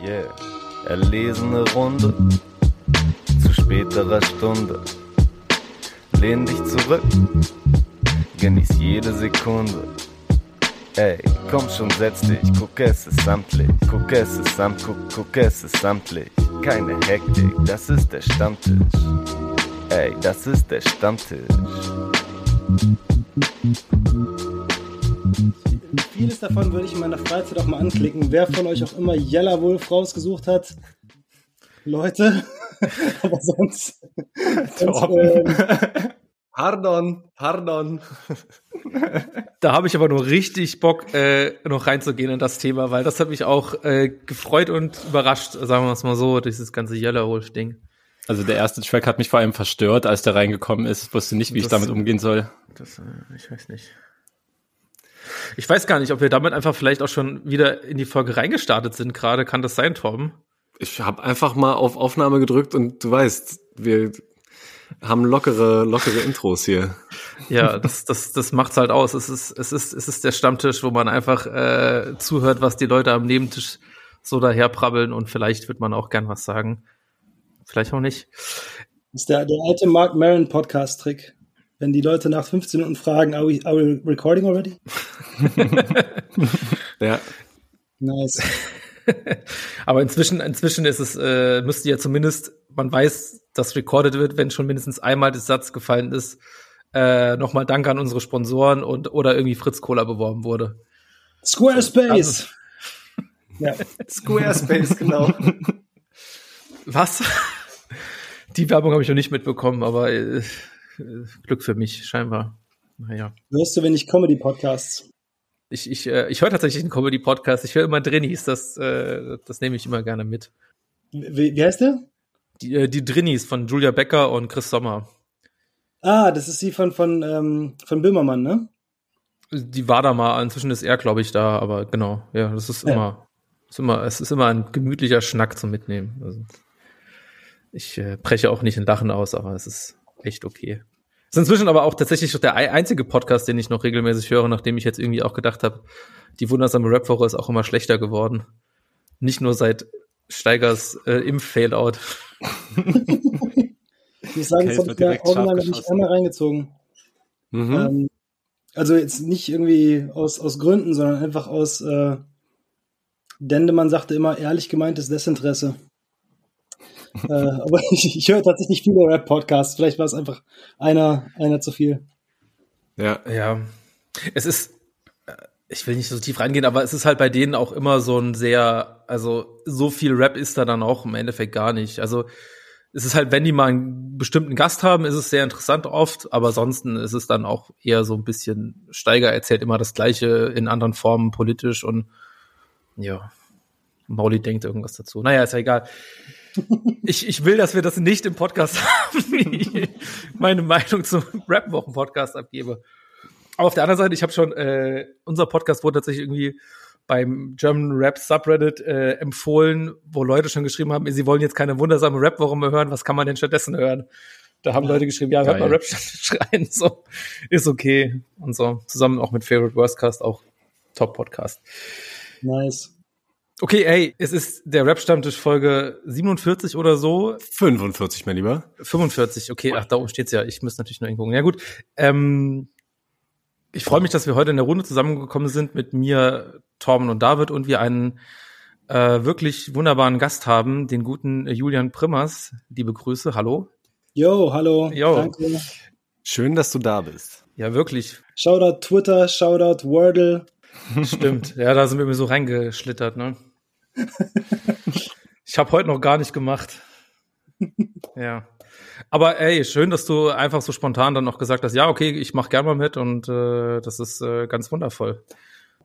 Yeah. Erlesene Runde zu späterer Stunde. Lehn dich zurück, genieß jede Sekunde. Ey, komm schon, setz dich, guck es ist samtlich, guck es ist samt, guck, guck es ist samtlich. Keine Hektik, das ist der Stammtisch. Ey, das ist der Stammtisch. Vieles davon würde ich in meiner Freizeit auch mal anklicken. Wer von euch auch immer Yellow Wolf rausgesucht hat, Leute, aber sonst. sonst ähm, Pardon, pardon. Da habe ich aber nur richtig Bock, äh, noch reinzugehen in das Thema, weil das hat mich auch äh, gefreut und überrascht, sagen wir es mal so, dieses ganze Yellow Wolf-Ding. Also der erste Track hat mich vor allem verstört, als der reingekommen ist. Ich wusste nicht, wie ich Das- damit umgehen soll. Das, äh, ich weiß nicht. Ich weiß gar nicht, ob wir damit einfach vielleicht auch schon wieder in die Folge reingestartet sind gerade. Kann das sein, Torben? Ich habe einfach mal auf Aufnahme gedrückt und du weißt, wir haben lockere, lockere Intros hier. Ja, das, das, das macht's halt aus. Es ist, es ist, es ist der Stammtisch, wo man einfach äh, zuhört, was die Leute am Nebentisch so daherprabbeln und vielleicht wird man auch gern was sagen. Vielleicht auch nicht. Das ist der, der alte Mark Maron Podcast-Trick. Wenn die Leute nach 15 Minuten fragen, are we, are we recording already? Ja, Nice. Aber inzwischen, inzwischen ist es, äh, müsste ja zumindest, man weiß, dass recorded wird, wenn schon mindestens einmal der Satz gefallen ist. Äh, Nochmal Danke an unsere Sponsoren und oder irgendwie Fritz Cola beworben wurde. Squarespace. ja. Squarespace, genau. Was? Die Werbung habe ich noch nicht mitbekommen, aber äh, äh, Glück für mich, scheinbar. Naja. Hörst du wenig Comedy-Podcasts? Ich, ich, äh, ich höre tatsächlich einen Comedy-Podcast. Ich höre immer Drinnies, das, äh, das nehme ich immer gerne mit. Wie, wie heißt der? Die, äh, die Drinnies von Julia Becker und Chris Sommer. Ah, das ist die von, von, ähm, von Böhmermann, ne? Die war da mal, inzwischen ist er, glaube ich, da, aber genau, ja, das ist Ja. immer, ist immer, es ist immer ein gemütlicher Schnack zum Mitnehmen. Also, ich äh, breche auch nicht in Lachen aus, aber es ist echt okay. Ist inzwischen aber auch tatsächlich der ei- einzige Podcast, den ich noch regelmäßig höre, nachdem ich jetzt irgendwie auch gedacht habe, die wundersame Rap-Woche ist auch immer schlechter geworden. Nicht nur seit Steigers äh, Impf-Failout. Ich muss sagen, das Okay, habe ich mir original nicht einmal reingezogen. Mhm. Ähm, also jetzt nicht irgendwie aus, aus Gründen, sondern einfach aus äh, Dendemann sagte immer ehrlich gemeintes Desinteresse. Äh, aber ich, ich höre tatsächlich viele Rap-Podcasts. Vielleicht war es einfach einer, einer zu viel. Ja, Ja, es ist, äh, ich will nicht so tief reingehen, aber es ist halt bei denen auch immer so ein sehr, also so viel Rap ist da dann auch im Endeffekt gar nicht. Also es ist halt, wenn die mal einen bestimmten Gast haben, ist es sehr interessant oft, aber ansonsten ist es dann auch eher so ein bisschen, Steiger erzählt immer das Gleiche in anderen Formen politisch und ja, Mauli denkt irgendwas dazu. Naja, ist ja egal. Ich, ich will, dass wir das nicht im Podcast haben, wie ich meine Meinung zum Rap-Wochen-Podcast abgebe. Aber auf der anderen Seite, ich habe schon, äh, unser Podcast wurde tatsächlich irgendwie beim German Rap Subreddit äh, empfohlen, wo Leute schon geschrieben haben, sie wollen jetzt keine wundersame Rap-Woche mehr hören, was kann man denn stattdessen hören? Da haben Leute geschrieben, ja, hört mal Geil. Rap schreien, so, ist okay. Und so, zusammen auch mit Favorite Worstcast, auch Top-Podcast. Nice. Okay, hey, es ist der Rap-Stammtisch Folge 47 oder so. 45, mein Lieber. 45, okay, ach, da oben steht's ja. Ich muss natürlich nur hingucken. Ja, gut. Ähm, ich freue mich, dass wir heute in der Runde zusammengekommen sind mit mir, Torben und David und wir einen äh, wirklich wunderbaren Gast haben, den guten Julian Primmers. Liebe Grüße, hallo. Yo, hallo. Yo. Danke. Schön, dass du da bist. Ja, wirklich. Shoutout Twitter, Shoutout Wordle. Stimmt. Ja, da sind wir mir so reingeschlittert, ne? Ich habe heute noch gar nicht gemacht. Ja. Aber ey, schön, dass du einfach so spontan dann noch gesagt hast, ja, okay, ich mach gern mal mit und äh, das ist äh, ganz wundervoll.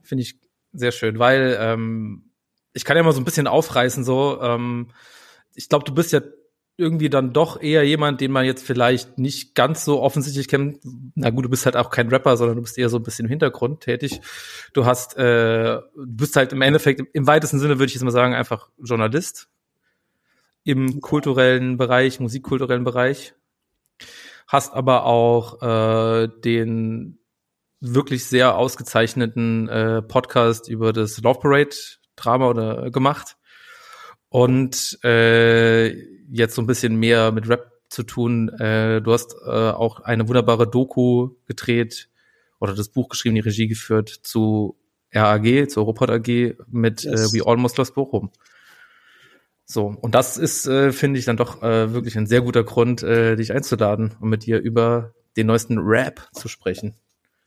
Finde ich sehr schön, weil ähm, ich kann ja mal so ein bisschen aufreißen so. Ähm, ich glaube, du bist ja irgendwie dann doch eher jemand, den man jetzt vielleicht nicht ganz so offensichtlich kennt. Na gut, du bist halt auch kein Rapper, sondern du bist eher so ein bisschen im Hintergrund tätig. Du hast, äh, du bist halt im Endeffekt, im weitesten Sinne würde ich jetzt mal sagen, einfach Journalist im kulturellen Bereich, musikkulturellen Bereich. Hast aber auch äh, den wirklich sehr ausgezeichneten äh, Podcast über das Love Parade Drama oder äh, gemacht und äh, jetzt so ein bisschen mehr mit Rap zu tun. Äh, du hast äh, auch eine wunderbare Doku gedreht oder das Buch geschrieben, die Regie geführt zu RAG, zur Robot AG mit yes. äh, We Almost Lost Bochum. So, und das ist, äh, finde ich, dann doch äh, wirklich ein sehr guter Grund, äh, dich einzuladen und mit dir über den neuesten Rap zu sprechen.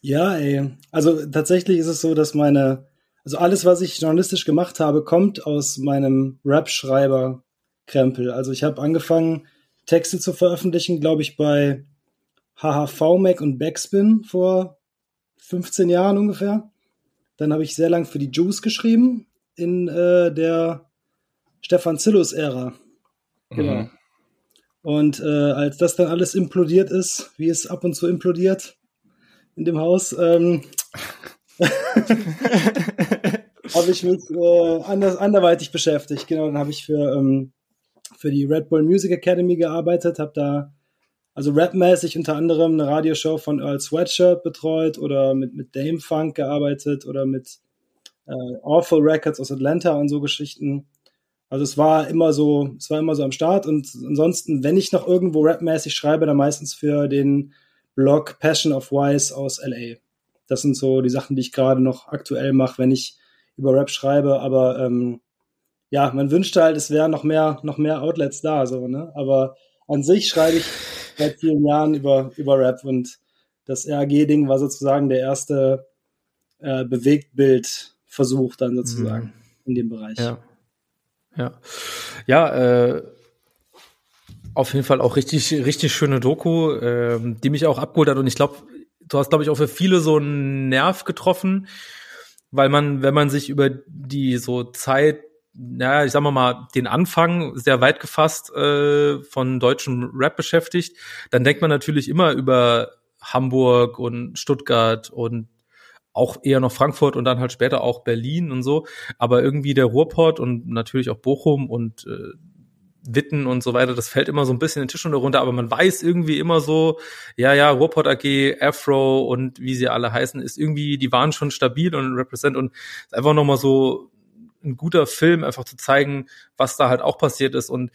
Ja, ey. Also tatsächlich ist es so, dass meine, also alles, was ich journalistisch gemacht habe, kommt aus meinem Rap-Schreiber-Krempel. Also ich habe angefangen, Texte zu veröffentlichen, glaube ich, bei HHV-Mac und Backspin vor 15 Jahren ungefähr. Dann habe ich sehr lang für die Juice geschrieben in äh, der Stefan Zillus-Ära. Genau. Mhm. Und äh, als das dann alles implodiert ist, wie es ab und zu implodiert in dem Haus, ähm, habe ich mich äh, anders, anderweitig beschäftigt. Genau, dann habe ich für, ähm, für die Red Bull Music Academy gearbeitet, habe da also rapmäßig unter anderem eine Radioshow von Earl Sweatshirt betreut oder mit, mit Dame Funk gearbeitet oder mit äh, Awful Records aus Atlanta und so Geschichten. Also es war immer so, es war immer so am Start und ansonsten, wenn ich noch irgendwo rapmäßig schreibe, dann meistens für den Blog Passion of Wise aus LA. Das sind so die Sachen, die ich gerade noch aktuell mache, wenn ich über Rap schreibe, aber ähm, ja, man wünschte halt, es wären noch mehr, noch mehr Outlets da, so, ne? Aber an sich schreibe ich seit vielen Jahren über, über Rap und das RAG-Ding war sozusagen der erste äh, Bewegtbild-Versuch dann sozusagen mhm. in dem Bereich. Ja. Ja. Ja, äh, auf jeden Fall auch richtig, richtig schöne Doku, äh, die mich auch abgeholt hat. Und ich glaube, du hast, glaube ich, auch für viele so einen Nerv getroffen, weil man, wenn man sich über die so Zeit ja, ich sag mal mal, den Anfang sehr weit gefasst äh, von deutschem Rap beschäftigt, dann denkt man natürlich immer über Hamburg und Stuttgart und auch eher noch Frankfurt und dann halt später auch Berlin und so. Aber irgendwie der Ruhrpott und natürlich auch Bochum und äh, Witten und so weiter, das fällt immer so ein bisschen den Tisch runter, aber man weiß irgendwie immer so, ja, ja, Ruhrpott AG, Afro und wie sie alle heißen, ist irgendwie, die waren schon stabil und represent und ist einfach nochmal so ein guter Film, einfach zu zeigen, was da halt auch passiert ist und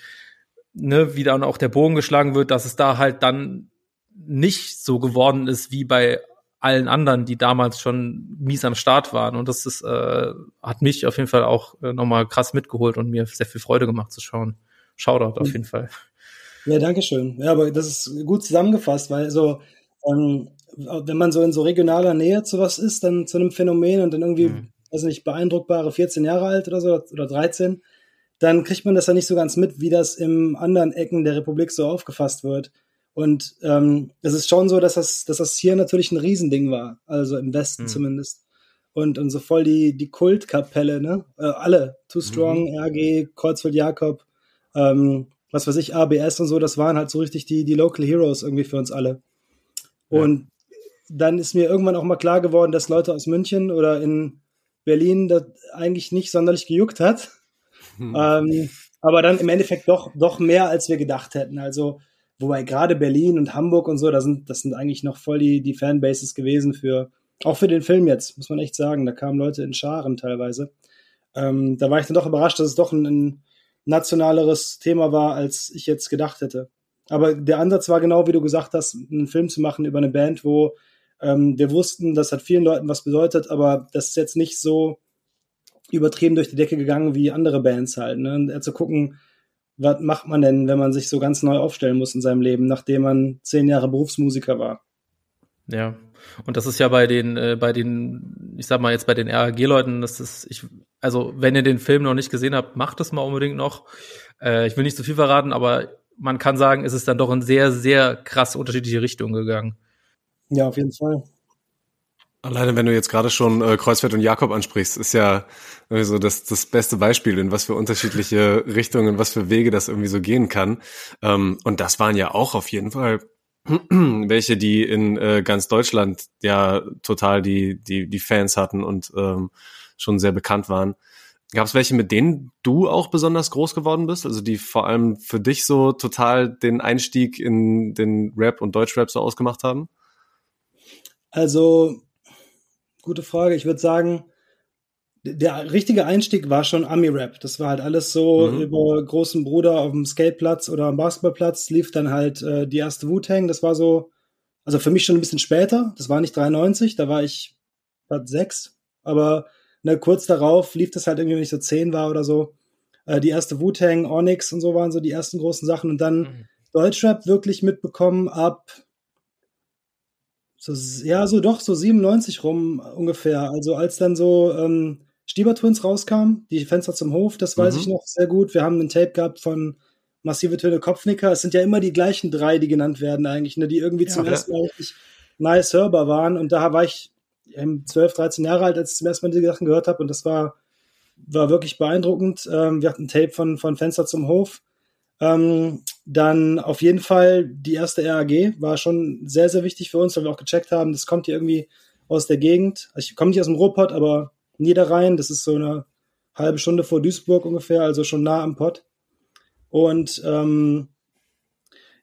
ne, wie dann auch der Bogen geschlagen wird, dass es da halt dann nicht so geworden ist wie bei allen anderen, die damals schon mies am Start waren. Und das ist, äh, hat mich auf jeden Fall auch äh, nochmal krass mitgeholt und mir sehr viel Freude gemacht zu schauen. Shoutout auf jeden Fall. Ja, danke schön. Ja, aber das ist gut zusammengefasst, weil so, ähm, wenn man so in so regionaler Nähe zu was ist, dann zu einem Phänomen und dann irgendwie mhm weiß nicht, beeindruckbare 14 Jahre alt oder so oder 13, dann kriegt man das ja nicht so ganz mit, wie das im anderen Ecken der Republik so aufgefasst wird. Und ähm, es ist schon so, dass das, dass das hier natürlich ein Riesending war, also im Westen mhm. zumindest. Und, und so voll die, die Kultkapelle, ne? Äh, alle, Too Strong, mhm. RG, Kreuzfeld Jakob, ähm, was weiß ich, ABS und so, das waren halt so richtig die, die Local Heroes irgendwie für uns alle. Ja. Und dann ist mir irgendwann auch mal klar geworden, dass Leute aus München oder in Berlin das eigentlich nicht sonderlich gejuckt hat. Hm. Ähm, aber dann im Endeffekt doch, doch mehr, als wir gedacht hätten. Also, wobei gerade Berlin und Hamburg und so, da sind, das sind eigentlich noch voll die, die Fanbases gewesen für, auch für den Film jetzt, muss man echt sagen. Da kamen Leute in Scharen teilweise. Ähm, da war ich dann doch überrascht, dass es doch ein, ein nationaleres Thema war, als ich jetzt gedacht hätte. Aber der Ansatz war genau, wie du gesagt hast, einen Film zu machen über eine Band, wo ähm, wir wussten, das hat vielen Leuten was bedeutet, aber das ist jetzt nicht so übertrieben durch die Decke gegangen wie andere Bands halt. Ne? Und zu gucken, was macht man denn, wenn man sich so ganz neu aufstellen muss in seinem Leben, nachdem man zehn Jahre Berufsmusiker war. Ja, und das ist ja bei den, äh, bei den, ich sag mal jetzt bei den RAG-Leuten, das ist, ich, also wenn ihr den Film noch nicht gesehen habt, macht es mal unbedingt noch. Äh, ich will nicht zu viel verraten, aber man kann sagen, es ist dann doch in sehr, sehr krass unterschiedliche Richtungen gegangen. Ja, auf jeden Fall. Alleine, wenn du jetzt gerade schon äh, Kreuzfeld und Jakob ansprichst, ist ja irgendwie so das, das beste Beispiel, in was für unterschiedliche Richtungen, was für Wege das irgendwie so gehen kann. Ähm, und das waren ja auch auf jeden Fall welche, die in äh, ganz Deutschland ja total die, die, die Fans hatten und ähm, schon sehr bekannt waren. Gab es welche, mit denen du auch besonders groß geworden bist? Also die vor allem für dich so total den Einstieg in den Rap und Deutschrap so ausgemacht haben? Also, gute Frage. Ich würde sagen, der richtige Einstieg war schon Ami-Rap. Das war halt alles so Mhm. über großen Bruder auf dem Skateplatz oder am Basketballplatz lief dann halt äh, die erste Wu-Tang. Das war so, also für mich schon ein bisschen später. Das war nicht 93, da war ich grad sechs. Aber ne, kurz darauf lief das halt irgendwie, wenn ich so zehn war oder so. Äh, die erste Wu-Tang, Onyx und so waren so die ersten großen Sachen. Und dann Mhm. Deutschrap wirklich mitbekommen ab so, ja, so doch, so 97 rum ungefähr. Also als dann so ähm, Stieber Twins rauskam, die Fenster zum Hof, das weiß Mhm. ich noch sehr gut. Wir haben einen Tape gehabt von Massive Töne Kopfnicker. Es sind ja immer die gleichen drei, die genannt werden eigentlich, ne, die irgendwie zum Ja. ersten Mal richtig nice hörbar waren. Und da war ich ähm, 12, 13 Jahre alt, als ich zum ersten Mal die Sachen gehört habe. Und das war, war wirklich beeindruckend. Ähm, wir hatten ein Tape von, von Fenster zum Hof. Ähm, dann auf jeden Fall die erste RAG war schon sehr, sehr wichtig für uns, weil wir auch gecheckt haben, das kommt hier irgendwie aus der Gegend. Also Ich komme nicht aus dem Ruhrpott, aber Niederrhein, das ist so eine halbe Stunde vor Duisburg ungefähr, also schon nah am Pott. Und ähm,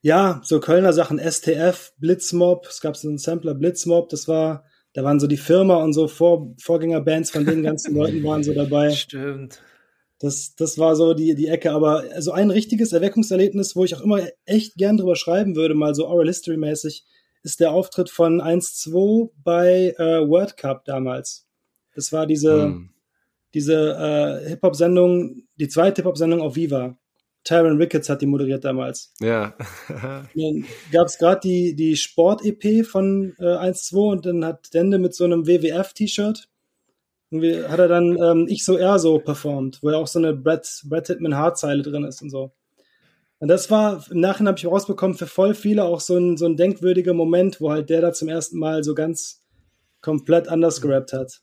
ja, so Kölner Sachen, STF, Blitzmob, es gab so einen Sampler Blitzmob, das war, da waren so die Firma und so Vor Vorgängerbands von den ganzen Leuten waren so dabei. Stimmt. Das, das war so die, die Ecke. Aber so ein richtiges Erweckungserlebnis, wo ich auch immer echt gern drüber schreiben würde, mal so Oral History mäßig, ist der Auftritt von 1-2 bei äh, World Cup damals. Das war diese, Hm. diese äh, Hip-Hop-Sendung, die zweite Hip-Hop-Sendung auf Viva. Tyron Ricketts hat die moderiert damals. Ja. Dann gab es gerade die, die Sport-EP von äh, 1-2 und dann hat Dende mit so einem WWF-T-Shirt irgendwie hat er dann ähm, Ich so er so performt, wo ja auch so eine Brad, Brad Hitman Hard-Zeile drin ist und so. Und das war, im Nachhinein habe ich rausbekommen, für voll viele auch so ein, so ein denkwürdiger Moment, wo halt der da zum ersten Mal so ganz komplett anders gerappt hat.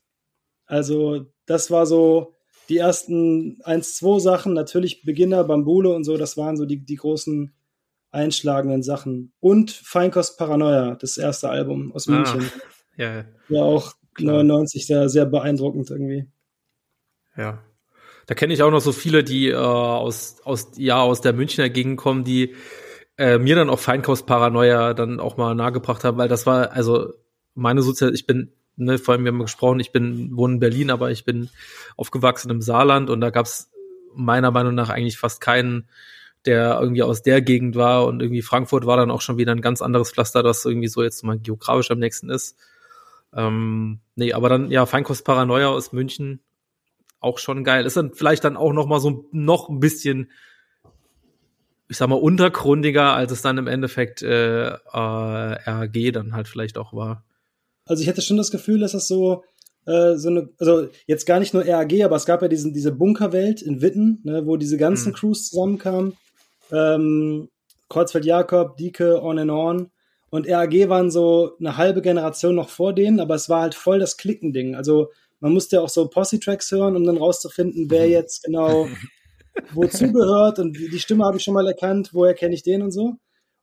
Also, das war so die ersten 1-2 Sachen, natürlich Beginner, Bambule und so, das waren so die, die großen einschlagenden Sachen. Und Feinkost Paranoia, das erste Album aus Ah, München. ja, War auch Klar. 99 sehr, sehr beeindruckend irgendwie. ja. Da kenne ich auch noch so viele, die äh, aus, aus, ja, aus der Münchner Gegend kommen, die äh, mir dann auch Feinkostparanoia dann auch mal nahegebracht haben, weil das war, also meine Sozial, ich bin, ne, vor allem wir haben gesprochen, ich bin, wohne in Berlin, aber ich bin aufgewachsen im Saarland und da gab's meiner Meinung nach eigentlich fast keinen, der irgendwie aus der Gegend war und irgendwie Frankfurt war dann auch schon wieder ein ganz anderes Pflaster, das irgendwie so jetzt mal geografisch am nächsten ist. Ähm, nee, aber dann, ja, Feinkostparanoia aus München, auch schon geil. Ist dann vielleicht dann auch noch mal so noch ein bisschen, ich sag mal, untergrundiger, als es dann im Endeffekt äh, äh, RAG dann halt vielleicht auch war. Also ich hätte schon das Gefühl, dass das so, äh, so eine, also jetzt gar nicht nur RAG, aber es gab ja diesen, diese Bunkerwelt in Witten, ne, wo diese ganzen Mhm. Crews zusammenkamen. Ähm, Kreuzfeld Jakob, Dieke, On and On. Und RAG waren so eine halbe Generation noch vor denen, aber es war halt voll das Klickending. Also man musste ja auch so Posse-Tracks hören, um dann rauszufinden, wer jetzt genau wozu gehört und die Stimme habe ich schon mal erkannt, woher kenne ich den und so.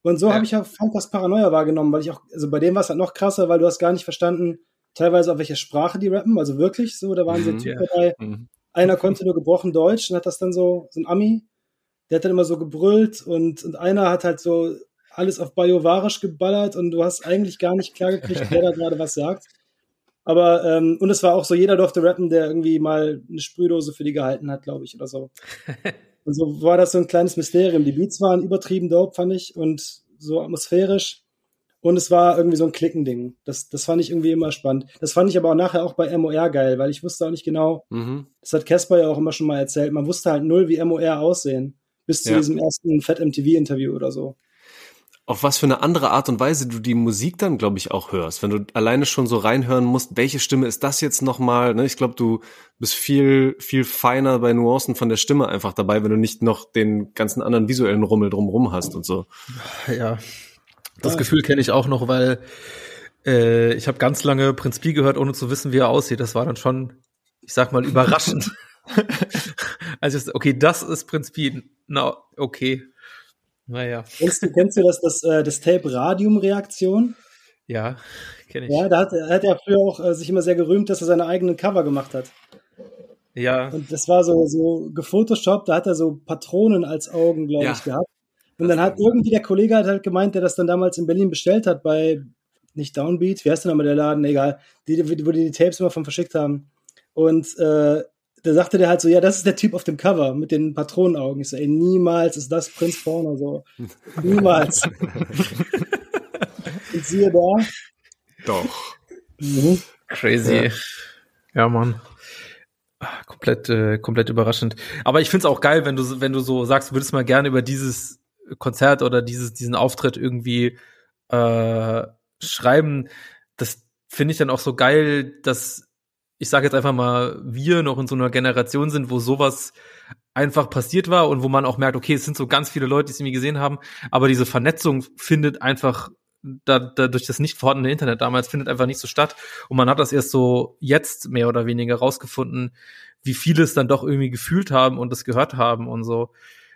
Und so Ja. habe ich auch Fantas Paranoia wahrgenommen, weil ich auch, also bei dem war es halt noch krasser, weil du hast gar nicht verstanden, teilweise auf welche Sprache die rappen, also wirklich so, da waren so Mhm. Typen Ja. dabei, Mhm. einer konnte nur gebrochen Deutsch und hat das dann so, so ein Ami, der hat dann immer so gebrüllt und, und einer hat halt so alles auf Bajovarisch geballert und du hast eigentlich gar nicht klar gekriegt, wer da gerade was sagt. Aber, ähm, und es war auch so, jeder durfte rappen, der irgendwie mal eine Sprühdose für die gehalten hat, glaube ich, oder so. Und so war das so ein kleines Mysterium. Die Beats waren übertrieben dope, fand ich, und so atmosphärisch. Und es war irgendwie so ein Klickending. Das, das fand ich irgendwie immer spannend. Das fand ich aber auch nachher auch bei MOR geil, weil ich wusste auch nicht genau, Mhm. das hat Casper ja auch immer schon mal erzählt, man wusste halt null, wie MOR aussehen. Bis zu Ja. diesem ersten Fat MTV-Interview oder so. Auf was für eine andere Art und Weise du die Musik dann, glaube ich, auch hörst. Wenn du alleine schon so reinhören musst, welche Stimme ist das jetzt nochmal? Ne? Ich glaube, du bist viel, viel feiner bei Nuancen von der Stimme einfach dabei, wenn du nicht noch den ganzen anderen visuellen Rummel drumrum hast und so. Ja. Das. Gefühl kenne ich auch noch, weil äh, ich habe ganz lange Prinz Pi gehört, ohne zu wissen, wie er aussieht. Das war dann schon, ich sag mal, überraschend. also, okay, das ist Prinz Pi. Na, okay. Naja, Kennst du, kennst du das, das, äh, das Tape Radium-Reaktion? ja, kenne ich. Ja, da hat, er hat er früher auch äh, sich immer sehr gerühmt, dass er seine eigenen Cover gemacht hat. Ja, Und das war so, so gefotoshoppt, da hat er so Patronen als Augen, glaube Ja. ich, gehabt. Und dann hat irgendwie der Kollege hat halt gemeint, der das dann damals in Berlin bestellt hat bei, nicht Downbeat, wie heißt denn nochmal der Laden, egal, die, die- wo die die Tapes immer von verschickt haben. Und äh, da sagte der halt so, ja, das ist der Typ auf dem Cover mit den Patronenaugen. Ich so, ey, niemals ist das Prinz Fauna so. niemals. Und siehe da. Doch. Mhm. Crazy. Ja, ja Mann. Ah, Komplett, äh, komplett überraschend. Aber ich find's auch geil, wenn du, wenn du so sagst, du würdest mal gerne über dieses Konzert oder dieses, diesen Auftritt irgendwie äh, schreiben. Das finde ich dann auch so geil, dass ich sage jetzt einfach mal, wir noch in so einer Generation sind, wo sowas einfach passiert war und wo man auch merkt, okay, es sind so ganz viele Leute, die es irgendwie gesehen haben, aber diese Vernetzung findet einfach da, da durch das nicht vorhandene Internet damals findet einfach nicht so statt und man hat das erst so jetzt mehr oder weniger rausgefunden, wie viele es dann doch irgendwie gefühlt haben und das gehört haben und so.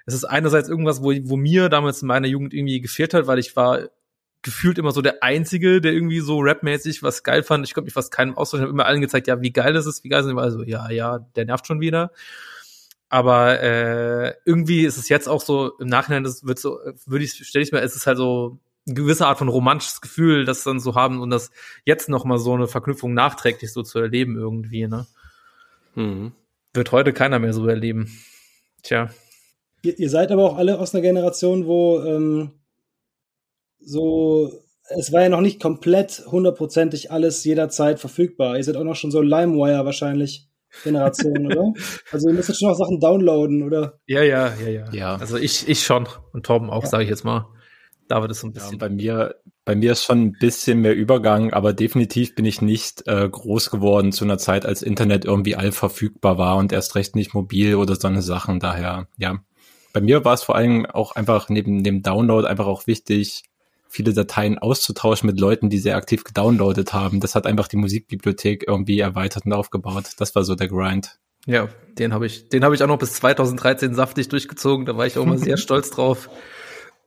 Es ist einerseits irgendwas, wo, wo mir damals in meiner Jugend irgendwie gefehlt hat, weil ich war gefühlt immer so der Einzige, der irgendwie so rapmäßig was geil fand. Ich konnte mich fast keinem austauschen. Ich habe immer allen gezeigt, ja, wie geil das ist, wie geil ist es. Also, ja, ja, der nervt schon wieder. Aber äh, irgendwie ist es jetzt auch so, im Nachhinein, das wird so, würde ich, stelle ich mir, es ist halt so eine gewisse Art von romantisches Gefühl, das dann so haben und das jetzt nochmal so eine Verknüpfung nachträglich so zu erleben irgendwie, ne? Mhm. Wird heute keiner mehr so erleben. Tja. Ihr, ihr seid aber auch alle aus einer Generation, wo ähm, so, es war ja noch nicht komplett hundertprozentig alles jederzeit verfügbar. Ihr seid auch noch schon so LimeWire wahrscheinlich Generation, oder? Also ihr müsst jetzt schon noch Sachen downloaden, oder? Ja, ja, ja, ja. Ja. Also ich, ich schon. Und Torben auch, Ja. sage ich jetzt mal. David ist so ein Ja, bisschen. bei mir, bei mir ist schon ein bisschen mehr Übergang, aber definitiv bin ich nicht äh, groß geworden zu einer Zeit, als Internet irgendwie all verfügbar war und erst recht nicht mobil oder so eine Sachen. Daher, ja. Bei mir war es vor allem auch einfach neben dem Download einfach auch wichtig, viele Dateien auszutauschen mit Leuten, die sehr aktiv gedownloadet haben. Das hat einfach die Musikbibliothek irgendwie erweitert und aufgebaut. Das war so der Grind. Ja, den habe ich, den habe ich auch noch bis 2013 saftig durchgezogen. Da war ich auch mal sehr stolz drauf,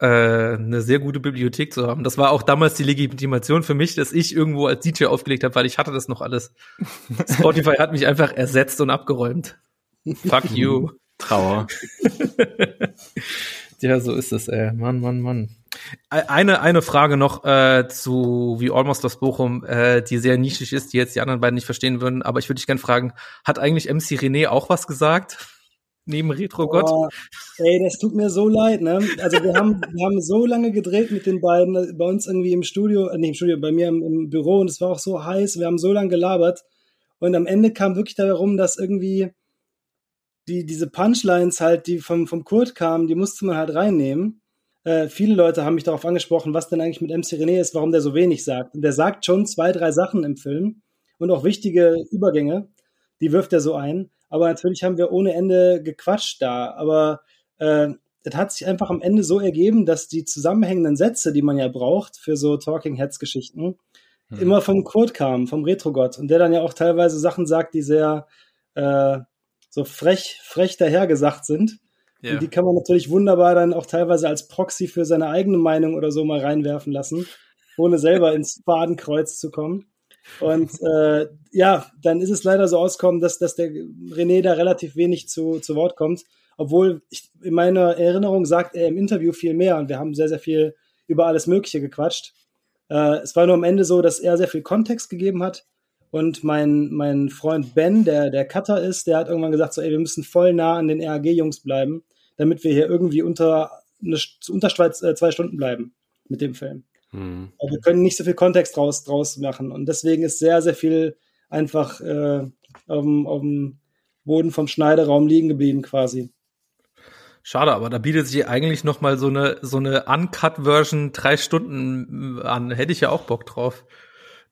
äh, eine sehr gute Bibliothek zu haben. Das war auch damals die Legitimation für mich, dass ich irgendwo als DJ aufgelegt habe, weil ich hatte das noch alles. Spotify hat mich einfach ersetzt und abgeräumt. Fuck you. Trauer. Ja, so ist es, ey. Mann, Mann, Mann. Eine, eine Frage noch äh, zu wie Almost aus Bochum, äh, die sehr nischig ist, die jetzt die anderen beiden nicht verstehen würden. Aber ich würde dich gerne fragen, hat eigentlich MC René auch was gesagt? Neben Retro Gott? Boah, ey, das tut mir so leid, ne? Also wir haben, wir haben so lange gedreht mit den beiden, äh, bei uns irgendwie im Studio, äh, nicht im Studio, bei mir im, im Büro und es war auch so heiß, wir haben so lange gelabert und am Ende kam wirklich darum, dass irgendwie die, diese Punchlines halt, die vom, vom Kurt kamen, die musste man halt reinnehmen. Äh, viele Leute haben mich darauf angesprochen, was denn eigentlich mit MC René ist, warum der so wenig sagt. Und der sagt schon zwei, drei Sachen im Film und auch wichtige Übergänge, die wirft er so ein. Aber natürlich haben wir ohne Ende gequatscht da. Aber äh, es hat sich einfach am Ende so ergeben, dass die zusammenhängenden Sätze, die man ja braucht für so Talking Heads Geschichten, Hm. immer vom Kurt kamen, vom Retrogott. Und der dann ja auch teilweise Sachen sagt, die sehr äh, so frech, frech dahergesagt sind. Ja. Und die kann man natürlich wunderbar dann auch teilweise als Proxy für seine eigene Meinung oder so mal reinwerfen lassen, ohne selber ins Fadenkreuz zu kommen. Und äh, ja, dann ist es leider so ausgekommen, dass, dass der René da relativ wenig zu, zu Wort kommt. Obwohl ich, in meiner Erinnerung sagt er im Interview viel mehr und wir haben sehr, sehr viel über alles Mögliche gequatscht. Äh, es war nur am Ende so, dass er sehr viel Kontext gegeben hat. Und mein, mein Freund Ben, der der Cutter ist, der hat irgendwann gesagt, so, ey, wir müssen voll nah an den RAG-Jungs bleiben, damit wir hier irgendwie unter, eine, unter zwei, äh, zwei Stunden bleiben mit dem Film. Mhm. Aber wir können nicht so viel Kontext draus, draus machen. Und deswegen ist sehr, sehr viel einfach äh, auf, dem, auf dem Boden vom Schneideraum liegen geblieben quasi. Schade, aber da bietet sich eigentlich noch mal so eine so eine Uncut-Version drei Stunden an. Hätte ich ja auch Bock drauf,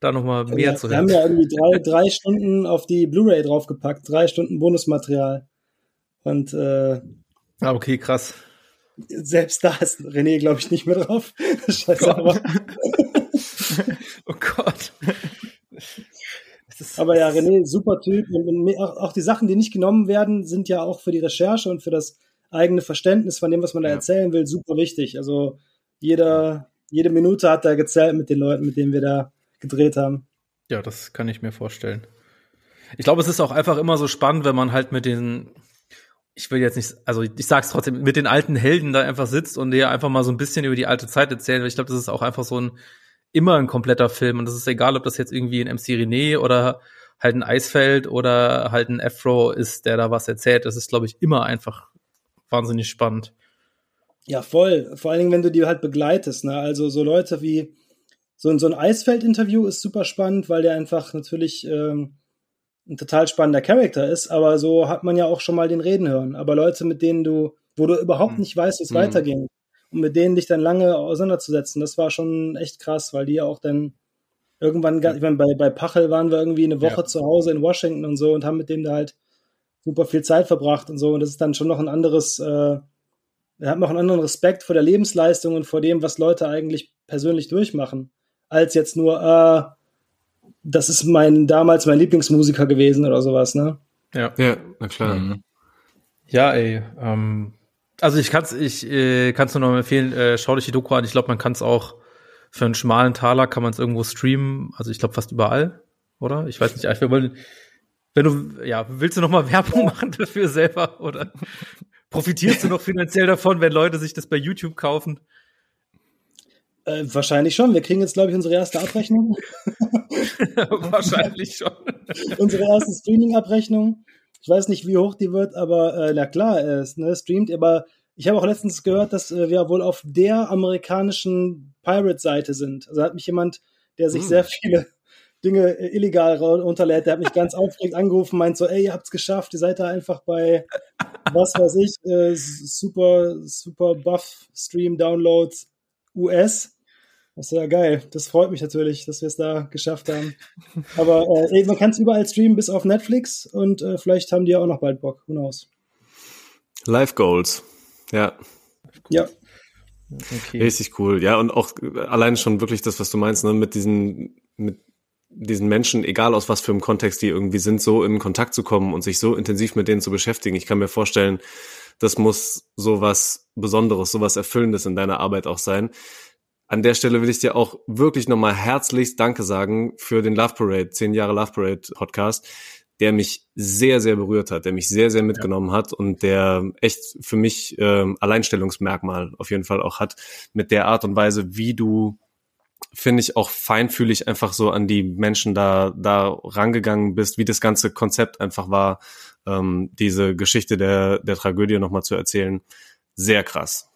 da noch mal mehr wir, zu wir haben hören. ja irgendwie drei, drei Stunden auf die Blu-ray draufgepackt, drei Stunden Bonusmaterial. Und äh, Ah, okay, krass. selbst da ist René, glaube ich, nicht mehr drauf. Scheiße, aber, Oh Gott. Aber ja, René, super Typ. Und, auch die Sachen, die nicht genommen werden, sind ja auch für die Recherche und für das eigene Verständnis von dem, was man da Ja. erzählen will, super wichtig. Also jeder, jede Minute hat da gezählt mit den Leuten, mit denen wir da gedreht haben. Ja, das kann ich mir vorstellen. Ich glaube, es ist auch einfach immer so spannend, wenn man halt mit den, ich will jetzt nicht, also ich sag's trotzdem, mit den alten Helden da einfach sitzt und dir einfach mal so ein bisschen über die alte Zeit erzählen. Weil ich glaube, das ist auch einfach so ein, immer ein kompletter Film. Und das ist egal, ob das jetzt irgendwie ein MC René oder halt ein Eisfeld oder halt ein Afro ist, der da was erzählt. Das ist, glaube ich, immer einfach wahnsinnig spannend. Ja, voll. Vor allen Dingen, wenn du die halt begleitest. Ne? Also so Leute wie so, so ein Eisfeld-Interview ist super spannend, weil der einfach natürlich ähm, ein total spannender Charakter ist. Aber so hat man ja auch schon mal den Reden hören. Aber Leute, mit denen du, wo du überhaupt hm. nicht weißt, wie es mhm. weiterging, und mit denen dich dann lange auseinanderzusetzen, das war schon echt krass, weil die ja auch dann irgendwann, ich meine, bei, bei Pachel waren wir irgendwie eine Woche ja. zu Hause in Washington und so und haben mit dem da halt super viel Zeit verbracht und so. Und das ist dann schon noch ein anderes, äh, wir haben auch einen anderen Respekt vor der Lebensleistung und vor dem, was Leute eigentlich persönlich durchmachen, als jetzt nur, äh, das ist mein damals mein Lieblingsmusiker gewesen oder sowas, ne? Ja, ja, na klar. Mhm. Ja, ey, ähm, also ich kann's, ich äh, kann's nur noch empfehlen, äh, schau dich die Doku an. Ich glaube, man kann es auch für einen schmalen Taler kann man es irgendwo streamen. Also ich glaube fast überall, oder? Ich weiß nicht. Wir wollen, wenn du, ja, willst du noch mal Werbung machen dafür selber oder profitierst du noch finanziell davon, wenn Leute sich das bei YouTube kaufen? Äh, wahrscheinlich schon. Wir kriegen jetzt, glaube ich, unsere erste Abrechnung. wahrscheinlich schon. unsere erste Streaming-Abrechnung. Ich weiß nicht, wie hoch die wird, aber äh, na klar, ist, ne, streamt, aber ich habe auch letztens gehört, dass äh, wir wohl auf der amerikanischen Pirate-Seite sind. Also hat mich jemand, der sich hm. sehr viele Dinge äh, illegal runterlädt, der hat mich ganz aufgeregt angerufen, meint so, ey, ihr habt's geschafft, ihr seid da einfach bei, was weiß ich, äh, super, super Buff Stream Downloads US. Das ist ja geil. Das freut mich natürlich, dass wir es da geschafft haben. Aber äh, man kann es überall streamen, bis auf Netflix und äh, vielleicht haben die ja auch noch bald Bock. Who knows? Live Goals. Ja. Ja. Okay. Richtig cool. Ja, und auch allein schon wirklich das, was du meinst, ne, mit diesen, mit diesen Menschen, egal aus was für einem Kontext die irgendwie sind, so in Kontakt zu kommen und sich so intensiv mit denen zu beschäftigen. Ich kann mir vorstellen, das muss so was Besonderes, so was Erfüllendes in deiner Arbeit auch sein. An der Stelle will ich dir auch wirklich nochmal herzlichst Danke sagen für den Love Parade, zehn Jahre Love Parade Podcast, der mich sehr, sehr berührt hat, der mich sehr, sehr mitgenommen ja. hat und der echt für mich ähm, Alleinstellungsmerkmal auf jeden Fall auch hat, mit der Art und Weise, wie du finde ich auch feinfühlig einfach so an die Menschen da da rangegangen bist, wie das ganze Konzept einfach war, ähm, diese Geschichte der der Tragödie nochmal zu erzählen. Sehr krass.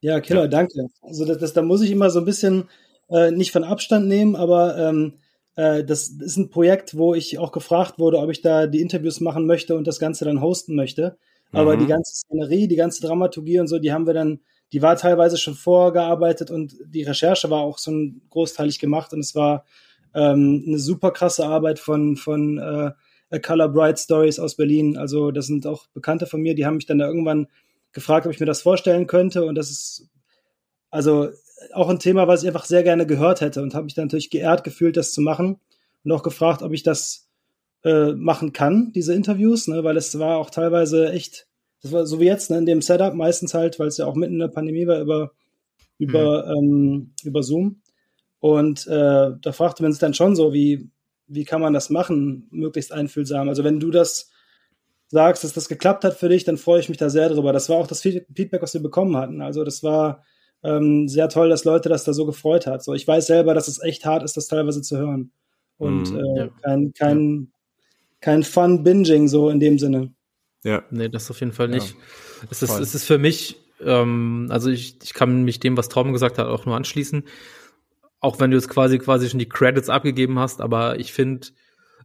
Ja, Killer, ja. danke. Also das, das, da muss ich immer so ein bisschen äh, nicht von Abstand nehmen, aber ähm, äh, das ist ein Projekt, wo ich auch gefragt wurde, ob ich da die Interviews machen möchte und das Ganze dann hosten möchte. Aber mhm. die ganze Szenerie, die ganze Dramaturgie und so, die haben wir dann, die war teilweise schon vorgearbeitet und die Recherche war auch so ein großteilig gemacht und es war ähm, eine super krasse Arbeit von, von äh, A Color Bright Stories aus Berlin. Also das sind auch Bekannte von mir, die haben mich dann da irgendwann gefragt, ob ich mir das vorstellen könnte. Und das ist also auch ein Thema, was ich einfach sehr gerne gehört hätte und habe mich dann natürlich geehrt gefühlt, das zu machen und auch gefragt, ob ich das äh, machen kann, diese Interviews, ne, weil es war auch teilweise echt, das war so wie jetzt, ne, in dem Setup, meistens halt, weil es ja auch mitten in der Pandemie war, über, über, mhm. ähm, über Zoom. Und äh, da fragte man sich dann schon so, wie, wie kann man das machen, möglichst einfühlsam. Also wenn du das sagst, dass das geklappt hat für dich, dann freue ich mich da sehr drüber. Das war auch das Feedback, was wir bekommen hatten. Also das war ähm, sehr toll, dass Leute das da so gefreut hat. So, ich weiß selber, dass es echt hart ist, das teilweise zu hören. Und mm, äh, ja. kein, kein, kein Fun-Binging so in dem Sinne. Ja. Nee, das auf jeden Fall nicht. Ja, es, ist, es ist für mich, ähm, also ich, ich kann mich dem, was Tom gesagt hat, auch nur anschließen. Auch wenn du jetzt quasi quasi schon die Credits abgegeben hast, aber ich finde,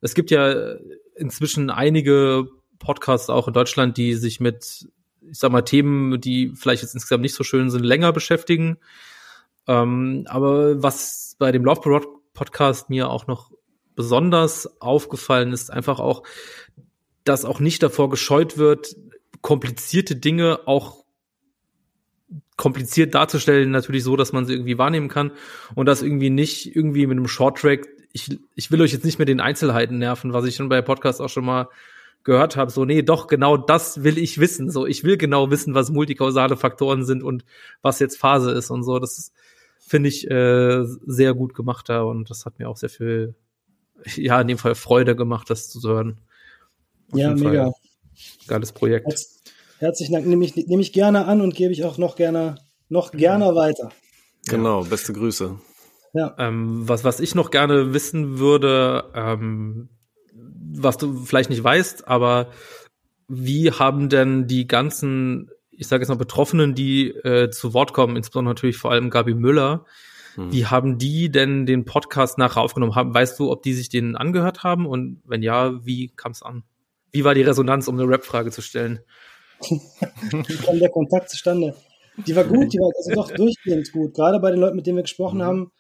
es gibt ja inzwischen einige Podcasts auch in Deutschland, die sich mit, ich sag mal, Themen, die vielleicht jetzt insgesamt nicht so schön sind, länger beschäftigen. Ähm, aber was bei dem Love Podcast mir auch noch besonders aufgefallen ist, einfach auch, dass auch nicht davor gescheut wird, komplizierte Dinge auch kompliziert darzustellen, natürlich so, dass man sie irgendwie wahrnehmen kann und das irgendwie nicht irgendwie mit einem Shorttrack. Ich, ich will euch jetzt nicht mit den Einzelheiten nerven, was ich schon bei Podcasts auch schon mal gehört habe, so, nee, doch, genau das will ich wissen. So, ich will genau wissen, was multikausale Faktoren sind und was jetzt Phase ist und so. Das finde ich äh, sehr gut gemacht da und das hat mir auch sehr viel, ja, in dem Fall Freude gemacht, das zu hören. Auf ja, mega. Geiles Projekt. Herz, herzlichen Dank. Nehme ich, nehme ich gerne an und gebe ich auch noch gerne, noch gerne ja. weiter. Genau, beste Grüße. Ja. Ähm, was, was ich noch gerne wissen würde, ähm, was du vielleicht nicht weißt, aber wie haben denn die ganzen, ich sage jetzt mal Betroffenen, die äh, zu Wort kommen, insbesondere natürlich vor allem Gabi Müller, hm. wie haben die denn den Podcast nachher aufgenommen? Haben, weißt du, ob die sich den angehört haben und wenn ja, wie kam es an? Wie war die Resonanz, um eine Rap-Frage zu stellen? wie kam der Kontakt zustande? Die war gut, die war also doch durchgehend gut. Gerade bei den Leuten, mit denen wir gesprochen mhm. haben,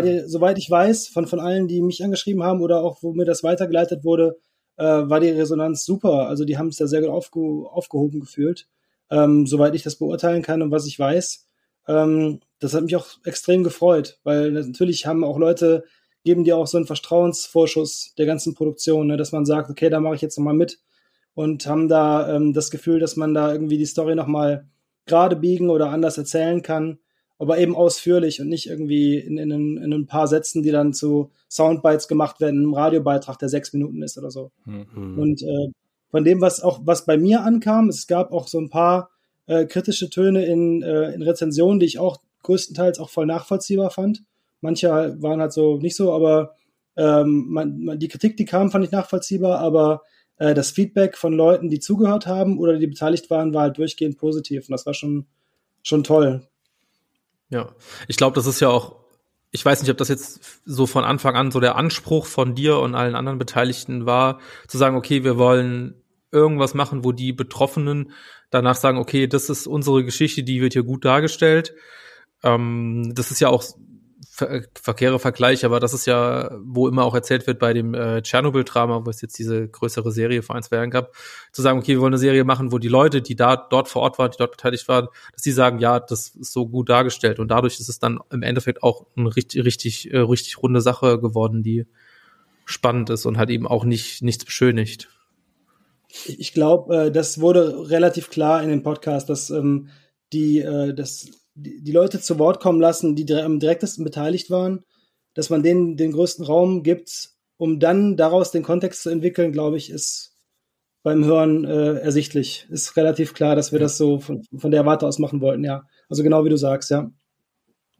die, soweit ich weiß, von, von allen, die mich angeschrieben haben oder auch wo mir das weitergeleitet wurde, äh, war die Resonanz super. Also die haben es da sehr gut aufge, aufgehoben gefühlt, ähm, soweit ich das beurteilen kann und was ich weiß. Ähm, das hat mich auch extrem gefreut, weil natürlich haben auch Leute, geben dir auch so einen Vertrauensvorschuss der ganzen Produktion, ne, dass man sagt, okay, da mache ich jetzt nochmal mit und haben da ähm, das Gefühl, dass man da irgendwie die Story nochmal gerade biegen oder anders erzählen kann, aber eben ausführlich und nicht irgendwie in, in, in, ein paar Sätzen, die dann zu Soundbites gemacht werden, in einem Radiobeitrag, der sechs Minuten ist oder so. Mhm. Und äh, von dem, was auch was bei mir ankam, es gab auch so ein paar äh, kritische Töne in, äh, in Rezensionen, die ich auch größtenteils auch voll nachvollziehbar fand. Manche waren halt so nicht so, aber ähm, man, man, die Kritik, die kam, fand ich nachvollziehbar, aber äh, das Feedback von Leuten, die zugehört haben oder die beteiligt waren, war halt durchgehend positiv. Und das war schon, schon toll. Ja, ich glaube, das ist ja auch, ich weiß nicht, ob das jetzt so von Anfang an so der Anspruch von dir und allen anderen Beteiligten war, zu sagen, okay, wir wollen irgendwas machen, wo die Betroffenen danach sagen, okay, das ist unsere Geschichte, die wird hier gut dargestellt. Ähm, das ist ja auch ver verkehre Vergleich, aber das ist ja, wo immer auch erzählt wird bei dem äh, Tschernobyl-Drama, wo es jetzt diese größere Serie vor ein, zwei Jahren gab, zu sagen, okay, wir wollen eine Serie machen, wo die Leute, die da dort vor Ort waren, die dort beteiligt waren, dass die sagen, ja, das ist so gut dargestellt und dadurch ist es dann im Endeffekt auch eine richtig, richtig, äh, richtig runde Sache geworden, die spannend ist und hat eben auch nicht nichts beschönigt. Ich glaube, äh, das wurde relativ klar in dem Podcast, dass ähm, die, äh, das die, Leute zu Wort kommen lassen, die am direktesten beteiligt waren, dass man denen den größten Raum gibt, um dann daraus den Kontext zu entwickeln, glaube ich, ist beim Hören äh, ersichtlich. Ist relativ klar, dass wir das so von, von der Warte aus machen wollten, ja. Also genau wie du sagst, ja.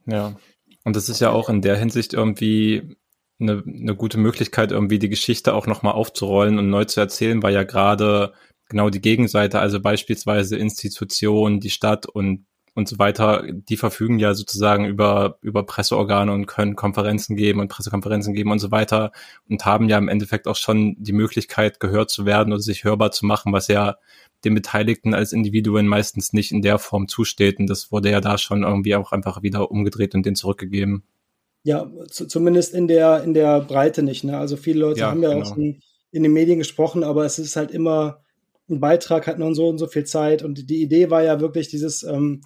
Ja. Und das ist ja auch in der Hinsicht irgendwie eine, eine gute Möglichkeit, irgendwie die Geschichte auch nochmal aufzurollen und neu zu erzählen, weil ja gerade genau die Gegenseite, also beispielsweise Institutionen, die Stadt und und so weiter, die verfügen ja sozusagen über, über Presseorgane und können Konferenzen geben und Pressekonferenzen geben und so weiter und haben ja im Endeffekt auch schon die Möglichkeit, gehört zu werden oder sich hörbar zu machen, was ja den Beteiligten als Individuen meistens nicht in der Form zusteht. Und das wurde ja da schon irgendwie auch einfach wieder umgedreht und denen zurückgegeben. Ja, zumindest in der, in der Breite nicht. Ne? Also viele Leute ja, haben ja genau. auch in, in den Medien gesprochen, aber es ist halt immer, ein Beitrag hat nur so und so viel Zeit. Und die Idee war ja wirklich dieses, ähm,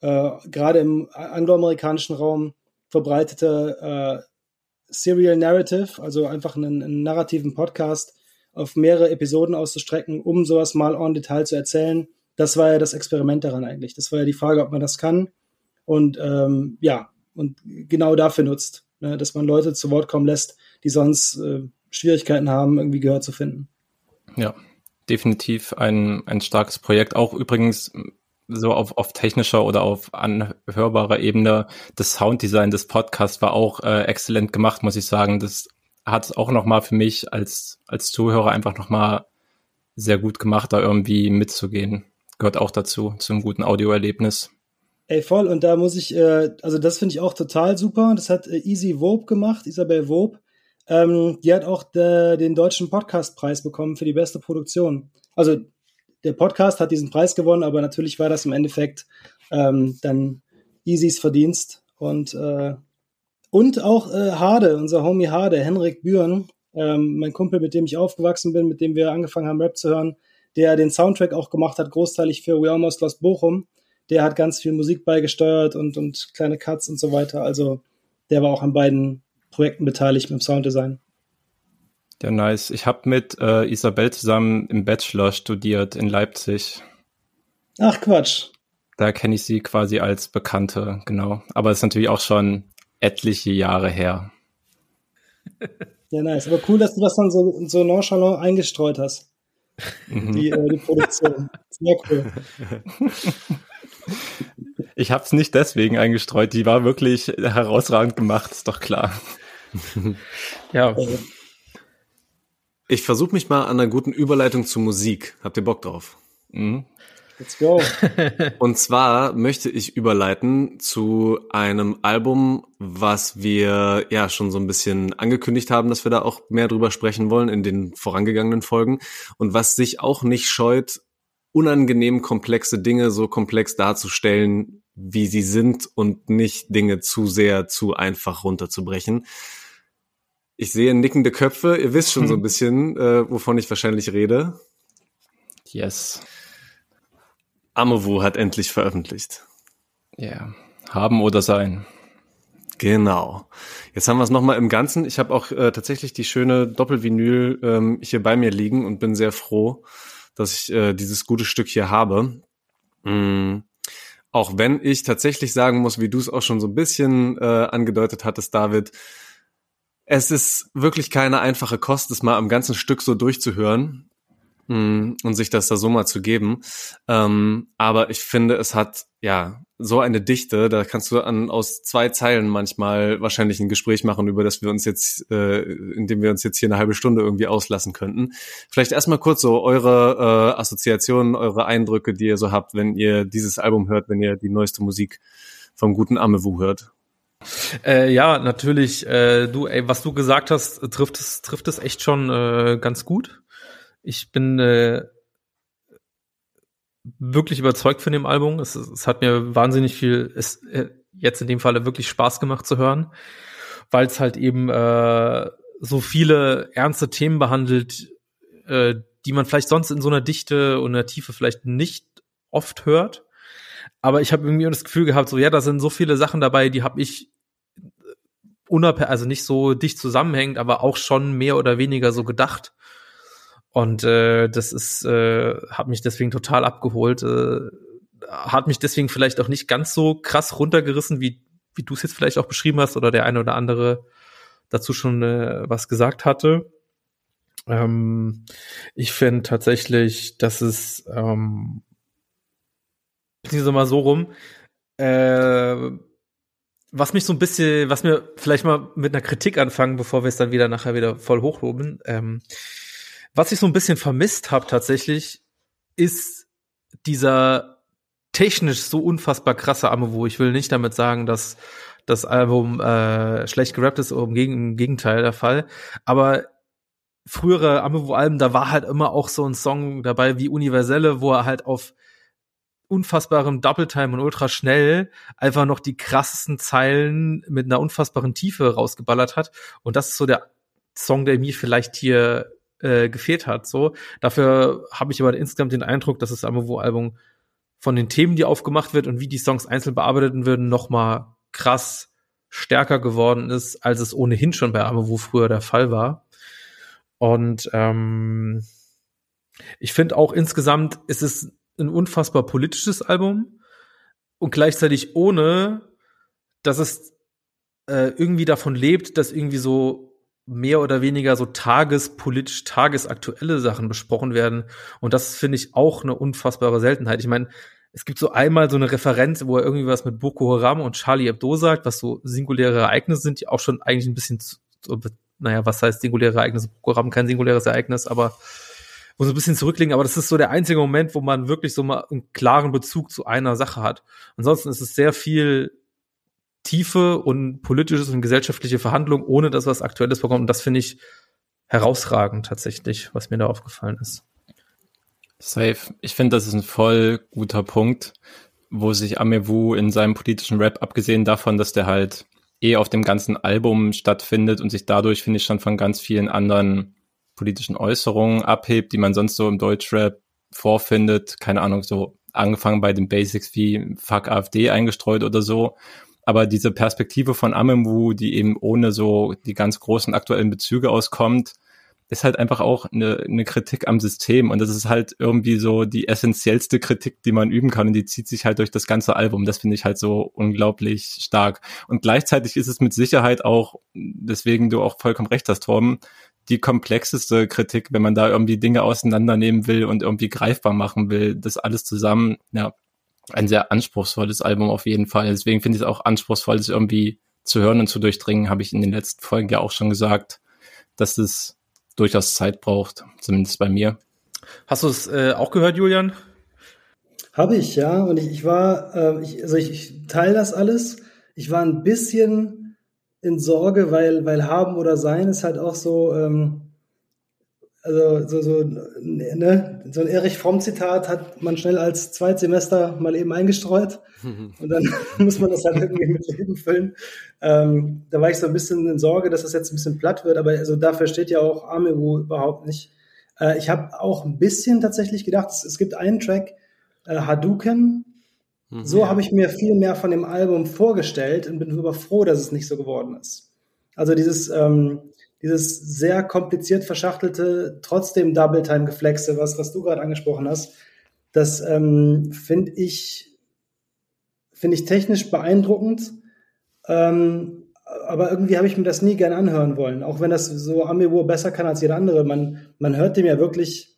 äh, gerade im angloamerikanischen Raum verbreitete äh, Serial Narrative, also einfach einen, einen, narrativen Podcast auf mehrere Episoden auszustrecken, um sowas mal en Detail zu erzählen. Das war ja das Experiment daran eigentlich. Das war ja die Frage, ob man das kann. Und ähm, ja, und genau dafür nutzt, ne, dass man Leute zu Wort kommen lässt, die sonst äh, Schwierigkeiten haben, irgendwie Gehör zu finden. Ja, definitiv ein, ein starkes Projekt. Auch übrigens so auf, auf technischer oder auf anhörbarer Ebene. Das Sounddesign des Podcasts war auch äh, exzellent gemacht, muss ich sagen. Das hat es auch nochmal für mich als, als Zuhörer einfach nochmal sehr gut gemacht, da irgendwie mitzugehen. Gehört auch dazu, zum guten Audioerlebnis. Ey, voll. Und da muss ich, äh, also das finde ich auch total super. Das hat äh, Easy Wob gemacht, Isabel Wob. Ähm, die hat auch de, den deutschen Podcastpreis bekommen für die beste Produktion. Also der Podcast hat diesen Preis gewonnen, aber natürlich war das im Endeffekt ähm, dann Easys Verdienst. Und, äh, und auch äh, Hade, unser Homie Hade, Henrik Bühren, ähm, mein Kumpel, mit dem ich aufgewachsen bin, mit dem wir angefangen haben, Rap zu hören, der den Soundtrack auch gemacht hat, großteilig für We Almost Lost Bochum. Der hat ganz viel Musik beigesteuert und, und kleine Cuts und so weiter. Also der war auch an beiden Projekten beteiligt mit dem Sounddesign. Ja, nice. Ich habe mit äh, Isabel zusammen im Bachelor studiert in Leipzig. Ach Quatsch. Da kenne ich sie quasi als Bekannte, genau. Aber es ist natürlich auch schon etliche Jahre her. Ja, nice. Aber cool, dass du das dann so, so nonchalant eingestreut hast. Mhm. Die, äh, die Produktion. Sehr cool. Ich habe es nicht deswegen eingestreut. Die war wirklich herausragend gemacht, ist doch klar. ja. Ich versuche mich mal an einer guten Überleitung zu Musik. Habt ihr Bock drauf? Mhm. Let's go. Und zwar möchte ich überleiten zu einem Album, was wir ja schon so ein bisschen angekündigt haben, dass wir da auch mehr drüber sprechen wollen in den vorangegangenen Folgen und was sich auch nicht scheut, unangenehm komplexe Dinge so komplex darzustellen, wie sie sind und nicht Dinge zu sehr, zu einfach runterzubrechen. Ich sehe nickende Köpfe. Ihr wisst schon so ein bisschen, äh, wovon ich wahrscheinlich rede. Yes. Amewu hat endlich veröffentlicht. Ja. Yeah. Haben oder sein. Genau. Jetzt haben wir es nochmal im Ganzen. Ich habe auch äh, tatsächlich die schöne Doppelvinyl ähm, hier bei mir liegen und bin sehr froh, dass ich äh, dieses gute Stück hier habe. Mm. Auch wenn ich tatsächlich sagen muss, wie du es auch schon so ein bisschen äh, angedeutet hattest, David, es ist wirklich keine einfache Kost, es mal am ganzen Stück so durchzuhören mm, und sich das da so mal zu geben. Ähm, aber ich finde, es hat ja so eine Dichte, da kannst du an aus zwei Zeilen manchmal wahrscheinlich ein Gespräch machen, über das wir uns jetzt, äh, indem wir uns jetzt hier eine halbe Stunde irgendwie auslassen könnten. Vielleicht erstmal kurz so eure äh, Assoziationen, eure Eindrücke, die ihr so habt, wenn ihr dieses Album hört, wenn ihr die neueste Musik vom guten Amewu hört. Äh, ja, natürlich. Äh, du, ey, was du gesagt hast, trifft es, trifft es echt schon äh, ganz gut. Ich bin äh, wirklich überzeugt von dem Album. Es, es hat mir wahnsinnig viel, es, äh, jetzt in dem Falle wirklich Spaß gemacht zu hören, weil es halt eben äh, so viele ernste Themen behandelt, äh, die man vielleicht sonst in so einer Dichte und einer Tiefe vielleicht nicht oft hört. Aber ich habe irgendwie das Gefühl gehabt, so ja, da sind so viele Sachen dabei, die habe ich unabhängig, also nicht so dicht zusammenhängend, aber auch schon mehr oder weniger so gedacht. Und äh, das ist, äh, hat mich deswegen total abgeholt. Äh, hat mich deswegen vielleicht auch nicht ganz so krass runtergerissen, wie, wie du es jetzt vielleicht auch beschrieben hast oder der eine oder andere dazu schon äh, was gesagt hatte. Ähm, ich finde tatsächlich, dass es ähm, diese mal so rum, äh, was mich so ein bisschen, was mir vielleicht mal mit einer Kritik anfangen, bevor wir es dann wieder nachher wieder voll hochloben. Ähm, was ich so ein bisschen vermisst habe tatsächlich, ist dieser technisch so unfassbar krasse Amewo. Ich will nicht damit sagen, dass das Album äh, schlecht gerappt ist, im, im Gegenteil der Fall. Aber frühere Amewo-Alben, da war halt immer auch so ein Song dabei wie Universelle, wo er halt auf unfassbarem Double Time und ultra schnell einfach noch die krassesten Zeilen mit einer unfassbaren Tiefe rausgeballert hat. Und das ist so der Song, der mir vielleicht hier äh, gefehlt hat. So dafür habe ich aber insgesamt den Eindruck, dass das Amovo-Album von den Themen, die aufgemacht wird und wie die Songs einzeln bearbeitet werden, noch mal krass stärker geworden ist, als es ohnehin schon bei Amovo früher der Fall war. Und ähm, ich finde auch insgesamt ist es ein unfassbar politisches Album und gleichzeitig ohne, dass es äh, irgendwie davon lebt, dass irgendwie so mehr oder weniger so tagespolitisch, tagesaktuelle Sachen besprochen werden. Und das finde ich auch eine unfassbare Seltenheit. Ich meine, es gibt so einmal so eine Referenz, wo er irgendwie was mit Boko Haram und Charlie Hebdo sagt, was so singuläre Ereignisse sind, die auch schon eigentlich ein bisschen, so, naja, was heißt singuläre Ereignisse? Boko Haram kein singuläres Ereignis, aber so ein bisschen zurücklegen. Aber das ist so der einzige Moment, wo man wirklich so mal einen klaren Bezug zu einer Sache hat. Ansonsten ist es sehr viel Tiefe und politisches und gesellschaftliche Verhandlungen, ohne dass was Aktuelles vorkommt. Und das finde ich herausragend tatsächlich, was mir da aufgefallen ist. Safe. Ich finde, das ist ein voll guter Punkt, wo sich Amewu in seinem politischen Rap, abgesehen davon, dass der halt eh auf dem ganzen Album stattfindet und sich dadurch, finde ich, schon von ganz vielen anderen politischen Äußerungen abhebt, die man sonst so im Deutschrap vorfindet. Keine Ahnung, so angefangen bei den Basics wie Fuck AfD eingestreut oder so aber diese Perspektive von Amemwu, die eben ohne so die ganz großen aktuellen Bezüge auskommt, ist halt einfach auch eine, eine Kritik am System und das ist halt irgendwie so die essentiellste Kritik, die man üben kann und die zieht sich halt durch das ganze Album. Das finde ich halt so unglaublich stark. Und gleichzeitig ist es mit Sicherheit auch, deswegen du auch vollkommen recht hast, Torben, die komplexeste Kritik, wenn man da irgendwie Dinge auseinandernehmen will und irgendwie greifbar machen will, das alles zusammen, ja, ein sehr anspruchsvolles Album auf jeden Fall. Deswegen finde ich es auch anspruchsvoll, das irgendwie zu hören und zu durchdringen, habe ich in den letzten Folgen ja auch schon gesagt, dass es durchaus Zeit braucht, zumindest bei mir. Hast du es äh, auch gehört, Julian? Habe ich, ja. Und ich, ich war, äh, ich, also ich, ich teile das alles. Ich war ein bisschen in Sorge, weil, weil haben oder sein ist halt auch so, ähm, also so, so, ne, so ein Erich Fromm-Zitat hat man schnell als Zweitsemester mal eben eingestreut und dann muss man das halt irgendwie mit Leben füllen. Ähm, da war ich so ein bisschen in Sorge, dass das jetzt ein bisschen platt wird, aber also dafür steht ja auch Amewu überhaupt nicht. Äh, ich habe auch ein bisschen tatsächlich gedacht, es, es gibt einen Track, äh, Hadouken, mhm, so habe ich mir viel mehr von dem Album vorgestellt und bin aber froh, dass es nicht so geworden ist. Also dieses, ähm, dieses sehr kompliziert verschachtelte, trotzdem Double-Time-Geflexe, was, was du gerade angesprochen hast, das ähm, finde ich, finde ich technisch beeindruckend. Ähm, aber irgendwie habe ich mir das nie gern anhören wollen, auch wenn das so Amiibo besser kann als jeder andere. Man, man hört dem ja wirklich,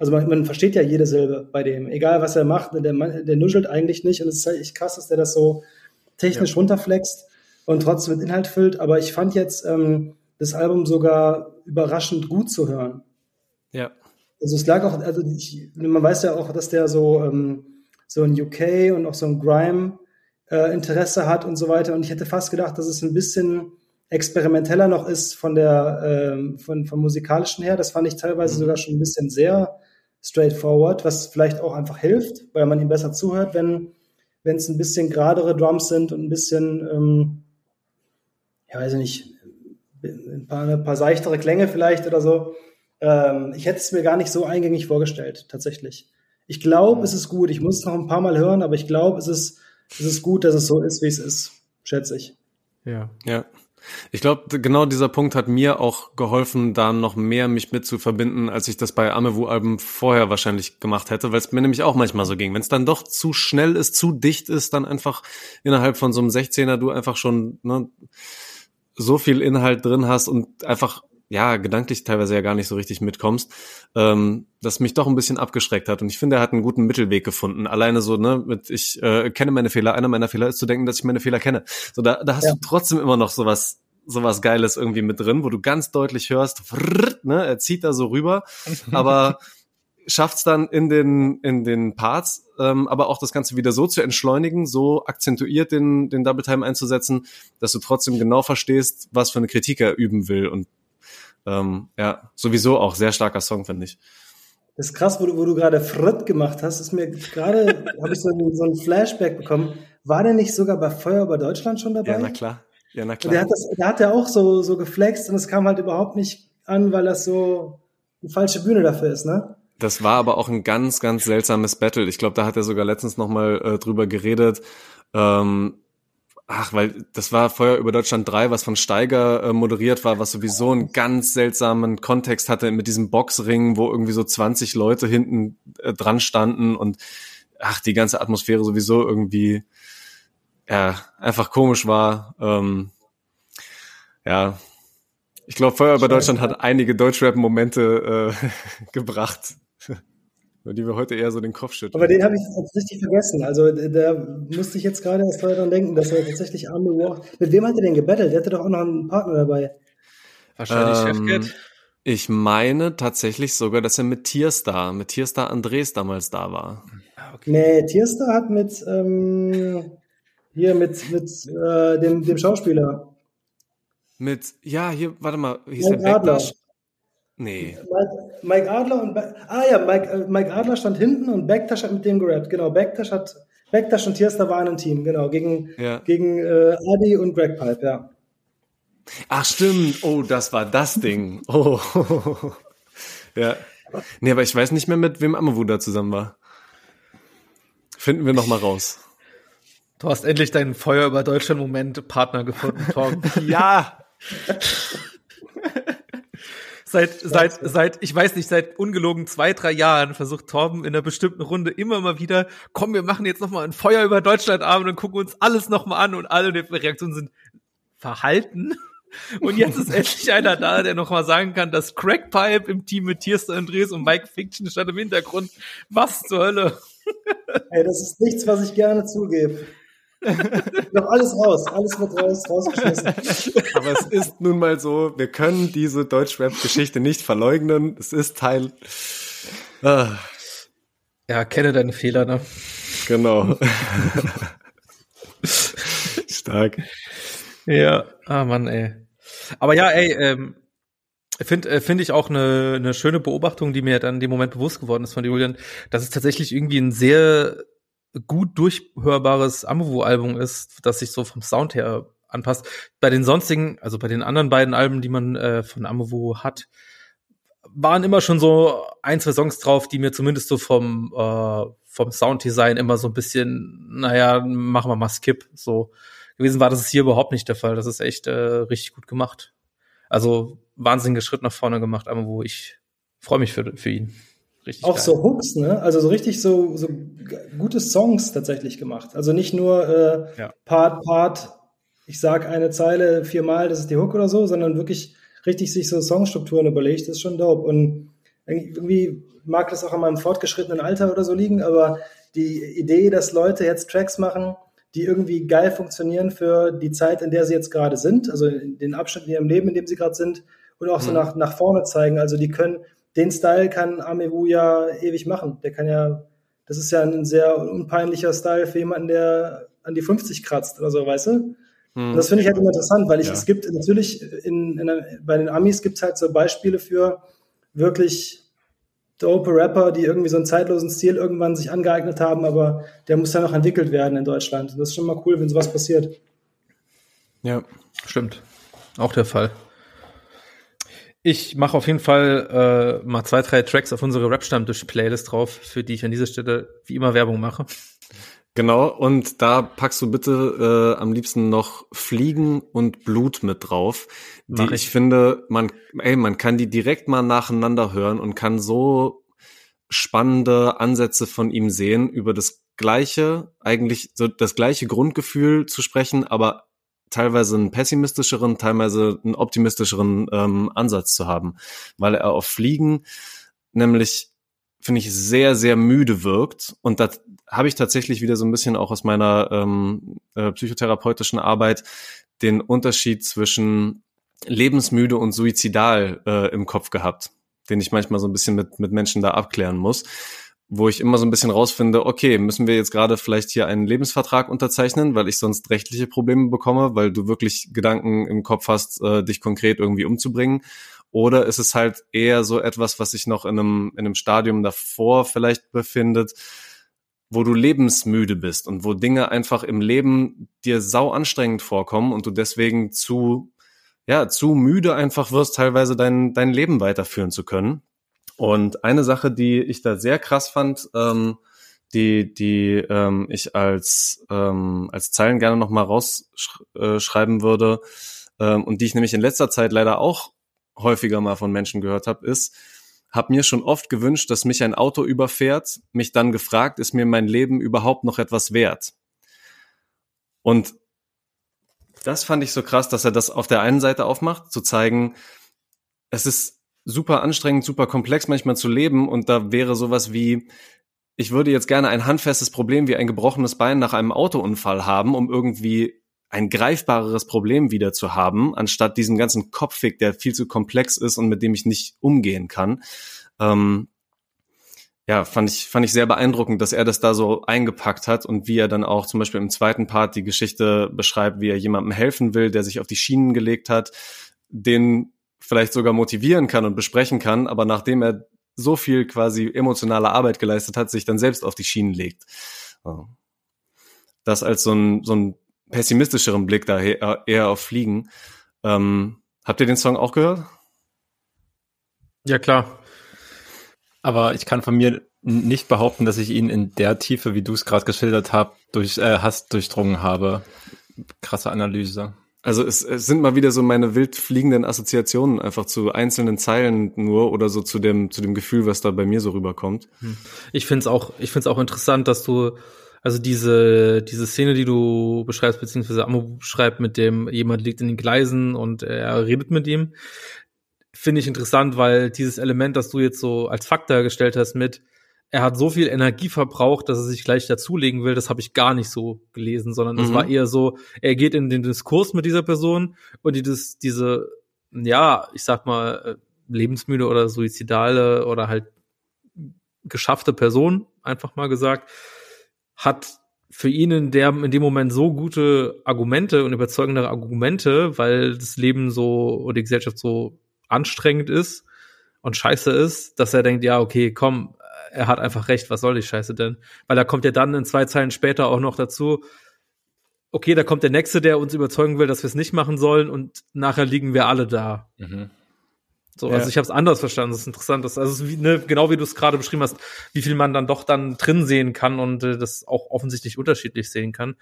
also man, man versteht ja jede Silbe bei dem, egal was er macht, der, der nuschelt eigentlich nicht und es ist halt echt krass, dass der das so technisch ja. runterflext und trotzdem mit Inhalt füllt. Aber ich fand jetzt, ähm, das Album sogar überraschend gut zu hören. Ja. Also es lag auch, also ich, man weiß ja auch, dass der so, ähm, so ein UK und auch so ein Grime äh, Interesse hat und so weiter. Und ich hätte fast gedacht, dass es ein bisschen experimenteller noch ist von der ähm, von vom musikalischen her. Das fand ich teilweise mhm. sogar schon ein bisschen sehr straightforward, was vielleicht auch einfach hilft, weil man ihm besser zuhört, wenn wenn es ein bisschen geradere Drums sind und ein bisschen ähm, ja weiß ich nicht ein paar, ein paar seichtere Klänge vielleicht oder so. Ähm, ich hätte es mir gar nicht so eingängig vorgestellt, tatsächlich. Ich glaube, es ist gut. Ich muss es noch ein paar Mal hören, aber ich glaube, es ist, es ist gut, dass es so ist, wie es ist, schätze ich. Ja. Ja. Ich glaube, genau dieser Punkt hat mir auch geholfen, da noch mehr mich mit zu verbinden, als ich das bei Amewu-Alben vorher wahrscheinlich gemacht hätte, weil es mir nämlich auch manchmal so ging. Wenn es dann doch zu schnell ist, zu dicht ist, dann einfach innerhalb von so einem 16er du einfach schon ne, so viel Inhalt drin hast und einfach ja, gedanklich teilweise ja gar nicht so richtig mitkommst, ähm, das mich doch ein bisschen abgeschreckt hat. Und ich finde, er hat einen guten Mittelweg gefunden. Alleine so, ne, mit ich äh, kenne meine Fehler. Einer meiner Fehler ist zu denken, dass ich meine Fehler kenne. So, da, da hast ja. du trotzdem immer noch sowas, sowas Geiles irgendwie mit drin, wo du ganz deutlich hörst, ne, er zieht da so rüber, aber schafft dann in den, in den Parts, ähm, aber auch das Ganze wieder so zu entschleunigen, so akzentuiert den, den Double Time einzusetzen, dass du trotzdem genau verstehst, was für eine Kritik er üben will. Und ähm, ja, sowieso auch sehr starker Song, finde ich. Das ist krass, wo du, wo du gerade Fritt gemacht hast, ist mir gerade, habe ich so, so ein Flashback bekommen. War der nicht sogar bei Feuer über Deutschland schon dabei? Ja, na klar. Ja, na klar. Der hat das, der hat ja auch so, so geflext und es kam halt überhaupt nicht an, weil das so eine falsche Bühne dafür ist, ne? Das war aber auch ein ganz, ganz seltsames Battle. Ich glaube, da hat er sogar letztens noch mal äh, drüber geredet. Ähm, ach, weil das war Feuer über Deutschland 3, was von Steiger äh, moderiert war, was sowieso einen ganz seltsamen Kontext hatte mit diesem Boxring, wo irgendwie so 20 Leute hinten äh, dran standen und ach, die ganze Atmosphäre sowieso irgendwie ja, einfach komisch war. Ähm, ja, ich glaube, Feuer über Deutschland hat einige Deutschrap-Momente äh, gebracht. Über die wir heute eher so den Kopf schütteln. Aber den habe ich jetzt richtig vergessen. Also da musste ich jetzt gerade erst daran denken, dass er tatsächlich Army War. Mit wem hat er denn gebettelt? Der hatte doch auch noch einen Partner dabei. Wahrscheinlich ähm, Chefcat. Ich meine tatsächlich sogar, dass er mit Tierstar, mit Tierstar Andres damals da war. Ah, okay. Nee, Tierstar hat mit ähm, hier mit, mit äh, dem, dem Schauspieler. Mit, ja, hier, warte mal, hieß Mike der Backlash? Nee. Mike, Mike Adler und, ah ja, Mike, äh, Mike Adler stand hinten und Backtash hat mit dem gerappt. Genau, Backtash hat, Backtash und Tierstar waren ein Team, genau, gegen, ja. gegen äh, Adi und Greg Pipe, ja. Ach stimmt, oh, das war das Ding. Oh. ja. Nee, aber ich weiß nicht mehr, mit wem Amavu da zusammen war. Finden wir noch mal raus. Du hast endlich deinen Feuer über Deutschland Moment Partner gefunden, Tom. ja, seit, seit, seit, ich weiß nicht, seit ungelogen zwei, drei Jahren versucht Torben in einer bestimmten Runde immer mal wieder, komm, wir machen jetzt nochmal ein Feuer über Deutschland Abend und gucken uns alles nochmal an und alle Reaktionen sind verhalten. Und jetzt ist endlich einer da, der nochmal sagen kann, dass Crackpipe im Team mit Tierster Andres und Mike Fiction stand im Hintergrund. Was zur Hölle? Ey, das ist nichts, was ich gerne zugebe. Doch alles raus, alles wird raus, rausgeschmissen. Aber es ist nun mal so, wir können diese Deutschrap-Geschichte nicht verleugnen. Es ist Teil. Ah. Ja, kenne deine Fehler, ne? Genau. Stark. Ja, ah Mann, ey. Aber ja, ey, ähm, finde äh, finde ich auch eine, eine schöne Beobachtung, die mir dann in dem Moment bewusst geworden ist von Julian, dass es tatsächlich irgendwie ein sehr gut durchhörbares Amovo-Album ist, das sich so vom Sound her anpasst. Bei den sonstigen, also bei den anderen beiden Alben, die man äh, von Amovo hat, waren immer schon so ein, zwei Songs drauf, die mir zumindest so vom, äh, vom Sounddesign immer so ein bisschen, naja, machen wir mal Skip, so gewesen war. Das ist hier überhaupt nicht der Fall. Das ist echt äh, richtig gut gemacht. Also wahnsinniger Schritt nach vorne gemacht, wo ich freue mich für, für ihn. Richtig auch geil. so Hooks, ne? Also so richtig so, so gute Songs tatsächlich gemacht. Also nicht nur äh, ja. Part, Part, ich sag eine Zeile viermal, das ist die Hook oder so, sondern wirklich richtig sich so Songstrukturen überlegt, das ist schon dope. Und irgendwie mag das auch an meinem fortgeschrittenen Alter oder so liegen, aber die Idee, dass Leute jetzt Tracks machen, die irgendwie geil funktionieren für die Zeit, in der sie jetzt gerade sind, also den Abschnitt in ihrem Leben, in dem sie gerade sind, und auch so mhm. nach, nach vorne zeigen. Also die können, den Style kann Amewu ja ewig machen. Der kann ja, das ist ja ein sehr unpeinlicher Style für jemanden, der an die 50 kratzt oder so, weißt du? Und das finde ich halt immer interessant, weil ich, ja. es gibt natürlich in, in, bei den Amis gibt es halt so Beispiele für wirklich dope Rapper, die irgendwie so einen zeitlosen Stil irgendwann sich angeeignet haben, aber der muss ja noch entwickelt werden in Deutschland. Und das ist schon mal cool, wenn sowas passiert. Ja, stimmt. Auch der Fall. Ich mache auf jeden Fall äh, mal zwei, drei Tracks auf unsere Rap-Stammtisch-Playlist drauf, für die ich an dieser Stelle wie immer Werbung mache. Genau, und da packst du bitte äh, am liebsten noch Fliegen und Blut mit drauf. Die ich. ich finde, man, ey, man kann die direkt mal nacheinander hören und kann so spannende Ansätze von ihm sehen, über das gleiche, eigentlich so das gleiche Grundgefühl zu sprechen, aber teilweise einen pessimistischeren, teilweise einen optimistischeren ähm, Ansatz zu haben, weil er auf Fliegen nämlich finde ich sehr sehr müde wirkt. Und das habe ich tatsächlich wieder so ein bisschen auch aus meiner ähm, äh, psychotherapeutischen Arbeit den Unterschied zwischen lebensmüde und suizidal äh, im Kopf gehabt, den ich manchmal so ein bisschen mit mit Menschen da abklären muss wo ich immer so ein bisschen rausfinde, okay, müssen wir jetzt gerade vielleicht hier einen Lebensvertrag unterzeichnen, weil ich sonst rechtliche Probleme bekomme, weil du wirklich Gedanken im Kopf hast, äh, dich konkret irgendwie umzubringen. Oder ist es halt eher so etwas, was sich noch in einem, in einem Stadium davor vielleicht befindet, wo du lebensmüde bist und wo Dinge einfach im Leben dir sau anstrengend vorkommen und du deswegen zu, ja, zu müde einfach wirst, teilweise dein, dein Leben weiterführen zu können. Und eine Sache, die ich da sehr krass fand, ähm, die, die ähm, ich als, ähm, als Zeilen gerne nochmal rausschreiben äh, würde ähm, und die ich nämlich in letzter Zeit leider auch häufiger mal von Menschen gehört habe, ist, habe mir schon oft gewünscht, dass mich ein Auto überfährt, mich dann gefragt, ist mir mein Leben überhaupt noch etwas wert? Und das fand ich so krass, dass er das auf der einen Seite aufmacht, zu zeigen, es ist super anstrengend, super komplex manchmal zu leben und da wäre sowas wie, ich würde jetzt gerne ein handfestes Problem wie ein gebrochenes Bein nach einem Autounfall haben, um irgendwie ein greifbareres Problem wieder zu haben, anstatt diesen ganzen Kopfweg, der viel zu komplex ist und mit dem ich nicht umgehen kann. Ähm, ja, fand ich, fand ich sehr beeindruckend, dass er das da so eingepackt hat und wie er dann auch zum Beispiel im zweiten Part die Geschichte beschreibt, wie er jemandem helfen will, der sich auf die Schienen gelegt hat, den vielleicht sogar motivieren kann und besprechen kann, aber nachdem er so viel quasi emotionale Arbeit geleistet hat, sich dann selbst auf die Schienen legt. Das als so ein, so ein pessimistischeren Blick da eher auf Fliegen. Ähm, habt ihr den Song auch gehört? Ja, klar. Aber ich kann von mir nicht behaupten, dass ich ihn in der Tiefe, wie du es gerade geschildert hast, durch, äh, hast durchdrungen habe. Krasse Analyse. Also es, es sind mal wieder so meine wild fliegenden Assoziationen einfach zu einzelnen Zeilen nur oder so zu dem zu dem Gefühl, was da bei mir so rüberkommt. Hm. Ich find's auch ich find's auch interessant, dass du also diese diese Szene, die du beschreibst beziehungsweise Amo schreibt mit dem jemand liegt in den Gleisen und er redet mit ihm, finde ich interessant, weil dieses Element, das du jetzt so als Fakt dargestellt hast mit er hat so viel Energie verbraucht, dass er sich gleich dazulegen will. Das habe ich gar nicht so gelesen, sondern das Mhm. war eher so, er geht in den Diskurs mit dieser Person und dieses, diese, ja, ich sag mal, äh, lebensmüde oder suizidale oder halt geschaffte Person, einfach mal gesagt, hat für ihn in, der, in dem Moment so gute Argumente und überzeugende Argumente, weil das Leben so oder die Gesellschaft so anstrengend ist und scheiße ist, dass er denkt, ja, okay, komm, er hat einfach recht, was soll die Scheiße denn? Weil da kommt ja dann in zwei Zeilen später auch noch dazu, okay, da kommt der Nächste, der uns überzeugen will, dass wir es nicht machen sollen und nachher liegen wir alle da. Mhm. So, Ja. also ich habe es anders verstanden. Das ist interessant. Das, also wie, ne, genau wie du es gerade beschrieben hast, wie viel man dann doch dann drin sehen kann und äh, das auch offensichtlich unterschiedlich sehen kann.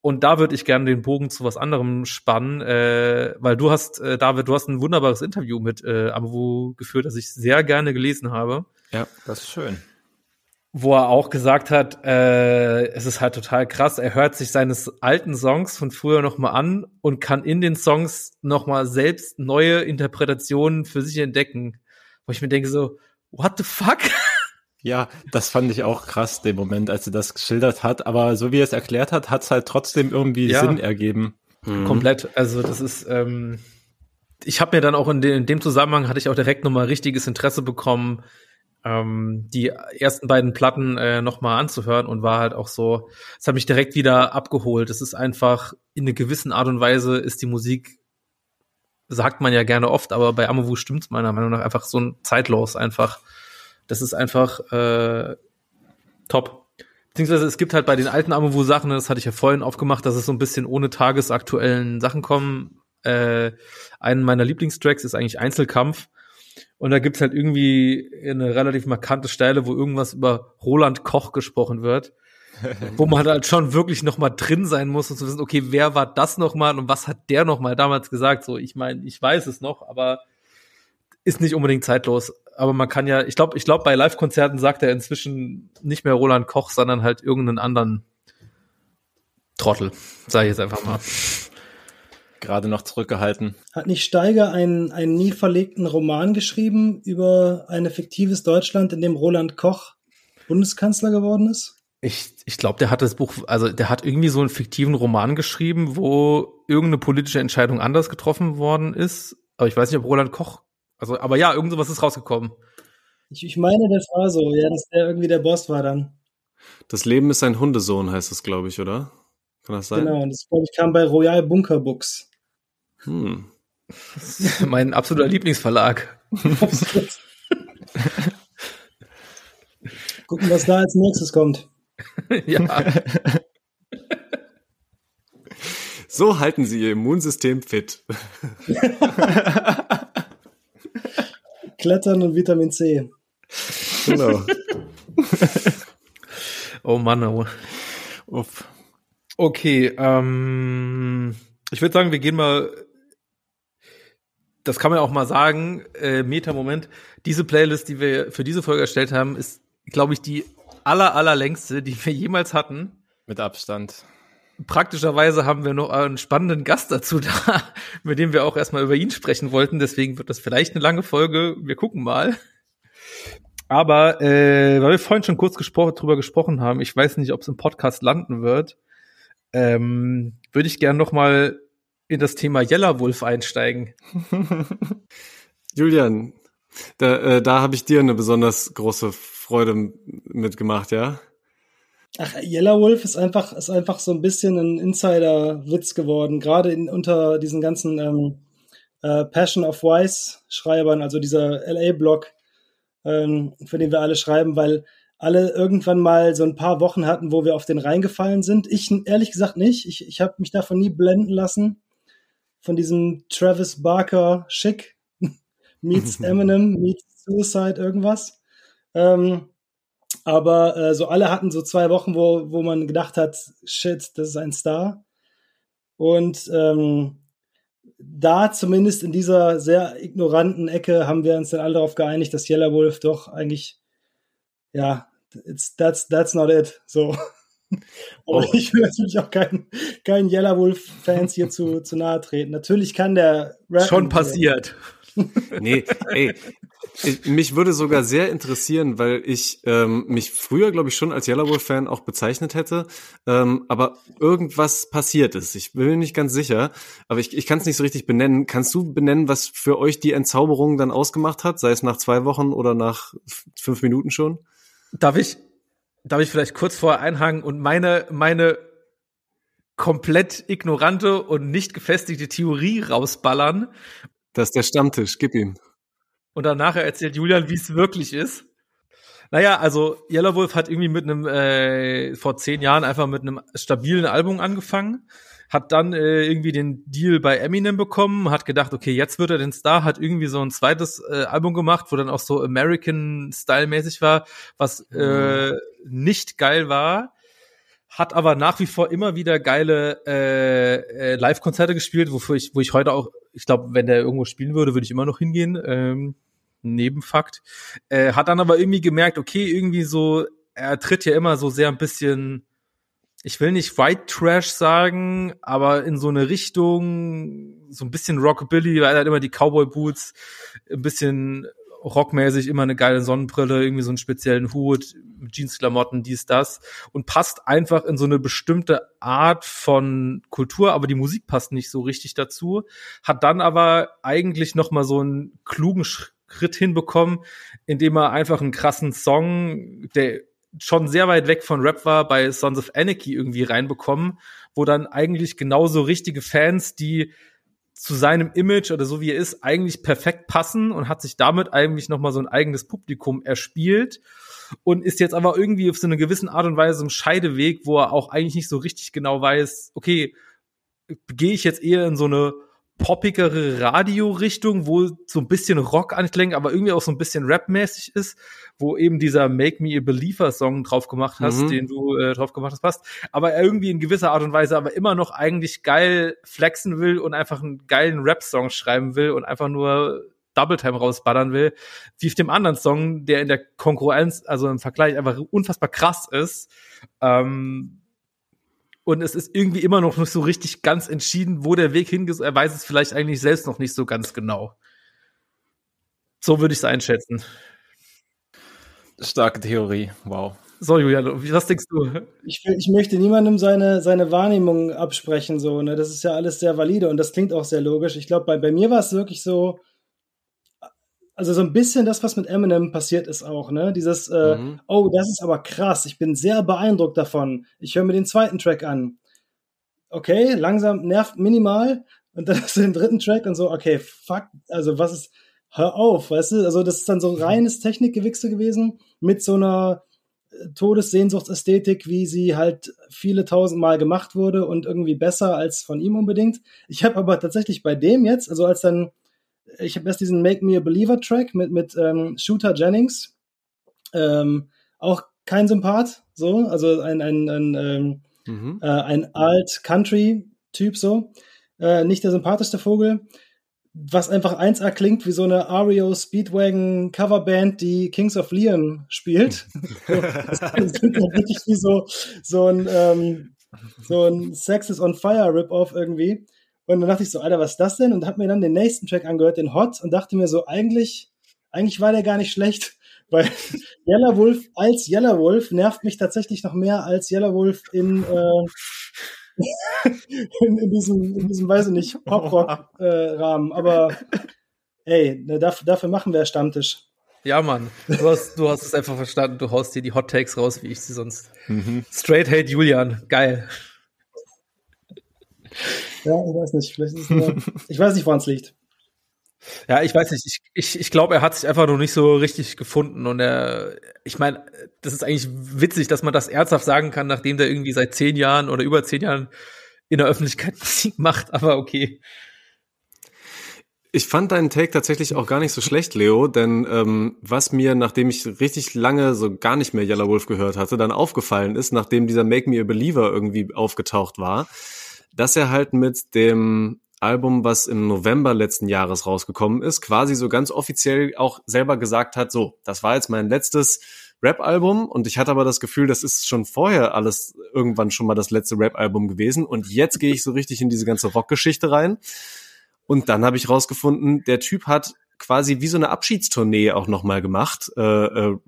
Und da würde ich gerne den Bogen zu was anderem spannen, äh, weil du hast, äh, David, du hast ein wunderbares Interview mit äh, Amu geführt, das ich sehr gerne gelesen habe, Ja, das ist schön. wo er auch gesagt hat, äh, es ist halt total krass. Er hört sich seines alten Songs von früher noch mal an und kann in den Songs noch mal selbst neue Interpretationen für sich entdecken. Wo ich mir denke so, what the fuck? Ja, das fand ich auch krass, den Moment, als er das geschildert hat. Aber so wie er es erklärt hat, hat es halt trotzdem irgendwie Ja. Sinn ergeben. Mhm. Komplett. Also das ist, ähm, ich habe mir dann auch in, de in dem Zusammenhang hatte ich auch direkt nochmal richtiges Interesse bekommen, ähm, die ersten beiden Platten äh, nochmal anzuhören und war halt auch so, es hat mich direkt wieder abgeholt. Es ist einfach, in einer gewissen Art und Weise ist die Musik, sagt man ja gerne oft, aber bei Amovu stimmt's meiner Meinung nach einfach so ein zeitlos einfach. Das ist einfach äh, top. Beziehungsweise es gibt halt bei den alten Amovu-Sachen, das hatte ich ja vorhin aufgemacht, dass es so ein bisschen ohne tagesaktuellen Sachen kommen. Äh, einen meiner Lieblingstracks ist eigentlich Einzelkampf. Und da gibt's halt irgendwie eine relativ markante Stelle, wo irgendwas über Roland Koch gesprochen wird. wo man halt schon wirklich noch mal drin sein muss und zu wissen, okay, wer war das noch mal und was hat der noch mal damals gesagt? So, ich meine, ich weiß es noch, aber ist nicht unbedingt zeitlos. Aber man kann ja, ich glaube, ich glaube, bei Live-Konzerten sagt er inzwischen nicht mehr Roland Koch, sondern halt irgendeinen anderen Trottel, sage ich jetzt einfach mal. Gerade noch zurückgehalten. Hat nicht Steiger einen, einen nie verlegten Roman geschrieben über ein fiktives Deutschland, in dem Roland Koch Bundeskanzler geworden ist? Ich, ich glaube, der hat das Buch, also der hat irgendwie so einen fiktiven Roman geschrieben, wo irgendeine politische Entscheidung anders getroffen worden ist. Aber ich weiß nicht, ob Roland Koch, also, aber ja, irgend sowas ist rausgekommen. Ich, ich meine, das war so, ja, dass der irgendwie der Boss war dann. Das Leben ist ein Hundesohn, heißt es, glaube ich, oder? Kann das sein? Genau, und das, glaube ich, kam bei Royal Bunker Books. Hm. mein absoluter Lieblingsverlag. Gucken, was da als nächstes kommt. ja, So halten sie ihr Immunsystem fit. Klettern und Vitamin C. Genau. oh Mann, oh. Uff. Okay, ähm, ich würde sagen, wir gehen mal. Das kann man auch mal sagen, äh, Meta-Moment. Diese Playlist, die wir für diese Folge erstellt haben, ist, glaube ich, die aller, allerlängste, die wir jemals hatten. Mit Abstand. Praktischerweise haben wir noch einen spannenden Gast dazu da, mit dem wir auch erstmal über ihn sprechen wollten. Deswegen wird das vielleicht eine lange Folge. Wir gucken mal. Aber äh, weil wir vorhin schon kurz gespro drüber gesprochen haben, ich weiß nicht, ob es im Podcast landen wird, ähm, würde ich gern noch mal in das Thema Yellow Wolf einsteigen. Julian, da, äh, da habe ich dir eine besonders große Freude mitgemacht, ja? Ach, Yellow Wolf ist einfach, ist einfach so ein bisschen ein Insider-Witz geworden, gerade in, unter diesen ganzen ähm, äh, Passion of Wise Schreibern, also dieser LA-Blog, ähm, für den wir alle schreiben, weil alle irgendwann mal so ein paar Wochen hatten, wo wir auf den reingefallen sind. Ich ehrlich gesagt nicht. Ich, ich habe mich davon nie blenden lassen. Von diesem Travis Barker Schick meets Eminem meets Suicide irgendwas. Ähm, aber äh, so alle hatten so zwei Wochen, wo, wo man gedacht hat, shit, das ist ein Star. Und ähm, da zumindest in dieser sehr ignoranten Ecke haben wir uns dann alle darauf geeinigt, dass Yellow Wolf doch eigentlich, ja, it's, that's, that's not it. So. Aber Oh. ich will natürlich auch keinen kein Yellow Wolf-Fans hier zu, zu nahe treten. Natürlich kann der Rap Schon passiert. Nee, ey, Ich, mich würde sogar sehr interessieren, weil ich ähm, mich früher, glaube ich, schon als Yellowwolf-Fan auch bezeichnet hätte, ähm, aber irgendwas passiert ist. Ich bin mir nicht ganz sicher, aber ich, ich kann es nicht so richtig benennen. Kannst du benennen, was für euch die Entzauberung dann ausgemacht hat, sei es nach zwei Wochen oder nach fünf Minuten schon? Darf ich, darf ich vielleicht kurz vorher einhaken und meine, meine komplett ignorante und nicht gefestigte Theorie rausballern? Das ist der Stammtisch, gib ihm. Und dann nachher erzählt Julian, wie es wirklich ist. Naja, also Yellowwolf hat irgendwie mit einem, äh, vor zehn Jahren einfach mit einem stabilen Album angefangen, hat dann äh, irgendwie den Deal bei Eminem bekommen, hat gedacht, okay, jetzt wird er den Star, hat irgendwie so ein zweites äh, Album gemacht, wo dann auch so American-Style-mäßig war, was äh, nicht geil war hat aber nach wie vor immer wieder geile äh, äh, Live-Konzerte gespielt, wofür ich, wo ich heute auch, ich glaube, wenn der irgendwo spielen würde, würde ich immer noch hingehen. Ähm, Nebenfakt. Äh, hat dann aber irgendwie gemerkt, okay, irgendwie so, er tritt ja immer so sehr ein bisschen, ich will nicht White Trash sagen, aber in so eine Richtung, so ein bisschen Rockabilly, weil er hat immer die Cowboy Boots, ein bisschen rockmäßig immer eine geile Sonnenbrille, irgendwie so einen speziellen Hut, Jeansklamotten, dies, das. Und passt einfach in so eine bestimmte Art von Kultur, aber die Musik passt nicht so richtig dazu, hat dann aber eigentlich noch mal so einen klugen Schritt hinbekommen, indem er einfach einen krassen Song, der schon sehr weit weg von Rap war, bei Sons of Anarchy irgendwie reinbekommen, wo dann eigentlich genauso richtige Fans, die zu seinem Image oder so wie er ist, eigentlich perfekt passen und hat sich damit eigentlich nochmal so ein eigenes Publikum erspielt und ist jetzt aber irgendwie auf so eine gewissen Art und Weise im Scheideweg, wo er auch eigentlich nicht so richtig genau weiß, okay, gehe ich jetzt eher in so eine poppigere Radio-Richtung, wo so ein bisschen Rock anklingt, aber irgendwie auch so ein bisschen Rap-mäßig ist, wo eben dieser Make Me a Believer-Song drauf gemacht hast, mhm. den du äh, drauf gemacht hast, passt. Aber er irgendwie in gewisser Art und Weise aber immer noch eigentlich geil flexen will und einfach einen geilen Rap-Song schreiben will und einfach nur Double Time rausballern will, wie auf dem anderen Song, der in der Konkurrenz, also im Vergleich einfach unfassbar krass ist. Ähm, und es ist irgendwie immer noch nicht so richtig ganz entschieden, wo der Weg hingeht. Er weiß es vielleicht eigentlich selbst noch nicht so ganz genau. So würde ich es einschätzen. Starke Theorie, wow. So, Julian, was denkst du? Ich, ich möchte niemandem seine, seine Wahrnehmung absprechen, so, ne? Das ist ja alles sehr valide und das klingt auch sehr logisch. Ich glaube, bei, bei mir war es wirklich so, also so ein bisschen das, was mit Eminem passiert ist auch, ne? Dieses, äh, mhm. oh, das ist aber krass, ich bin sehr beeindruckt davon. Ich höre mir den zweiten Track an. Okay, langsam nervt minimal und dann hast du den dritten Track und so, okay, fuck, also was ist, hör auf, weißt du? Also das ist dann so reines Technikgewichse gewesen mit so einer äh, Todessehnsuchtsästhetik, wie sie halt viele tausendmal gemacht wurde und irgendwie besser als von ihm unbedingt. Ich habe aber tatsächlich bei dem jetzt, also als dann ich habe erst diesen Make Me a Believer Track mit, mit ähm, Shooter Jennings. Ähm, auch kein Sympath, so, also ein, ein, ein, ähm, mhm. äh, ein Alt-Country-Typ, so. Äh, nicht der sympathischste Vogel. Was einfach 1A klingt wie so eine Ario Speedwagon Coverband, die Kings of Leon spielt. das klingt wirklich wie so, so ein, ähm, so ein Sex is on Fire Rip-Off irgendwie. Und dann dachte ich so, Alter, was ist das denn? Und habe mir dann den nächsten Track angehört, den Hot, und dachte mir so, eigentlich, eigentlich war der gar nicht schlecht, weil Yellow Wolf als Yellow Wolf nervt mich tatsächlich noch mehr als Yellow Wolf in, äh, in, in, diesem, in diesem, weiß ich nicht, Pop-Rock-Rahmen. Äh, Aber ey, ne, dafür, dafür machen wir Stammtisch. Ja, Mann. Du hast, du hast es einfach verstanden. Du haust dir die Hot Takes raus, wie ich sie sonst. Mhm. Straight Hate Julian. Geil. Ja, ich weiß nicht. Vielleicht ist es nur, ich weiß nicht, woran es liegt. Ja, ich weiß nicht. Ich, ich, ich glaube, er hat sich einfach noch nicht so richtig gefunden. Und er, ich meine, das ist eigentlich witzig, dass man das ernsthaft sagen kann, nachdem der irgendwie seit zehn Jahren oder über zehn Jahren in der Öffentlichkeit Musik macht, aber okay. Ich fand deinen Take tatsächlich auch gar nicht so schlecht, Leo, denn ähm, was mir, nachdem ich richtig lange so gar nicht mehr Yellow Wolf gehört hatte, dann aufgefallen ist, nachdem dieser Make Me a Believer irgendwie aufgetaucht war, dass er halt mit dem Album, was im November letzten Jahres rausgekommen ist, quasi so ganz offiziell auch selber gesagt hat, so, das war jetzt mein letztes Rap-Album und ich hatte aber das Gefühl, das ist schon vorher alles irgendwann schon mal das letzte Rap-Album gewesen und jetzt gehe ich so richtig in diese ganze Rock-Geschichte rein. Und dann habe ich rausgefunden, der Typ hat quasi wie so eine Abschiedstournee auch nochmal gemacht äh, äh,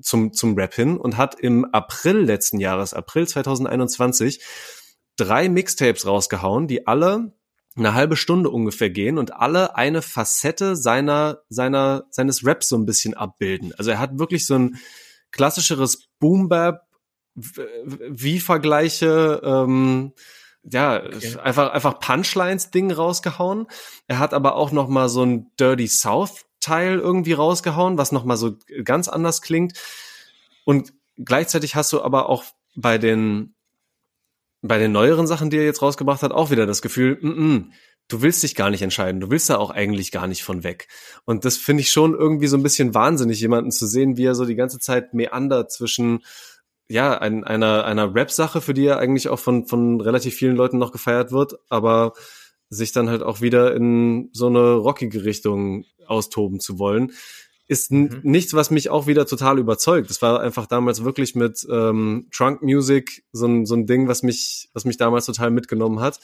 zum, zum Rap hin und hat im April letzten Jahres, April 2021, drei Mixtapes rausgehauen, die alle eine halbe Stunde ungefähr gehen und alle eine Facette seiner, seiner, seines Raps so ein bisschen abbilden. Also er hat wirklich so ein klassischeres Boom-Bap, wie Vergleiche, ähm, ja, okay. einfach, einfach Punchlines-Ding rausgehauen. Er hat aber auch noch mal so ein Dirty South-Teil irgendwie rausgehauen, was noch mal so ganz anders klingt. Und gleichzeitig hast du aber auch bei den, bei den neueren Sachen, die er jetzt rausgebracht hat, auch wieder das Gefühl, mm -mm, du willst dich gar nicht entscheiden, du willst da auch eigentlich gar nicht von weg. Und das finde ich schon irgendwie so ein bisschen wahnsinnig, jemanden zu sehen, wie er so die ganze Zeit meandert zwischen ja, ein, einer, einer Rap-Sache, für die er eigentlich auch von, von relativ vielen Leuten noch gefeiert wird, aber sich dann halt auch wieder in so eine rockige Richtung austoben zu wollen, ist mhm. nichts, was mich auch wieder total überzeugt. Das war einfach damals wirklich mit ähm, Trunk Music so ein, so ein Ding, was mich, was mich damals total mitgenommen hat.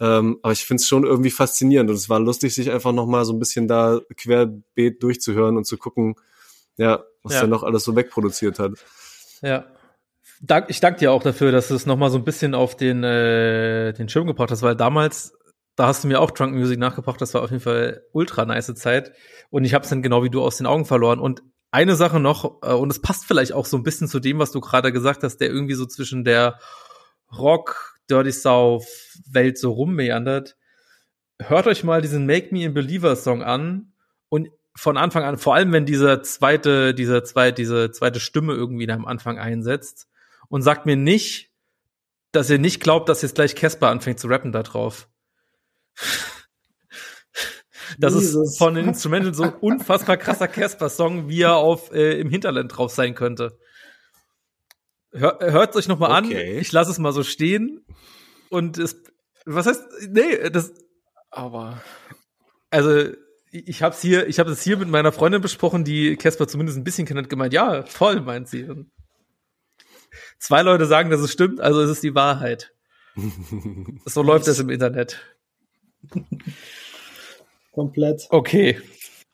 Ähm, aber ich finde es schon irgendwie faszinierend und es war lustig, sich einfach nochmal so ein bisschen da querbeet durchzuhören und zu gucken, ja, was ja. er noch alles so wegproduziert hat. Ja, Dank, ich danke dir auch dafür, dass du es nochmal so ein bisschen auf den, äh, den Schirm gebracht hast, weil damals, da hast du mir auch Drunk Music nachgebracht, das war auf jeden Fall ultra nice Zeit. Und ich habe es dann genau wie du aus den Augen verloren. Und eine Sache noch, äh, und es passt vielleicht auch so ein bisschen zu dem, was du gerade gesagt hast, der irgendwie so zwischen der Rock, Dirty South Welt so rummeandert. Hört euch mal diesen Make Me a Believer Song an und von Anfang an, vor allem wenn dieser zweite, dieser zweite, diese zweite Stimme irgendwie am Anfang einsetzt, und sagt mir nicht, dass ihr nicht glaubt, dass jetzt gleich Casper anfängt zu rappen da drauf. Das Jesus. ist von den Instrumentals so ein unfassbar krasser Casper-Song, wie er auf äh, im Hinterland drauf sein könnte. Hör, hört euch noch mal okay. an. Ich lasse es mal so stehen. Und es, was heißt, nee, das, aber, also, ich hab's hier, ich habe es hier mit meiner Freundin besprochen, die Casper zumindest ein bisschen kennt, gemeint, ja, voll, meint sie. Und Zwei Leute sagen, dass es stimmt, also ist es die Wahrheit. so läuft es im Internet. Komplett. Okay.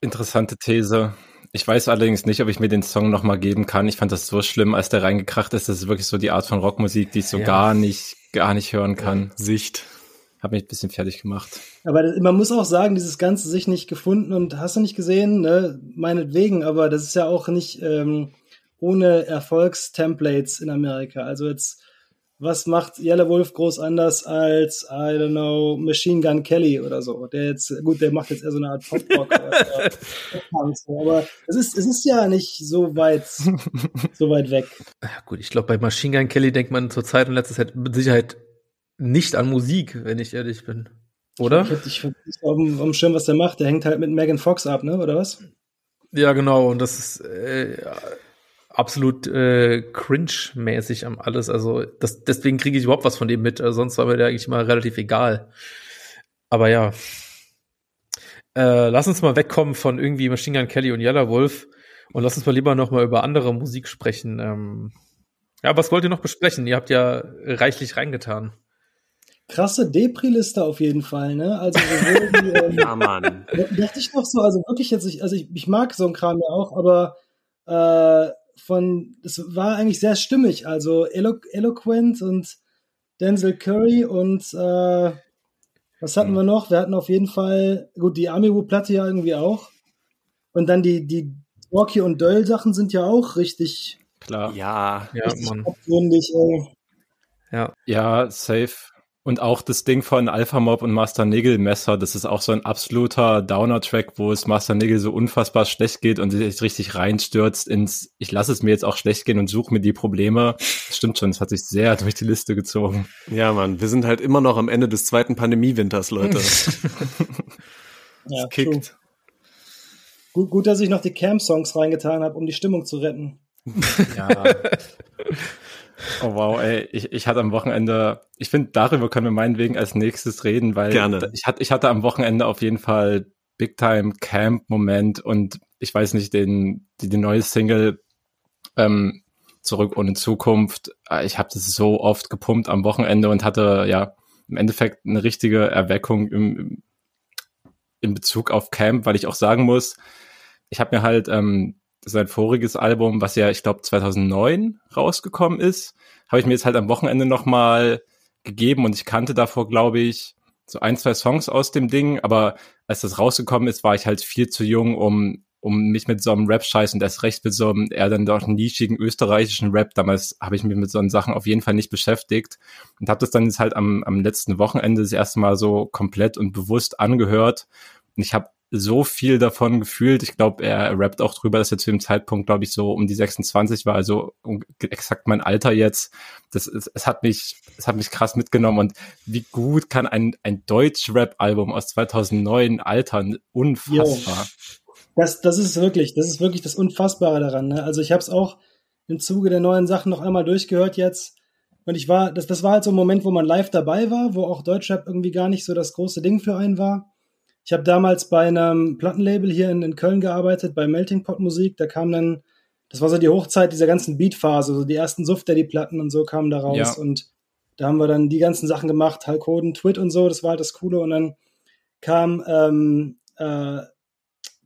Interessante These. Ich weiß allerdings nicht, ob ich mir den Song noch mal geben kann. Ich fand das so schlimm, als der reingekracht ist. Das ist wirklich so die Art von Rockmusik, die ich so ja. gar nicht, gar nicht hören kann. Sicht. Hat mich ein bisschen fertig gemacht. Aber das, man muss auch sagen, dieses Ganze sich nicht gefunden und hast du nicht gesehen, ne? Meinetwegen, aber das ist ja auch nicht, ähm, ohne Erfolgstemplates in Amerika. Also jetzt, was macht Yellow Wolf groß anders als, I don't know, Machine Gun Kelly oder so? Der jetzt, gut, der macht jetzt eher so eine Art Pop-Rock. aber es ist, es ist ja nicht so weit, so weit weg. Ja, gut, ich glaube, bei Machine Gun Kelly denkt man zur Zeit und letzter Zeit mit Sicherheit nicht an Musik, wenn ich ehrlich bin. Oder? Ich, ich, ich, auf, dem, Schirm, was der macht. Der hängt halt mit Megan Fox ab, ne? Oder was? Ja, genau. Und das ist, äh, absolut äh, cringe-mäßig am alles. Also das, deswegen kriege ich überhaupt was von dem mit. Also, sonst war mir der eigentlich mal relativ egal. Aber ja. Äh, lass uns mal wegkommen von irgendwie Machine Gun Kelly und Yellow Wolf und lass uns mal lieber noch mal über andere Musik sprechen. Ähm, ja, was wollt ihr noch besprechen? Ihr habt ja reichlich reingetan. Krasse Depri-Liste auf jeden Fall, ne? Also die, ähm, ja, Mann. Dachte ich noch so, also wirklich jetzt, ich, also ich, ich mag so ein Kram ja auch, aber äh, von, es war eigentlich sehr stimmig, also elo eloquent und Denzel Curry und äh, was hatten wir noch? Wir hatten auf jeden Fall, gut, die Amiibo-Platte ja irgendwie auch. Und dann die, die Rocky und Döll Sachen sind ja auch richtig. Klar. Ja, richtig ja, Mann. Ja. ja, safe. Und auch das Ding von Alpha Mob und Master Nigel Messer, das ist auch so ein absoluter Downer-Track, wo es Master Nigel so unfassbar schlecht geht und sich richtig reinstürzt ins, ich lasse es mir jetzt auch schlecht gehen und suche mir die Probleme. Das stimmt schon, es hat sich sehr durch die Liste gezogen. Ja, Mann, wir sind halt immer noch am Ende des zweiten Pandemiewinters, Leute. ja, kickt. Gut, gut, dass ich noch die Camp-Songs reingetan habe, um die Stimmung zu retten. ja. Oh wow, ey, ich, ich hatte am Wochenende, ich finde, darüber können wir meinetwegen als nächstes reden, weil Gerne. Ich, hatte, ich hatte am Wochenende auf jeden Fall Big Time Camp Moment und ich weiß nicht, den, die, die neue Single ähm, Zurück ohne Zukunft. Ah, ich habe das so oft gepumpt am Wochenende und hatte ja im Endeffekt eine richtige Erweckung im, in Bezug auf Camp, weil ich auch sagen muss, ich habe mir halt ähm, sein voriges Album, was ja, ich glaube, 2009 rausgekommen ist, habe ich mir jetzt halt am Wochenende nochmal gegeben und ich kannte davor, glaube ich, so ein, zwei Songs aus dem Ding, aber als das rausgekommen ist, war ich halt viel zu jung, um, um mich mit so einem Rap-Scheiß und erst recht mit so einem eher dann doch nischigen österreichischen Rap, damals habe ich mich mit so Sachen auf jeden Fall nicht beschäftigt und habe das dann jetzt halt am, am letzten Wochenende das erste Mal so komplett und bewusst angehört und ich habe so viel davon gefühlt. Ich glaube, er rappt auch drüber, dass er zu dem Zeitpunkt, glaube ich, so um die 26 war, also exakt mein Alter jetzt. Das ist, es hat mich, es hat mich krass mitgenommen. Und wie gut kann ein, ein Deutsch-Rap-Album aus 2009 altern? Unfassbar. Das, das ist wirklich, das ist wirklich das Unfassbare daran. Ne? Also ich habe es auch im Zuge der neuen Sachen noch einmal durchgehört jetzt. Und ich war, das, das war halt so ein Moment, wo man live dabei war, wo auch Deutschrap irgendwie gar nicht so das große Ding für einen war. Ich habe damals bei einem Plattenlabel hier in, in, Köln gearbeitet, bei Melting Pot Musik. Da kam dann, das war so die Hochzeit dieser ganzen Beatphase, so die ersten Suft die Platten und so kamen da raus. Ja. Und da haben wir dann die ganzen Sachen gemacht, Halkoden, Twit und so, das war halt das Coole. Und dann kam ähm, äh,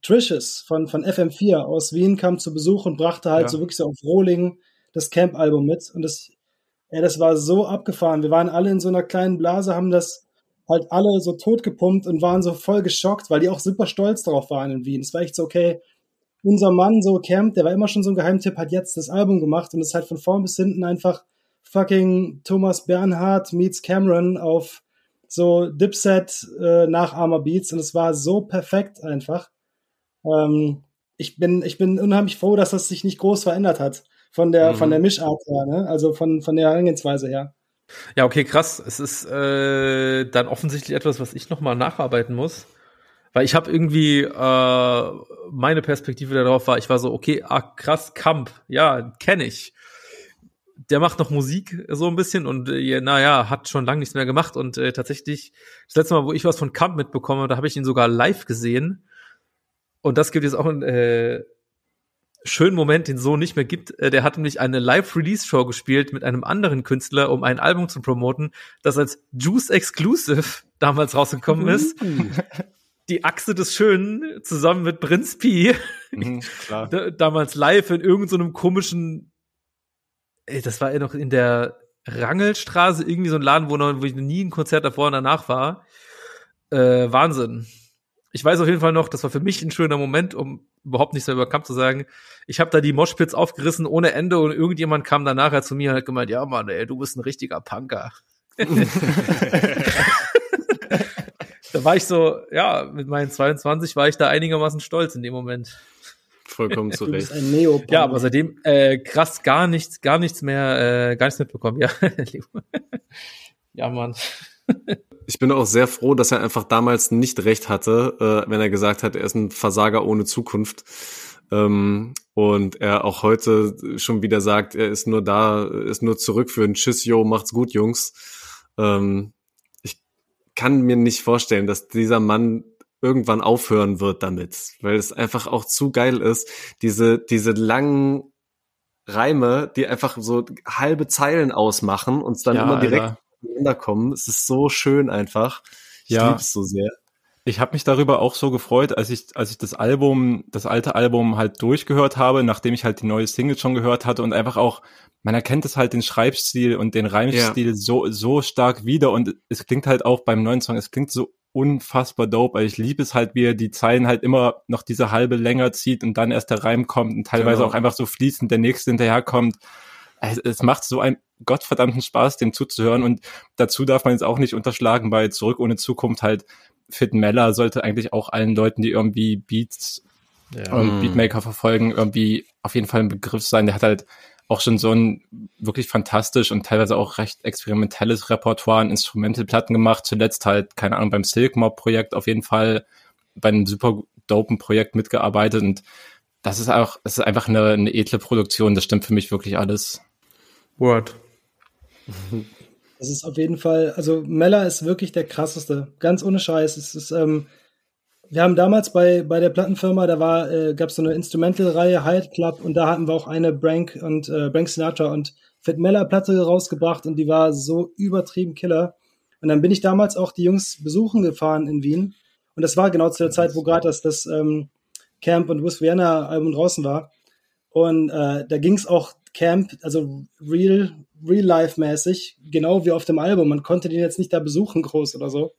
Trishes von, von FM4 aus Wien, kam zu Besuch und brachte halt ja. so wirklich so auf Rohling das Camp-Album mit. Und das, ja, das war so abgefahren. Wir waren alle in so einer kleinen Blase, haben das halt alle so totgepumpt und waren so voll geschockt, weil die auch super stolz darauf waren in Wien. Es war echt so, okay, unser Mann, so Camp, der war immer schon so ein Geheimtipp, hat jetzt das Album gemacht und ist halt von vorn bis hinten einfach fucking Thomas Bernhard meets Cameron auf so Dipset äh, Nachahmer Beats und es war so perfekt einfach. Ähm, ich bin ich bin unheimlich froh, dass das sich nicht groß verändert hat von der mhm. von der Mischart her, ne? Also von von der Herangehensweise her. Ja, okay, krass. Es ist äh, dann offensichtlich etwas, was ich nochmal nacharbeiten muss. Weil ich habe irgendwie äh, meine Perspektive darauf war, ich war so, okay, ah, krass, Kamp, ja, kenne ich. Der macht noch Musik so ein bisschen und äh, naja, hat schon lange nichts mehr gemacht. Und äh, tatsächlich, das letzte Mal, wo ich was von Kamp mitbekomme, da habe ich ihn sogar live gesehen. Und das gibt jetzt auch ein, äh, schönen Moment, den so nicht mehr gibt. Äh, der hat nämlich eine Live-Release-Show gespielt mit einem anderen Künstler, um ein Album zu promoten, das als Juice Exclusive damals rausgekommen ist. Die Achse des Schönen zusammen mit Prinz P. Mhm, damals live in irgendeinem so komischen, ey, das war ja noch in der Rangelstraße, irgendwie so ein Laden, wo, noch, wo ich nie ein Konzert davor und danach war. Äh, Wahnsinn ich weiß auf jeden Fall noch, das war für mich ein schöner Moment, um überhaupt nichts mehr über Kampf zu sagen. Ich habe da die Moshpits aufgerissen ohne Ende und irgendjemand kam dann nachher zu mir und hat gemeint, ja Mann, ey, du bist ein richtiger Punker. da war ich so, ja, mit meinen 22 war ich da einigermaßen stolz in dem Moment. Vollkommen zu Recht. Ja, aber seitdem äh, krass gar nichts, gar nichts mehr, äh, gar nichts mitbekommen. Ja, ja, Mann ich bin auch sehr froh, dass er einfach damals nicht recht hatte, äh, wenn er gesagt hat, er ist ein Versager ohne Zukunft. Ähm, und er auch heute schon wieder sagt, er ist nur da, ist nur zurück für ein Tschüss, yo, macht's gut, Jungs. Ähm, ich kann mir nicht vorstellen, dass dieser Mann irgendwann aufhören wird damit, weil es einfach auch zu geil ist, diese, diese langen Reime, die einfach so halbe Zeilen ausmachen und dann ja, immer direkt Alter miteinander kommen. Es ist so schön einfach. Ich ja. liebe es so sehr. Ich habe mich darüber auch so gefreut, als ich, als ich das Album, das alte Album halt durchgehört habe, nachdem ich halt die neue Single schon gehört hatte und einfach auch, man erkennt es halt den Schreibstil und den Reimstil ja. so, so stark wieder und es klingt halt auch beim neuen Song, es klingt so unfassbar dope. Also ich liebe es halt, wie er die Zeilen halt immer noch diese halbe länger zieht und dann erst der Reim kommt und teilweise genau. auch einfach so fließend der nächste hinterherkommt. Es, es macht so ein gottverdammten Spaß, dem zuzuhören. Und dazu darf man jetzt auch nicht unterschlagen, bei Zurück ohne Zukunft halt Fit Meller sollte eigentlich auch allen Leuten, die irgendwie Beats ja. und Beatmaker verfolgen, irgendwie auf jeden Fall ein Begriff sein. Der hat halt auch schon so ein wirklich fantastisch und teilweise auch recht experimentelles Repertoire an Instrumentalplatten gemacht. Zuletzt halt, keine Ahnung, beim Silk Mob Projekt auf jeden Fall bei einem super dopen Projekt mitgearbeitet und das ist auch, es ist einfach eine, eine edle Produktion. Das stimmt für mich wirklich alles. Word. Das ist auf jeden Fall, also Meller ist wirklich der krasseste. Ganz ohne Scheiß. Es ist, ähm, wir haben damals bei, bei der Plattenfirma, da war, äh, gab es so eine Instrumental-Reihe, Hyatt Club, und da hatten wir auch eine Brank und äh, Brank Sinatra und Fit Meller Platte rausgebracht und die war so übertrieben Killer. Und dann bin ich damals auch die Jungs besuchen gefahren in Wien. Und das war genau zu der Zeit, wo gerade das, das ähm, Camp und West Vienna Album draußen war. Und äh, da ging es auch Camp, also real, real life mäßig, genau wie auf dem Album. Man konnte den jetzt nicht da besuchen, groß oder so.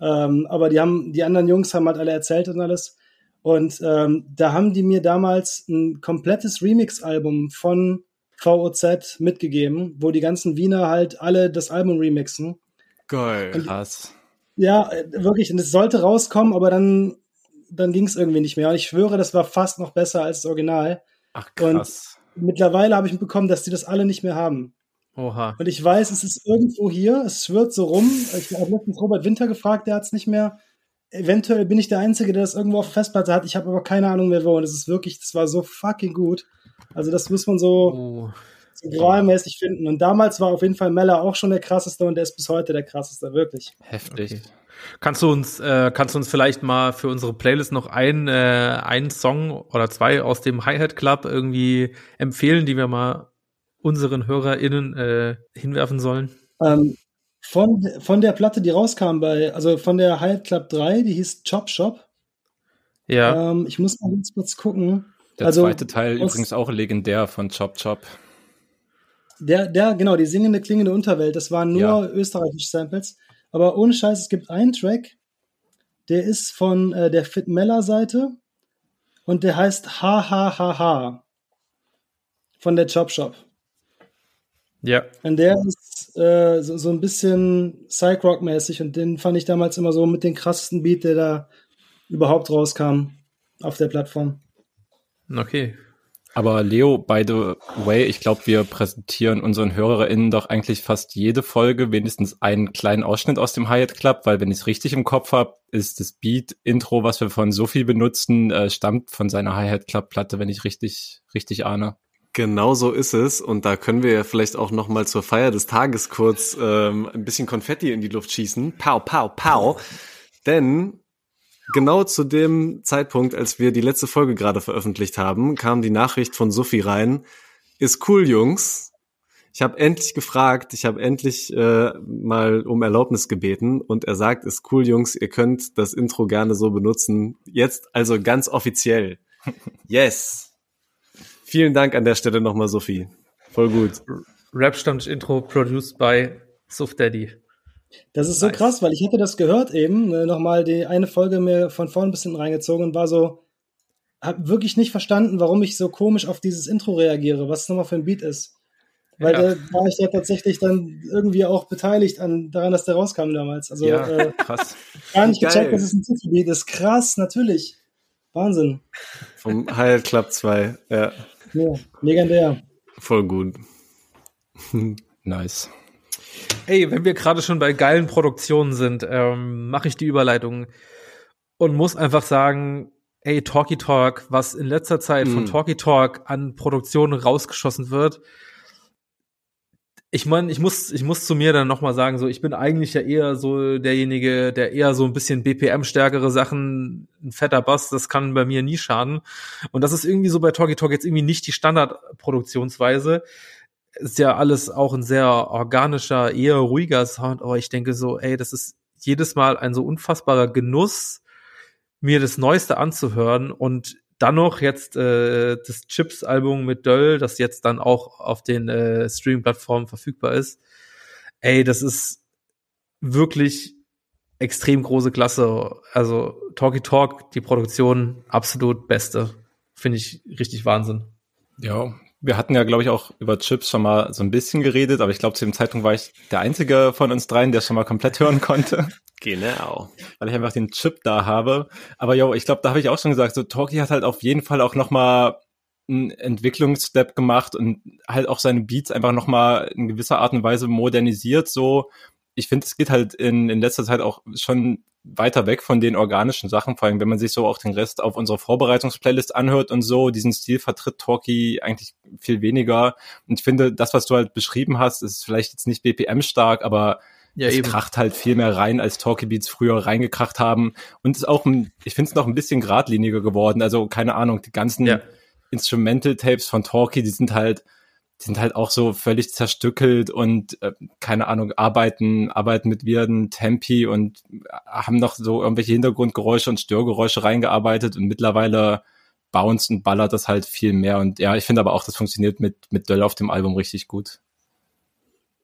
Ähm, aber die haben, die anderen Jungs haben halt alle erzählt und alles. Und ähm, da haben die mir damals ein komplettes Remix-Album von VOZ mitgegeben, wo die ganzen Wiener halt alle das Album remixen. Geil. Und- Krass. Ja, äh, wirklich. Und es sollte rauskommen, aber dann, dann ging es irgendwie nicht mehr. Und ich schwöre, das war fast noch besser als das Original. Ach Und- krass. Mittlerweile habe ich mitbekommen, dass die das alle nicht mehr haben. Oha. Und ich weiß, es ist irgendwo hier, es schwirrt so rum. Ich habe letztens Robert Winter gefragt, der hat es nicht mehr. Eventuell bin ich der Einzige, der das irgendwo auf der Festplatte hat. Ich habe aber keine Ahnung mehr wo. Und es ist wirklich, das war so fucking gut. Also das muss man so, Oh. so gralmäßig finden. Und damals war auf jeden Fall Meller auch schon der krasseste und der ist bis heute der krasseste, wirklich. Heftig. Okay. Kannst du uns, äh, kannst du uns vielleicht mal für unsere Playlist noch ein, äh, einen Song oder zwei aus dem Hi-Hat Club irgendwie empfehlen, die wir mal unseren HörerInnen äh, hinwerfen sollen? Ähm, von, von der Platte, die rauskam bei, also von der Hyatt Club 3, die hieß Chop Shop. Ja. Ähm, ich muss mal ganz kurz gucken. Der Also, zweite Teil aus- übrigens auch legendär von Chop Chop. Der, der, genau, die singende, klingende Unterwelt, das waren nur Ja. österreichische Samples. Aber ohne Scheiß, es gibt einen Track, der ist von äh, der Fit Meller Seite und der heißt Ha Ha Ha Ha von der Chop Shop. Ja. Und der ist äh, so, so ein bisschen Psych-Rock-mäßig und den fand ich damals immer so mit dem krassesten Beat, der da überhaupt rauskam auf der Plattform. Okay. Aber Leo, by the way, ich glaube, wir präsentieren unseren HörerInnen doch eigentlich fast jede Folge wenigstens einen kleinen Ausschnitt aus dem Hyatt Club, weil wenn ich es richtig im Kopf habe, ist das Beat-Intro, was wir von Sophie benutzen, äh, stammt von seiner Hyatt Club-Platte, wenn ich richtig, richtig ahne. Genau so ist es. Und da können wir ja vielleicht auch noch mal zur Feier des Tages kurz ähm, ein bisschen Konfetti in die Luft schießen. Pow, pow, pow. Denn genau zu dem Zeitpunkt, als wir die letzte Folge gerade veröffentlicht haben, kam die Nachricht von Sophie rein. Ist cool, Jungs. Ich habe endlich gefragt, ich habe endlich äh, mal um Erlaubnis gebeten und er sagt, ist cool, Jungs, ihr könnt das Intro gerne so benutzen. Jetzt also ganz offiziell. Yes. Vielen Dank an der Stelle nochmal, Sophie. Voll gut. Rap-Stammtisch-Intro produced by Suf Daddy. Das ist so Nice. krass, weil ich hätte das gehört eben, ne, nochmal die eine Folge mir von vorn bis hinten reingezogen und war so, hab wirklich nicht verstanden, warum ich so komisch auf dieses Intro reagiere, was es nochmal für ein Beat ist. Weil Ja. da war ich ja tatsächlich dann irgendwie auch beteiligt an, daran, dass der rauskam damals. Also Ja. äh, Krass. gar nicht Geil. gecheckt, dass es ein Titelbeat ist. Krass, natürlich. Wahnsinn. Vom Hyatt Club 2. Ja, Ja, legendär. voll gut. Nice. Ey, wenn wir gerade schon bei geilen Produktionen sind, ähm, mache ich die Überleitung und muss einfach sagen, ey, Talkie Talk, was in letzter Zeit von Mm. Talkie Talk an Produktionen rausgeschossen wird. Ich meine, ich muss, ich muss zu mir dann nochmal sagen, so, ich bin eigentlich ja eher so derjenige, der eher so ein bisschen BPM-stärkere Sachen, ein fetter Bass, das kann bei mir nie schaden. Und das ist irgendwie so bei Talkie Talk jetzt irgendwie nicht die Standardproduktionsweise ist ja alles auch ein sehr organischer, eher ruhiger Sound, aber ich denke so, ey, das ist jedes Mal ein so unfassbarer Genuss, mir das Neueste anzuhören und dann noch jetzt äh, das Chips-Album mit Döll, das jetzt dann auch auf den äh, Streaming-Plattformen verfügbar ist. Ey, das ist wirklich extrem große Klasse. Also Talkie Talk, die Produktion absolut beste. Finde ich richtig Wahnsinn. Ja, wir hatten ja, glaube ich, auch über Chips schon mal so ein bisschen geredet, aber ich glaube, zu dem Zeitpunkt war ich der einzige von uns dreien, der schon mal komplett hören konnte, Genau. weil ich einfach den Chip da habe. Aber jo, ich glaube, da habe ich auch schon gesagt, so Talkie hat halt auf jeden Fall auch noch mal einen Entwicklungsstep gemacht und halt auch seine Beats einfach noch mal in gewisser Art und Weise modernisiert. So, ich finde, es geht halt in, in letzter Zeit auch schon weiter weg von den organischen Sachen, vor allem wenn man sich so auch den Rest auf unserer Vorbereitungsplaylist anhört und so, diesen Stil vertritt Talkie eigentlich viel weniger. Und ich finde, das, was du halt beschrieben hast, ist vielleicht jetzt nicht BPM stark, aber Ja, es eben. kracht halt viel mehr rein, als Talkie Beats früher reingekracht haben. Und ist auch, ich finde es noch ein bisschen geradliniger geworden. Also keine Ahnung, die ganzen Ja. Instrumental Tapes von Talkie, die sind halt, sind halt auch so völlig zerstückelt und äh, keine Ahnung, arbeiten, arbeiten mit Wirden, Tempi und haben noch so irgendwelche Hintergrundgeräusche und Störgeräusche reingearbeitet und mittlerweile bounced und ballert das halt viel mehr. Und ja, ich finde aber auch, das funktioniert mit, mit Döll auf dem Album richtig gut.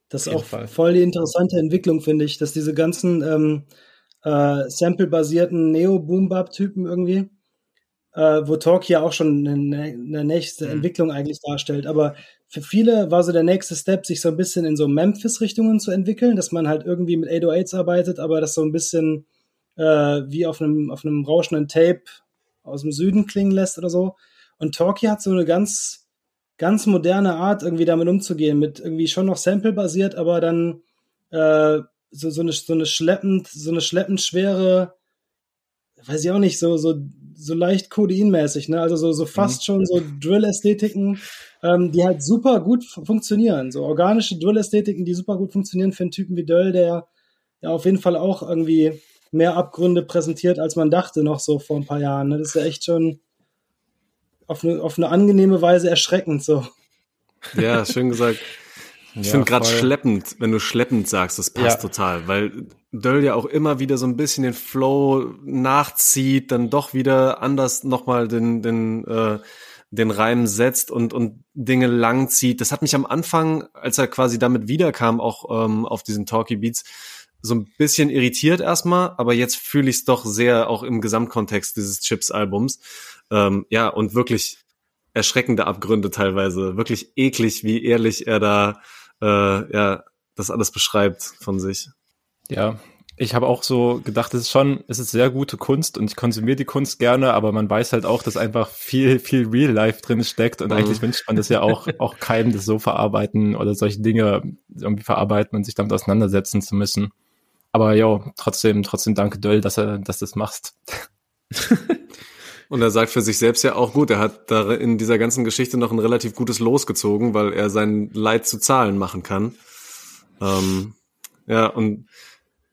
Das ist auch Fall. voll die interessante Entwicklung, finde ich, dass diese ganzen ähm, äh, Sample-basierten Neo-Boom-Bap-Typen irgendwie, äh, wo Talk ja auch schon eine, eine nächste mhm. Entwicklung eigentlich darstellt. Aber für viele war so der nächste Step, sich so ein bisschen in so Memphis-Richtungen zu entwickeln, dass man halt irgendwie mit 808s arbeitet, aber das so ein bisschen äh, wie auf einem, auf einem rauschenden Tape aus dem Süden klingen lässt oder so. Und Talkie hat so eine ganz, ganz moderne Art, irgendwie damit umzugehen, mit irgendwie schon noch Sample-basiert, aber dann äh, so, so, eine, so eine schleppend, so eine schleppend schwere, weiß ich auch nicht, so, so, so leicht Codeinmäßig, ne? Also so, so fast mhm. schon so Drill-Ästhetiken, ähm, die halt super gut funktionieren. So organische Drill-Ästhetiken, die super gut funktionieren für einen Typen wie Döll, der ja auf jeden Fall auch irgendwie mehr Abgründe präsentiert, als man dachte, noch so vor ein paar Jahren. Ne? Das ist ja echt schon auf eine, auf eine angenehme Weise erschreckend so. Ja, schön gesagt. Ich ja, finde gerade schleppend, wenn du schleppend sagst, das passt ja. total, weil Döll ja auch immer wieder so ein bisschen den Flow nachzieht, dann doch wieder anders nochmal den, den, äh, den Reim setzt und, und Dinge langzieht. Das hat mich am Anfang, als er quasi damit wiederkam, auch ähm, auf diesen Talkie Beats, so ein bisschen irritiert erstmal, aber jetzt fühle ich es doch sehr auch im Gesamtkontext dieses Chips-Albums. Ähm, ja, und wirklich erschreckende Abgründe teilweise. Wirklich eklig, wie ehrlich er da äh, ja das alles beschreibt von sich. Ja, ich habe auch so gedacht, es ist schon, es ist sehr gute Kunst und ich konsumiere die Kunst gerne, aber man weiß halt auch, dass einfach viel, viel Real Life drin steckt und mhm. eigentlich wünscht man das ja auch, auch keinem das so verarbeiten oder solche Dinge irgendwie verarbeiten und sich damit auseinandersetzen zu müssen. Aber ja, trotzdem, trotzdem danke Döll, dass er, dass du das machst. Und er sagt für sich selbst ja auch gut, er hat da in dieser ganzen Geschichte noch ein relativ gutes Los gezogen, weil er sein Leid zu Zahlen machen kann. Ähm, ja, und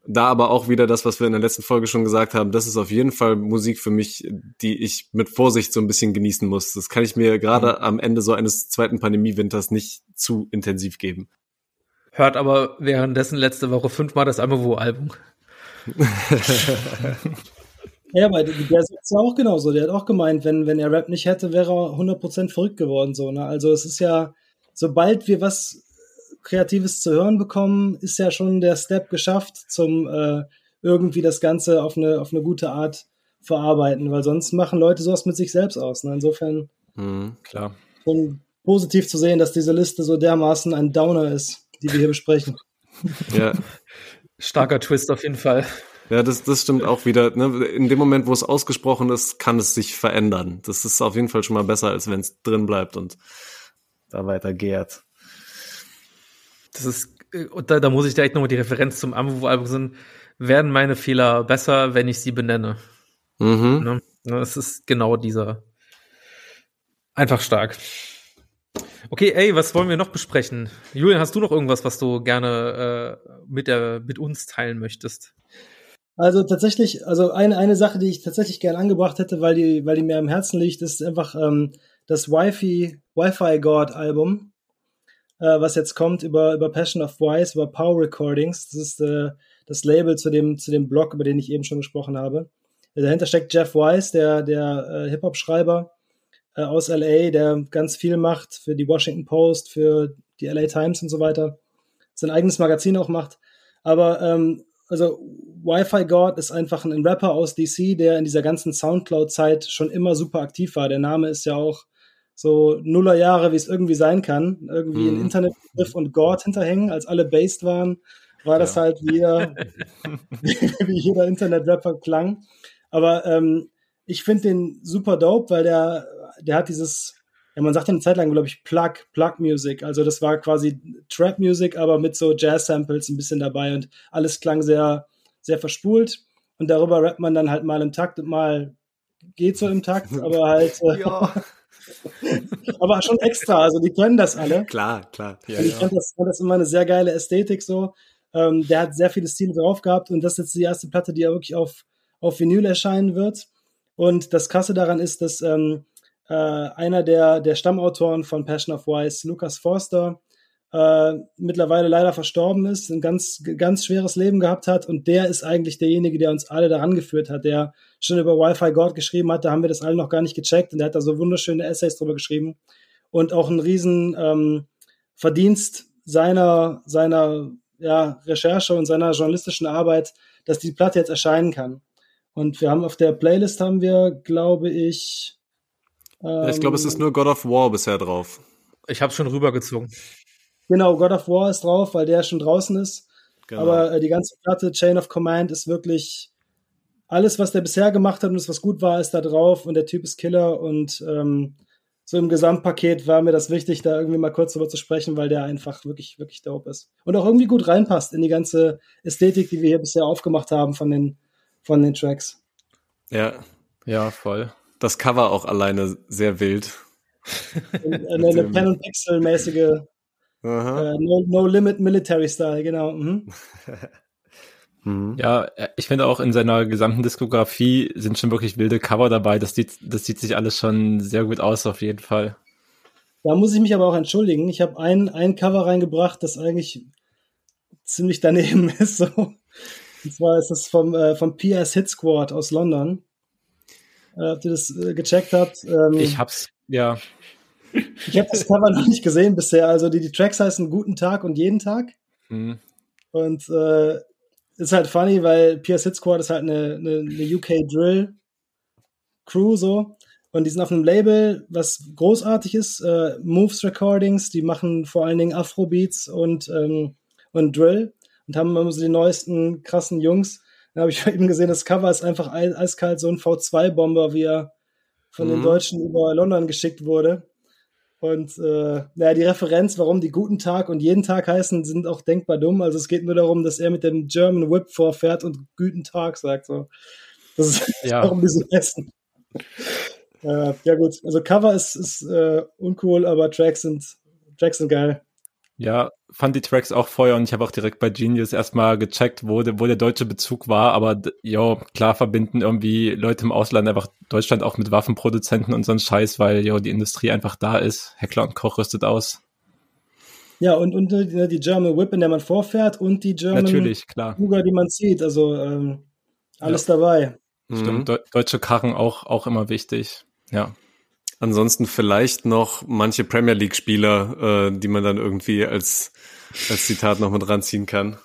da aber auch wieder das, was wir in der letzten Folge schon gesagt haben, das ist auf jeden Fall Musik für mich, die ich mit Vorsicht so ein bisschen genießen muss. Das kann ich mir gerade mhm. am Ende so eines zweiten Pandemiewinters nicht zu intensiv geben hört aber währenddessen letzte Woche fünfmal das Amovo-Album. ja, aber der ist ja auch genauso. Der hat auch gemeint, wenn, wenn er Rap nicht hätte, wäre er 100% verrückt geworden. So, ne? Also es ist ja, sobald wir was Kreatives zu hören bekommen, ist ja schon der Step geschafft zum äh, irgendwie das Ganze auf eine, auf eine gute Art verarbeiten, weil sonst machen Leute sowas mit sich selbst aus. Ne? Insofern mhm, klar. schon positiv zu sehen, dass diese Liste so dermaßen ein Downer ist die wir hier besprechen. Ja. Starker Twist auf jeden Fall. Ja, das, das stimmt auch wieder. Ne? In dem Moment, wo es ausgesprochen ist, kann es sich verändern. Das ist auf jeden Fall schon mal besser, als wenn es drin bleibt und da weiter gärt. Das ist, und da, da muss ich direkt nochmal die Referenz zum Amvo-Album sind, werden meine Fehler besser, wenn ich sie benenne. Mhm. Ne? Das ist genau dieser. Einfach stark. Okay, ey, was wollen wir noch besprechen? Julian, hast du noch irgendwas, was du gerne äh, mit, der, mit uns teilen möchtest? Also tatsächlich, also eine, eine Sache, die ich tatsächlich gerne angebracht hätte, weil die, weil die mir am Herzen liegt, ist einfach ähm, das Wi-Fi, Wi-Fi God Album, äh, was jetzt kommt über, über Passion of Wise, über Power Recordings. Das ist äh, das Label zu dem, zu dem Blog, über den ich eben schon gesprochen habe. Dahinter steckt Jeff Wise, der, der äh, Hip-Hop-Schreiber, äh, aus LA, der ganz viel macht für die Washington Post, für die LA Times und so weiter. Sein eigenes Magazin auch macht. Aber ähm, also Wi-Fi God ist einfach ein Rapper aus DC, der in dieser ganzen Soundcloud-Zeit schon immer super aktiv war. Der Name ist ja auch so Nullerjahre, wie es irgendwie sein kann. Irgendwie mhm. ein Internetbegriff und God hinterhängen, als alle based waren, war das ja. halt wie jeder, wie jeder Internet-Rapper klang. Aber ähm, ich finde den super dope, weil der der hat dieses, ja, man sagt ja eine Zeit lang, glaube ich, Plug, Plug Music. Also das war quasi Trap Music, aber mit so Jazz-Samples ein bisschen dabei und alles klang sehr, sehr verspult. Und darüber rappt man dann halt mal im Takt und mal geht so im Takt, aber halt. Äh, ja. aber schon extra, also die können das alle. Klar, klar. Ja, ich ja. fand das, das immer eine sehr geile Ästhetik so. Ähm, der hat sehr viele Stile drauf gehabt und das ist jetzt die erste Platte, die ja wirklich auf, auf Vinyl erscheinen wird. Und das Krasse daran ist, dass ähm, äh, einer der, der Stammautoren von Passion of Wise, Lucas Forster, äh, mittlerweile leider verstorben ist, ein ganz, ganz schweres Leben gehabt hat und der ist eigentlich derjenige, der uns alle daran geführt hat, der schon über Wi-Fi God geschrieben hat, da haben wir das alle noch gar nicht gecheckt und der hat da so wunderschöne Essays drüber geschrieben und auch ein riesen ähm, Verdienst seiner, seiner ja, Recherche und seiner journalistischen Arbeit, dass die Platte jetzt erscheinen kann. Und wir haben auf der Playlist haben wir, glaube ich. Ähm, ich glaube, es ist nur God of War bisher drauf. Ich habe schon rübergezogen. Genau, God of War ist drauf, weil der schon draußen ist. Genau. Aber äh, die ganze Platte Chain of Command ist wirklich alles, was der bisher gemacht hat und das, was gut war, ist da drauf und der Typ ist Killer und ähm, so im Gesamtpaket war mir das wichtig, da irgendwie mal kurz drüber zu sprechen, weil der einfach wirklich, wirklich dope ist. Und auch irgendwie gut reinpasst in die ganze Ästhetik, die wir hier bisher aufgemacht haben von den, von den Tracks. Ja, ja, voll. Das Cover auch alleine sehr wild. eine, eine Pen- und Pixel-mäßige Uh, no, no, Limit Military Style, genau. Mhm. mhm. Ja, äh, ich finde auch in seiner gesamten Diskografie sind schon wirklich wilde Cover dabei. Das sieht, das sieht sich alles schon sehr gut aus, auf jeden Fall. Da muss ich mich aber auch entschuldigen. Ich habe ein, ein Cover reingebracht, das eigentlich ziemlich daneben ist. So. Und zwar ist das vom, äh, vom PS Hit Squad aus London. Äh, ob ihr das äh, gecheckt habt? Ähm, ich hab's, ja. Ich habe das Cover noch nicht gesehen bisher. Also die, die Tracks heißen Guten Tag und jeden Tag. Mhm. Und äh, ist halt funny, weil PS Hit Squad ist halt eine, eine, eine UK Drill Crew so. Und die sind auf einem Label, was großartig ist, äh, Moves Recordings, die machen vor allen Dingen Afrobeats und, ähm, und Drill und haben immer so die neuesten krassen Jungs. Dann habe ich eben gesehen, das Cover ist einfach eiskalt so ein V2-Bomber, wie er von mhm. den Deutschen über London geschickt wurde. Und äh, naja, die Referenz, warum die guten Tag und jeden Tag heißen, sind auch denkbar dumm. Also es geht nur darum, dass er mit dem German Whip vorfährt und guten Tag sagt. So. Das ist ja. warum die so essen. Äh, ja gut, also Cover ist, ist äh, uncool, aber Tracks sind, Tracks sind geil. Ja, fand die Tracks auch Feuer und ich habe auch direkt bei Genius erstmal gecheckt, wo, der, wo der deutsche Bezug war, aber ja, klar verbinden irgendwie Leute im Ausland einfach Deutschland auch mit Waffenproduzenten und so ein Scheiß, weil ja die Industrie einfach da ist. Heckler und Koch rüstet aus. Ja, und, und äh, die German Whip, in der man vorfährt und die German Natürlich, klar. Cougar, die man zieht, also ähm, alles ja. dabei. Stimmt, mhm. deutsche Karren auch, auch immer wichtig, ja. Ansonsten vielleicht noch manche Premier League Spieler, äh, die man dann irgendwie als, als Zitat noch mit ranziehen kann.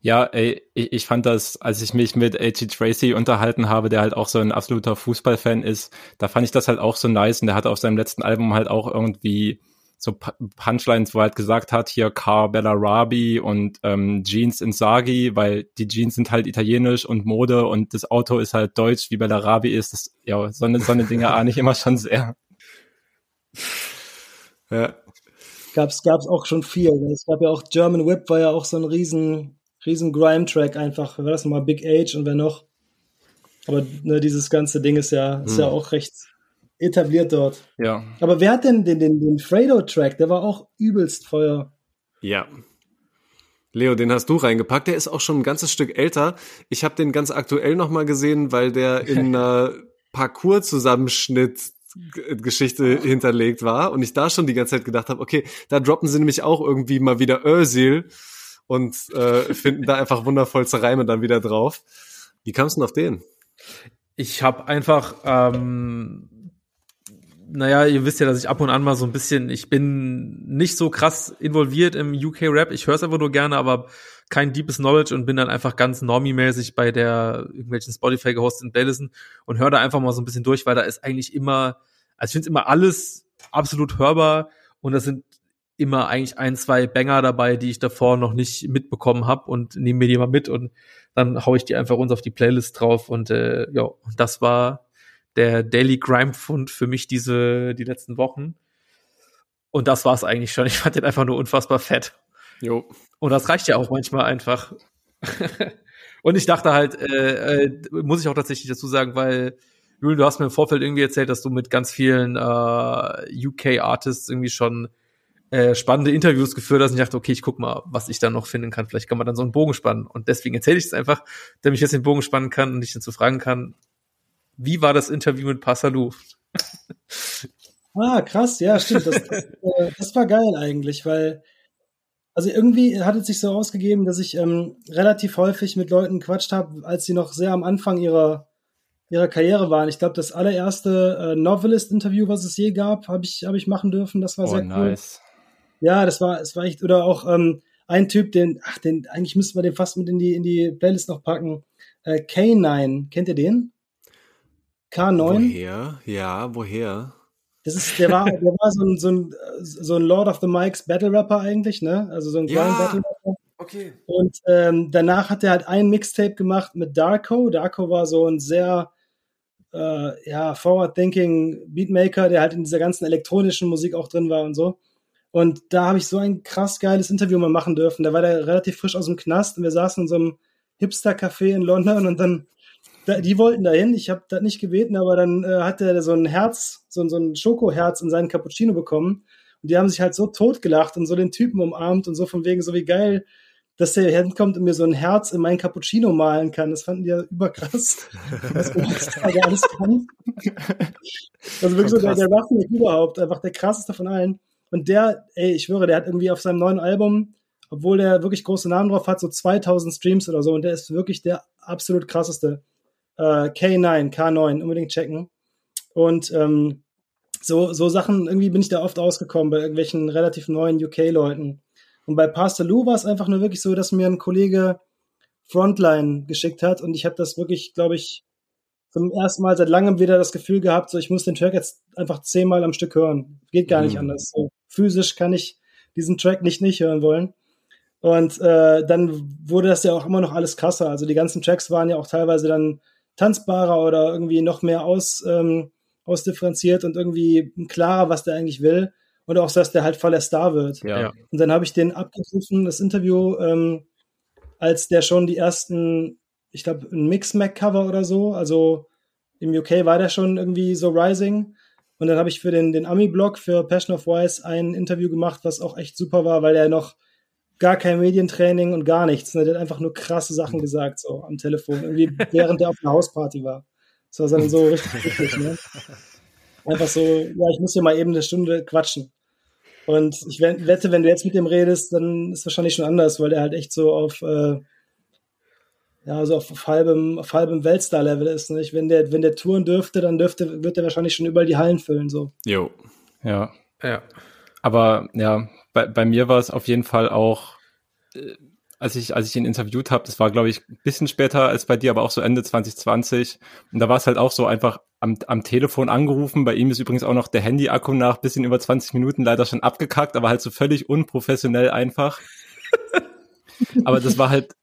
Ja, ey, ich, ich fand das, als ich mich mit A.G. Tracy unterhalten habe, der halt auch so ein absoluter Fußballfan ist, da fand ich das halt auch so nice und der hat auf seinem letzten Album halt auch irgendwie so Punchlines, wo er halt gesagt hat, hier Car Bellarabi und ähm, Jeans Insagi, weil die Jeans sind halt italienisch und Mode und das Auto ist halt deutsch, wie Bellarabi ist. Das, ja, so eine, so eine Dinge ahne ich immer schon sehr. Ja. Gab's, gab's auch schon viel. Es gab ja auch German Whip, war ja auch so ein riesen, riesen Grime-Track einfach. Wer war das nochmal? Big Age und wer noch? Aber ne, dieses ganze Ding ist ja, ist hm. ja auch recht etabliert dort. Ja. Aber wer hat denn den, den, den Fredo-Track? Der war auch übelst Feuer. Ja. Leo, den hast du reingepackt. Der ist auch schon ein ganzes Stück älter. Ich habe den ganz aktuell nochmal gesehen, weil der in einer Parcours-Zusammenschnitt Geschichte hinterlegt war und ich da schon die ganze Zeit gedacht habe, okay, da droppen sie nämlich auch irgendwie mal wieder Özil und äh, finden da einfach wundervollste Reime dann wieder drauf. Wie kamst du denn auf den? Ich habe einfach, ähm, naja, ihr wisst ja, dass ich ab und an mal so ein bisschen, ich bin nicht so krass involviert im UK-Rap, ich höre es einfach nur gerne, aber kein deepes Knowledge und bin dann einfach ganz normie-mäßig bei der irgendwelchen Spotify gehosteten Playlisten und höre da einfach mal so ein bisschen durch, weil da ist eigentlich immer, also ich finde immer alles absolut hörbar und das sind immer eigentlich ein, zwei Banger dabei, die ich davor noch nicht mitbekommen habe und nehme mir die mal mit und dann hau ich die einfach uns auf die Playlist drauf und äh, ja, und das war der Daily Grime Fund für mich diese die letzten Wochen. Und das war's eigentlich schon. Ich fand den einfach nur unfassbar fett. Jo. Und das reicht ja auch manchmal einfach. und ich dachte halt, äh, äh, muss ich auch tatsächlich dazu sagen, weil Julian, du hast mir im Vorfeld irgendwie erzählt, dass du mit ganz vielen äh, UK-Artists irgendwie schon äh, spannende Interviews geführt hast. Und ich dachte, okay, ich guck mal, was ich da noch finden kann. Vielleicht kann man dann so einen Bogen spannen. Und deswegen erzähle ich es einfach, damit ich jetzt den Bogen spannen kann und dich dazu fragen kann, wie war das Interview mit Passalou? Ah, krass, ja, stimmt. Das, das, äh, das war geil eigentlich, weil, also irgendwie hat es sich so ausgegeben, dass ich ähm, relativ häufig mit Leuten quatscht habe, als sie noch sehr am Anfang ihrer, ihrer Karriere waren. Ich glaube, das allererste äh, Novelist-Interview, was es je gab, habe ich, hab ich machen dürfen. Das war Oh, sehr cool. nice. Ja, das war, es war echt, oder auch ähm, ein Typ, den, ach, den, eigentlich müssten wir den fast mit in die, in die Playlist noch packen. Äh, K9, kennt ihr den? K9? Woher? Ja, woher? Das ist, der war, der war so ein, so ein, so ein Lord of the Mikes Battle Rapper eigentlich, ne? Also so ein Ja. Grind Battle Rapper. Okay. Und ähm, danach hat er halt ein Mixtape gemacht mit Darko. Darko war so ein sehr äh, ja, forward-thinking Beatmaker, der halt in dieser ganzen elektronischen Musik auch drin war und so. Und da habe ich so ein krass geiles Interview mal machen dürfen. Da war der relativ frisch aus dem Knast und wir saßen in so einem Hipster-Café in London und dann, da, die wollten dahin. Ich habe das nicht gebeten, aber dann äh, hat er so ein Herz, so, so ein Schokoherz in seinen Cappuccino bekommen. Und die haben sich halt so totgelacht und so den Typen umarmt und so von wegen, so wie geil, dass der hinkommt und mir so ein Herz in mein Cappuccino malen kann. Das fanden die ja überkrass. Was heutzutage alles kann. Also wirklich so der, der Waffenweg überhaupt, einfach der krasseste von allen. Und der, ey, ich schwöre, der hat irgendwie auf seinem neuen Album, obwohl der wirklich große Namen drauf hat, so 2000 Streams oder so. Und der ist wirklich der absolut krasseste. Äh, K9, K9, unbedingt checken. Und ähm, so, so Sachen, irgendwie bin ich da oft ausgekommen bei irgendwelchen relativ neuen UK-Leuten. Und bei Pastor Lou war es einfach nur wirklich so, dass mir ein Kollege Frontline geschickt hat und ich habe das wirklich, glaube ich, zum ersten Mal seit langem wieder das Gefühl gehabt, so ich muss den Track jetzt einfach zehnmal am Stück hören. Geht gar nicht Mhm. anders. So, physisch kann ich diesen Track nicht nicht hören wollen. Und äh, dann wurde das ja auch immer noch alles krasser. Also die ganzen Tracks waren ja auch teilweise dann tanzbarer oder irgendwie noch mehr aus, ähm, ausdifferenziert und irgendwie klarer, was der eigentlich will. Und auch so, dass der halt voll der Star wird. Ja. Und dann habe ich den abgegriffen, das Interview, ähm, als der schon die ersten, ich glaube, ein Mix-Mac-Cover oder so, also im UK war der schon irgendwie so rising. Und dann habe ich für den, den Ami-Blog für Passion of Wise ein Interview gemacht, was auch echt super war, weil er noch gar kein Medientraining und gar nichts. Ne? Der hat einfach nur krasse Sachen gesagt, so am Telefon, irgendwie während er auf einer Hausparty war. Das war dann so richtig witzig, ne? Einfach so, ja, ich muss hier mal eben eine Stunde quatschen. Und ich we- wette, wenn du jetzt mit dem redest, dann ist wahrscheinlich schon anders, weil der halt echt so auf, äh, ja, so auf, auf halbem, auf halbem Weltstar-Level ist. Nicht? Wenn der, wenn der touren dürfte, dann dürfte, wird er wahrscheinlich schon überall die Hallen füllen, so. Jo. Ja. Ja. Aber ja, bei, bei mir war es auf jeden Fall auch, äh, als ich, als ich ihn interviewt habe, das war, glaube ich, ein bisschen später als bei dir, aber auch so Ende 2020. Und da war es halt auch so einfach am, am Telefon angerufen. Bei ihm ist übrigens auch noch der Handy-Akku nach bisschen über 20 Minuten leider schon abgekackt, aber halt so völlig unprofessionell einfach. aber das war halt,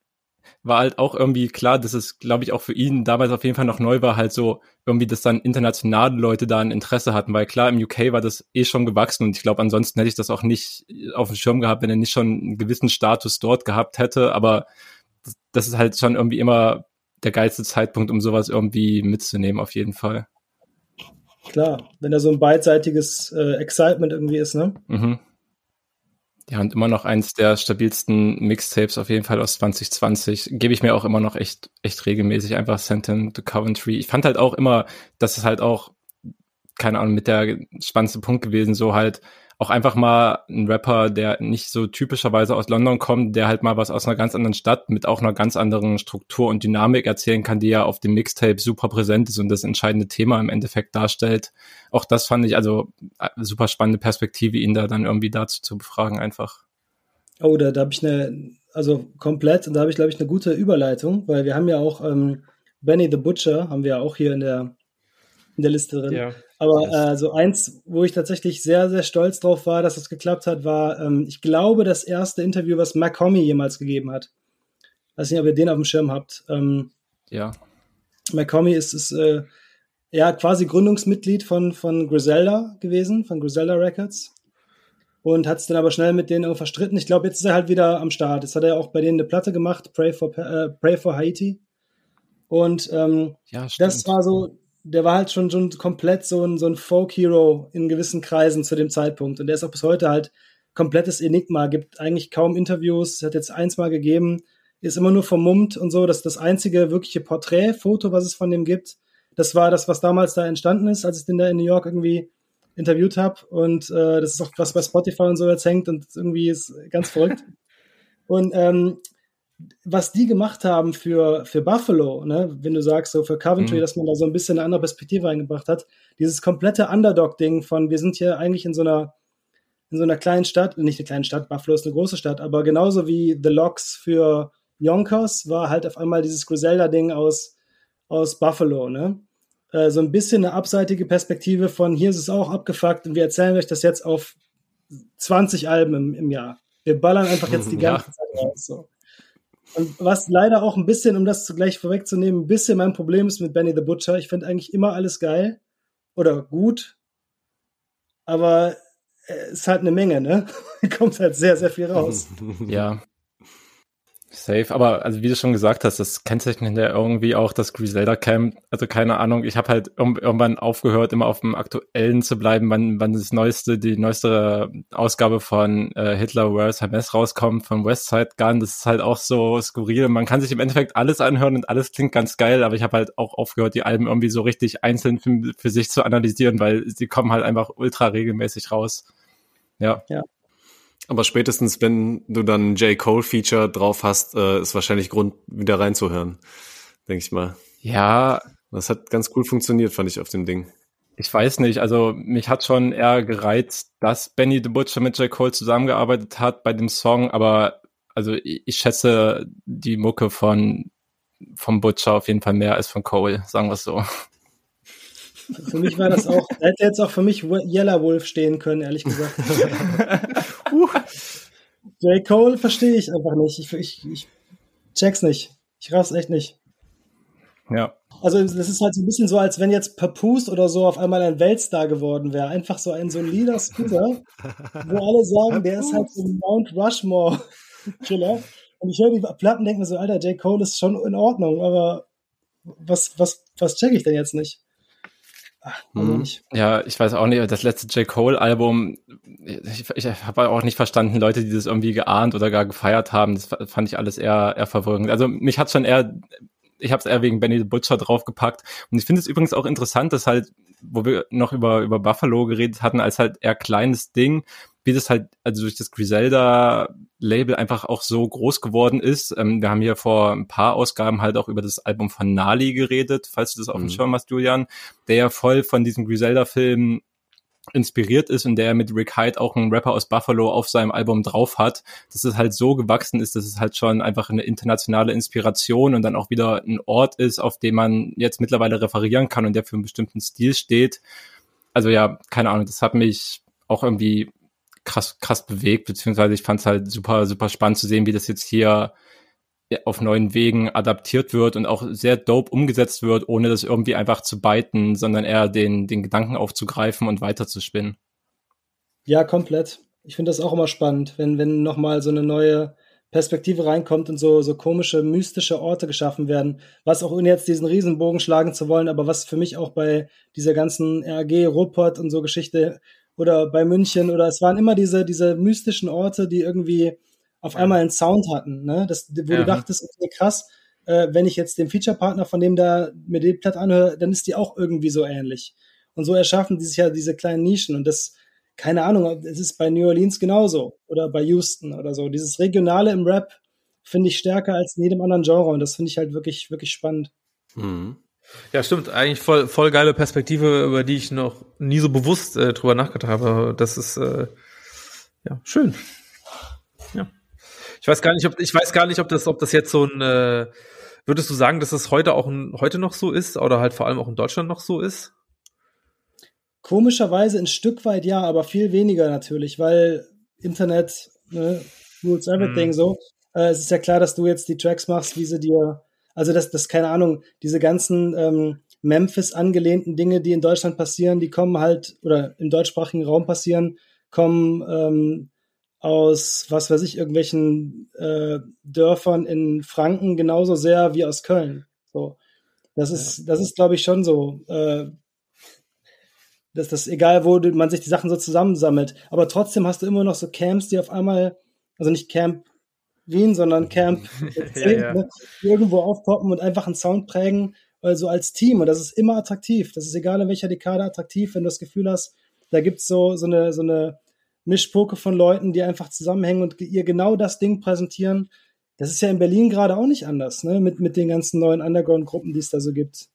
war halt auch irgendwie klar, dass es, glaube ich, auch für ihn damals auf jeden Fall noch neu war, halt so irgendwie, dass dann internationale Leute da ein Interesse hatten, weil klar, im UK war das eh schon gewachsen und ich glaube, ansonsten hätte ich das auch nicht auf dem Schirm gehabt, wenn er nicht schon einen gewissen Status dort gehabt hätte, aber das- ist halt schon irgendwie immer der geilste Zeitpunkt, um sowas irgendwie mitzunehmen, auf jeden Fall. Klar, wenn da so ein beidseitiges äh, Excitement irgendwie ist, ne? Mhm. Ja, und immer noch eins der stabilsten Mixtapes auf jeden Fall aus 2020. Gebe ich mir auch immer noch echt, echt regelmäßig einfach Sent in to Coventry. Ich fand halt auch immer, dass es halt auch, keine Ahnung, mit der spannendste Punkt gewesen, so halt auch einfach mal ein Rapper, der nicht so typischerweise aus London kommt, der halt mal was aus einer ganz anderen Stadt mit auch einer ganz anderen Struktur und Dynamik erzählen kann, die ja auf dem Mixtape super präsent ist und das entscheidende Thema im Endeffekt darstellt. Auch das fand ich also äh, super spannende Perspektive, ihn da dann irgendwie dazu zu befragen einfach. Oh, da, da habe ich eine, also komplett, und da habe ich, glaube ich, eine gute Überleitung, weil wir haben ja auch ähm, Benny the Butcher, haben wir ja auch hier in der, in der Liste drin. Ja. Aber äh, so eins, wo ich tatsächlich sehr, sehr stolz drauf war, dass es geklappt hat, war, ähm, ich glaube, das erste Interview, was Mac Homie jemals gegeben hat. Weiß nicht, ob ihr den auf dem Schirm habt. Ähm, Ja. Mac Homie ist, ist äh, ja quasi Gründungsmitglied von, von Griselda gewesen, von Griselda Records. Und hat es dann aber schnell mit denen verstritten. Ich glaube, jetzt ist er halt wieder am Start. Jetzt hat er auch bei denen eine Platte gemacht, Pray for, äh, Pray for Haiti. Und ähm, Ja, das war so, der war halt schon, schon komplett so ein, so ein Folk-Hero in gewissen Kreisen zu dem Zeitpunkt. Und der ist auch bis heute halt komplettes Enigma, gibt eigentlich kaum Interviews, hat jetzt eins mal gegeben, ist immer nur vermummt und so. Das ist das einzige wirkliche Porträtfoto, was es von dem gibt. Das war das, was damals da entstanden ist, als ich den da in New York irgendwie interviewt habe. Und äh, das ist auch was bei Spotify und so jetzt hängt und irgendwie ist ganz verrückt. und ähm, was die gemacht haben für, für Buffalo, ne, wenn du sagst, so für Coventry, mhm. dass man da so ein bisschen eine andere Perspektive eingebracht hat, dieses komplette Underdog-Ding von, wir sind hier eigentlich in so einer, in so einer kleinen Stadt, nicht eine kleine Stadt, Buffalo ist eine große Stadt, aber genauso wie The Locks für Yonkers war halt auf einmal dieses Griselda-Ding aus, aus Buffalo, ne? Äh, so ein bisschen eine abseitige Perspektive von, hier ist es auch abgefuckt und wir erzählen euch das jetzt auf 20 Alben im, im Jahr. Wir ballern einfach jetzt die ganze ja. Zeit raus, so. Was leider auch ein bisschen, um das gleich vorwegzunehmen, ein bisschen mein Problem ist mit Benny the Butcher. Ich finde eigentlich immer alles geil oder gut, aber es ist halt eine Menge, ne? Kommt halt sehr, sehr viel raus. Ja, Safe, aber also wie du schon gesagt hast, das kennzeichnet ja irgendwie auch das Griselda Camp. Also keine Ahnung, ich habe halt irgendwann aufgehört, immer auf dem aktuellen zu bleiben, wann, wann das neueste, die neueste Ausgabe von äh, Hitler vs. Hamas rauskommt von Westside Gun. Das ist halt auch so skurril. Man kann sich im Endeffekt alles anhören und alles klingt ganz geil, aber ich habe halt auch aufgehört, die Alben irgendwie so richtig einzeln für, für sich zu analysieren, weil sie kommen halt einfach ultra regelmäßig raus. Ja. Ja. Aber spätestens, wenn du dann J. Cole-Feature drauf hast, äh, ist wahrscheinlich Grund, wieder reinzuhören. Denke ich mal. Ja. Das hat ganz cool funktioniert, fand ich auf dem Ding. Ich weiß nicht, also mich hat schon eher gereizt, dass Benny the Butcher mit J. Cole zusammengearbeitet hat bei dem Song, aber also ich, ich schätze die Mucke von vom Butcher auf jeden Fall mehr als von Cole, sagen wir es so. Für mich war das auch, da hätte jetzt auch für mich Yellow Wolf stehen können, ehrlich gesagt. J. Cole verstehe ich einfach nicht. Ich, ich, ich check's nicht. Ich raff's echt nicht. Ja. Also das ist halt so ein bisschen so, als wenn jetzt Papoose oder so auf einmal ein Weltstar geworden wäre. Einfach so ein solider Scooter, wo alle sagen, der ist halt so ein Mount Rushmore Killer. Und ich höre die Platten und denke mir so, Alter, J. Cole ist schon in Ordnung, aber was, was, was check ich denn jetzt nicht? Also hm. Ja, ich weiß auch nicht, das letzte J. Cole-Album, ich, ich habe auch nicht verstanden, Leute, die das irgendwie geahnt oder gar gefeiert haben, das fand ich alles eher, eher verwirrend. Also mich hat schon eher, ich habe es eher wegen Benny the Butcher draufgepackt. Und ich finde es übrigens auch interessant, dass halt, wo wir noch über, über Buffalo geredet hatten, als halt eher kleines Ding, wie das halt, also durch das Griselda-Label einfach auch so groß geworden ist. Ähm, wir haben hier vor ein paar Ausgaben halt auch über das Album von Nali geredet, falls du das auf dem mhm. Schirm hast, Julian, der ja voll von diesem Griselda-Film inspiriert ist und der mit Rick Hyde auch einen Rapper aus Buffalo auf seinem Album drauf hat, dass es halt so gewachsen ist, dass es halt schon einfach eine internationale Inspiration und dann auch wieder ein Ort ist, auf dem man jetzt mittlerweile referieren kann und der für einen bestimmten Stil steht. Also ja, keine Ahnung, das hat mich auch irgendwie krass, krass bewegt, beziehungsweise ich fand es halt super, super spannend zu sehen, wie das jetzt hier auf neuen Wegen adaptiert wird und auch sehr dope umgesetzt wird, ohne das irgendwie einfach zu beiten, sondern eher den, den Gedanken aufzugreifen und weiterzuspinnen. Ja, komplett. Ich finde das auch immer spannend, wenn, wenn nochmal so eine neue Perspektive reinkommt und so, so komische, mystische Orte geschaffen werden. Was auch ohne jetzt diesen Riesenbogen schlagen zu wollen, aber was für mich auch bei dieser ganzen RG, Ruppert und so Geschichte oder bei München oder es waren immer diese, diese mystischen Orte, die irgendwie auf einmal einen Sound hatten, ne? Das, wo ja. du dachtest, okay, krass, äh, wenn ich jetzt den Feature-Partner von dem da mir die Platte anhöre, dann ist die auch irgendwie so ähnlich. Und so erschaffen die sich ja diese kleinen Nischen und das, keine Ahnung, es ist bei New Orleans genauso oder bei Houston oder so. Dieses Regionale im Rap finde ich stärker als in jedem anderen Genre und das finde ich halt wirklich, wirklich spannend. Mhm. Ja, stimmt. Eigentlich voll, voll geile Perspektive, über die ich noch nie so bewusst äh, drüber nachgedacht habe. Das ist äh, ja schön. Ja. Ich weiß gar nicht, ob ich weiß gar nicht, ob das, ob das jetzt so ein äh, würdest du sagen, dass das heute auch ein, heute noch so ist oder halt vor allem auch in Deutschland noch so ist? Komischerweise ein Stück weit ja, aber viel weniger natürlich, weil Internet ne, rules everything mm. so. Äh, es ist ja klar, dass du jetzt die Tracks machst, wie sie dir also das, das keine Ahnung, diese ganzen ähm, Memphis angelehnten Dinge, die in Deutschland passieren, die kommen halt, oder im deutschsprachigen Raum passieren, kommen ähm, aus, was weiß ich, irgendwelchen äh, Dörfern in Franken genauso sehr wie aus Köln. So. Das ist, das ist, glaube ich, schon so. Äh, dass das egal, wo man sich die Sachen so zusammensammelt. Aber trotzdem hast du immer noch so Camps, die auf einmal, also nicht Camp Wien, sondern Camp 10, ja, ja. Ne, irgendwo aufpoppen und einfach einen Sound prägen, also als Team. Und das ist immer attraktiv. Das ist egal in welcher Dekade attraktiv, wenn du das Gefühl hast, Da gibt's so, so eine, so eine Mischpoke von Leuten, die einfach zusammenhängen und ihr genau das Ding präsentieren. Das ist ja in Berlin gerade auch nicht anders, ne? Mit, mit den ganzen neuen Underground-Gruppen, die es da so gibt.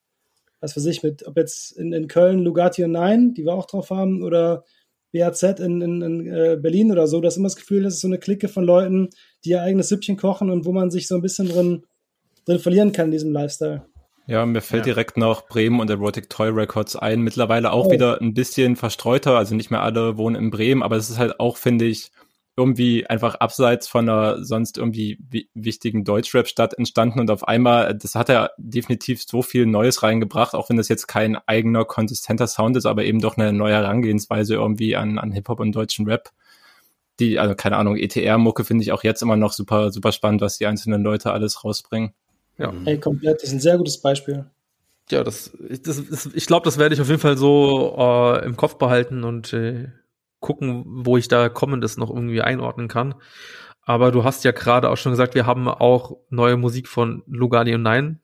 Was weiß ich, mit, ob jetzt in, in Köln Lugatti und Nein, die wir auch drauf haben, oder BAZ in, in, in äh, Berlin oder so, das ist immer das Gefühl, das ist so eine Clique von Leuten, die ihr eigenes Süppchen kochen und wo man sich so ein bisschen drin, drin verlieren kann in diesem Lifestyle. Ja, mir fällt ja. direkt noch Bremen und Erotic Toy Records ein. Mittlerweile auch oh. wieder ein bisschen verstreuter, also nicht mehr alle wohnen in Bremen, aber es ist halt auch, finde ich, irgendwie einfach abseits von einer sonst irgendwie wichtigen Deutschrap-Stadt entstanden und auf einmal, das hat er definitiv so viel Neues reingebracht, auch wenn das jetzt kein eigener, konsistenter Sound ist, aber eben doch eine neue Herangehensweise irgendwie an, an Hip-Hop und deutschen Rap. Die, also keine Ahnung, ETR-Mucke finde ich auch jetzt immer noch super, super spannend, was die einzelnen Leute alles rausbringen. Ja. Ey, komplett, das ist ein sehr gutes Beispiel. Ja, das, das, das ich glaube, das werde ich auf jeden Fall so äh, im Kopf behalten und äh, gucken, wo ich da Kommendes noch irgendwie einordnen kann. Aber du hast ja gerade auch schon gesagt, wir haben auch neue Musik von Lugardi und Nein,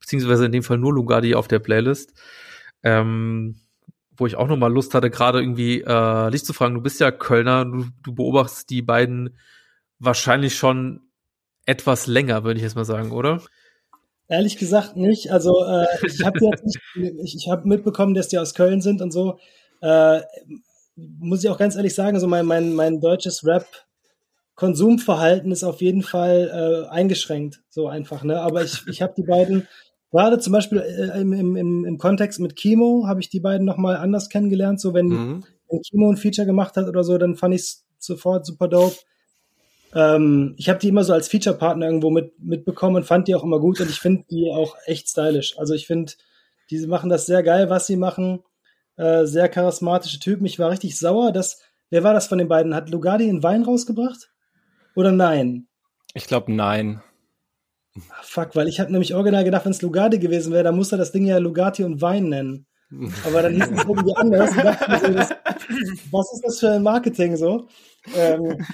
beziehungsweise in dem Fall nur Lugardi auf der Playlist. Ähm, wo ich auch noch mal Lust hatte, gerade irgendwie äh, dich zu fragen, du bist ja Kölner, du, du beobachtest die beiden wahrscheinlich schon etwas länger, würde ich jetzt mal sagen, oder? Ehrlich gesagt nicht. Also äh, ich habe ich, ich habe mitbekommen, dass die aus Köln sind und so. Äh, muss ich auch ganz ehrlich sagen, so mein, mein, mein deutsches Rap-Konsumverhalten ist auf jeden Fall äh, eingeschränkt, so einfach. Ne? Aber ich, ich habe die beiden, gerade zum Beispiel äh, im, im, im Kontext mit Kimo, habe ich die beiden nochmal anders kennengelernt. So wenn, mhm. wenn Kimo ein Feature gemacht hat oder so, dann fand ich es sofort super dope. Ähm, ich habe die immer so als Feature-Partner irgendwo mit, mitbekommen und fand die auch immer gut und ich finde die auch echt stylisch. Also ich finde, die machen das sehr geil, was sie machen. Äh, sehr charismatische Typen. Ich war richtig sauer, dass, wer war das von den beiden? Hat Lugardi einen Wein rausgebracht? Oder nein? Ich glaube nein. Ach, fuck, weil ich habe nämlich original gedacht, wenn es Lugardi gewesen wäre, dann muss er das Ding ja Lugatti und Wein nennen. Aber dann hieß es irgendwie anders. So, das, was ist das für ein Marketing so? Ähm,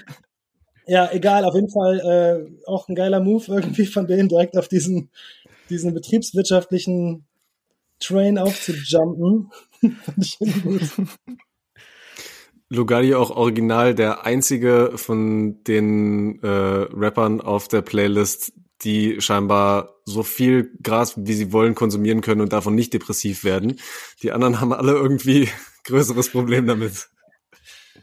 ja, egal, auf jeden Fall äh, auch ein geiler Move irgendwie von denen direkt auf diesen, diesen betriebswirtschaftlichen Train aufzujumpen. Lugardi auch original der einzige von den äh, Rappern auf der Playlist, die scheinbar so viel Gras, wie sie wollen, konsumieren können und davon nicht depressiv werden. Die anderen haben alle irgendwie größeres Problem damit.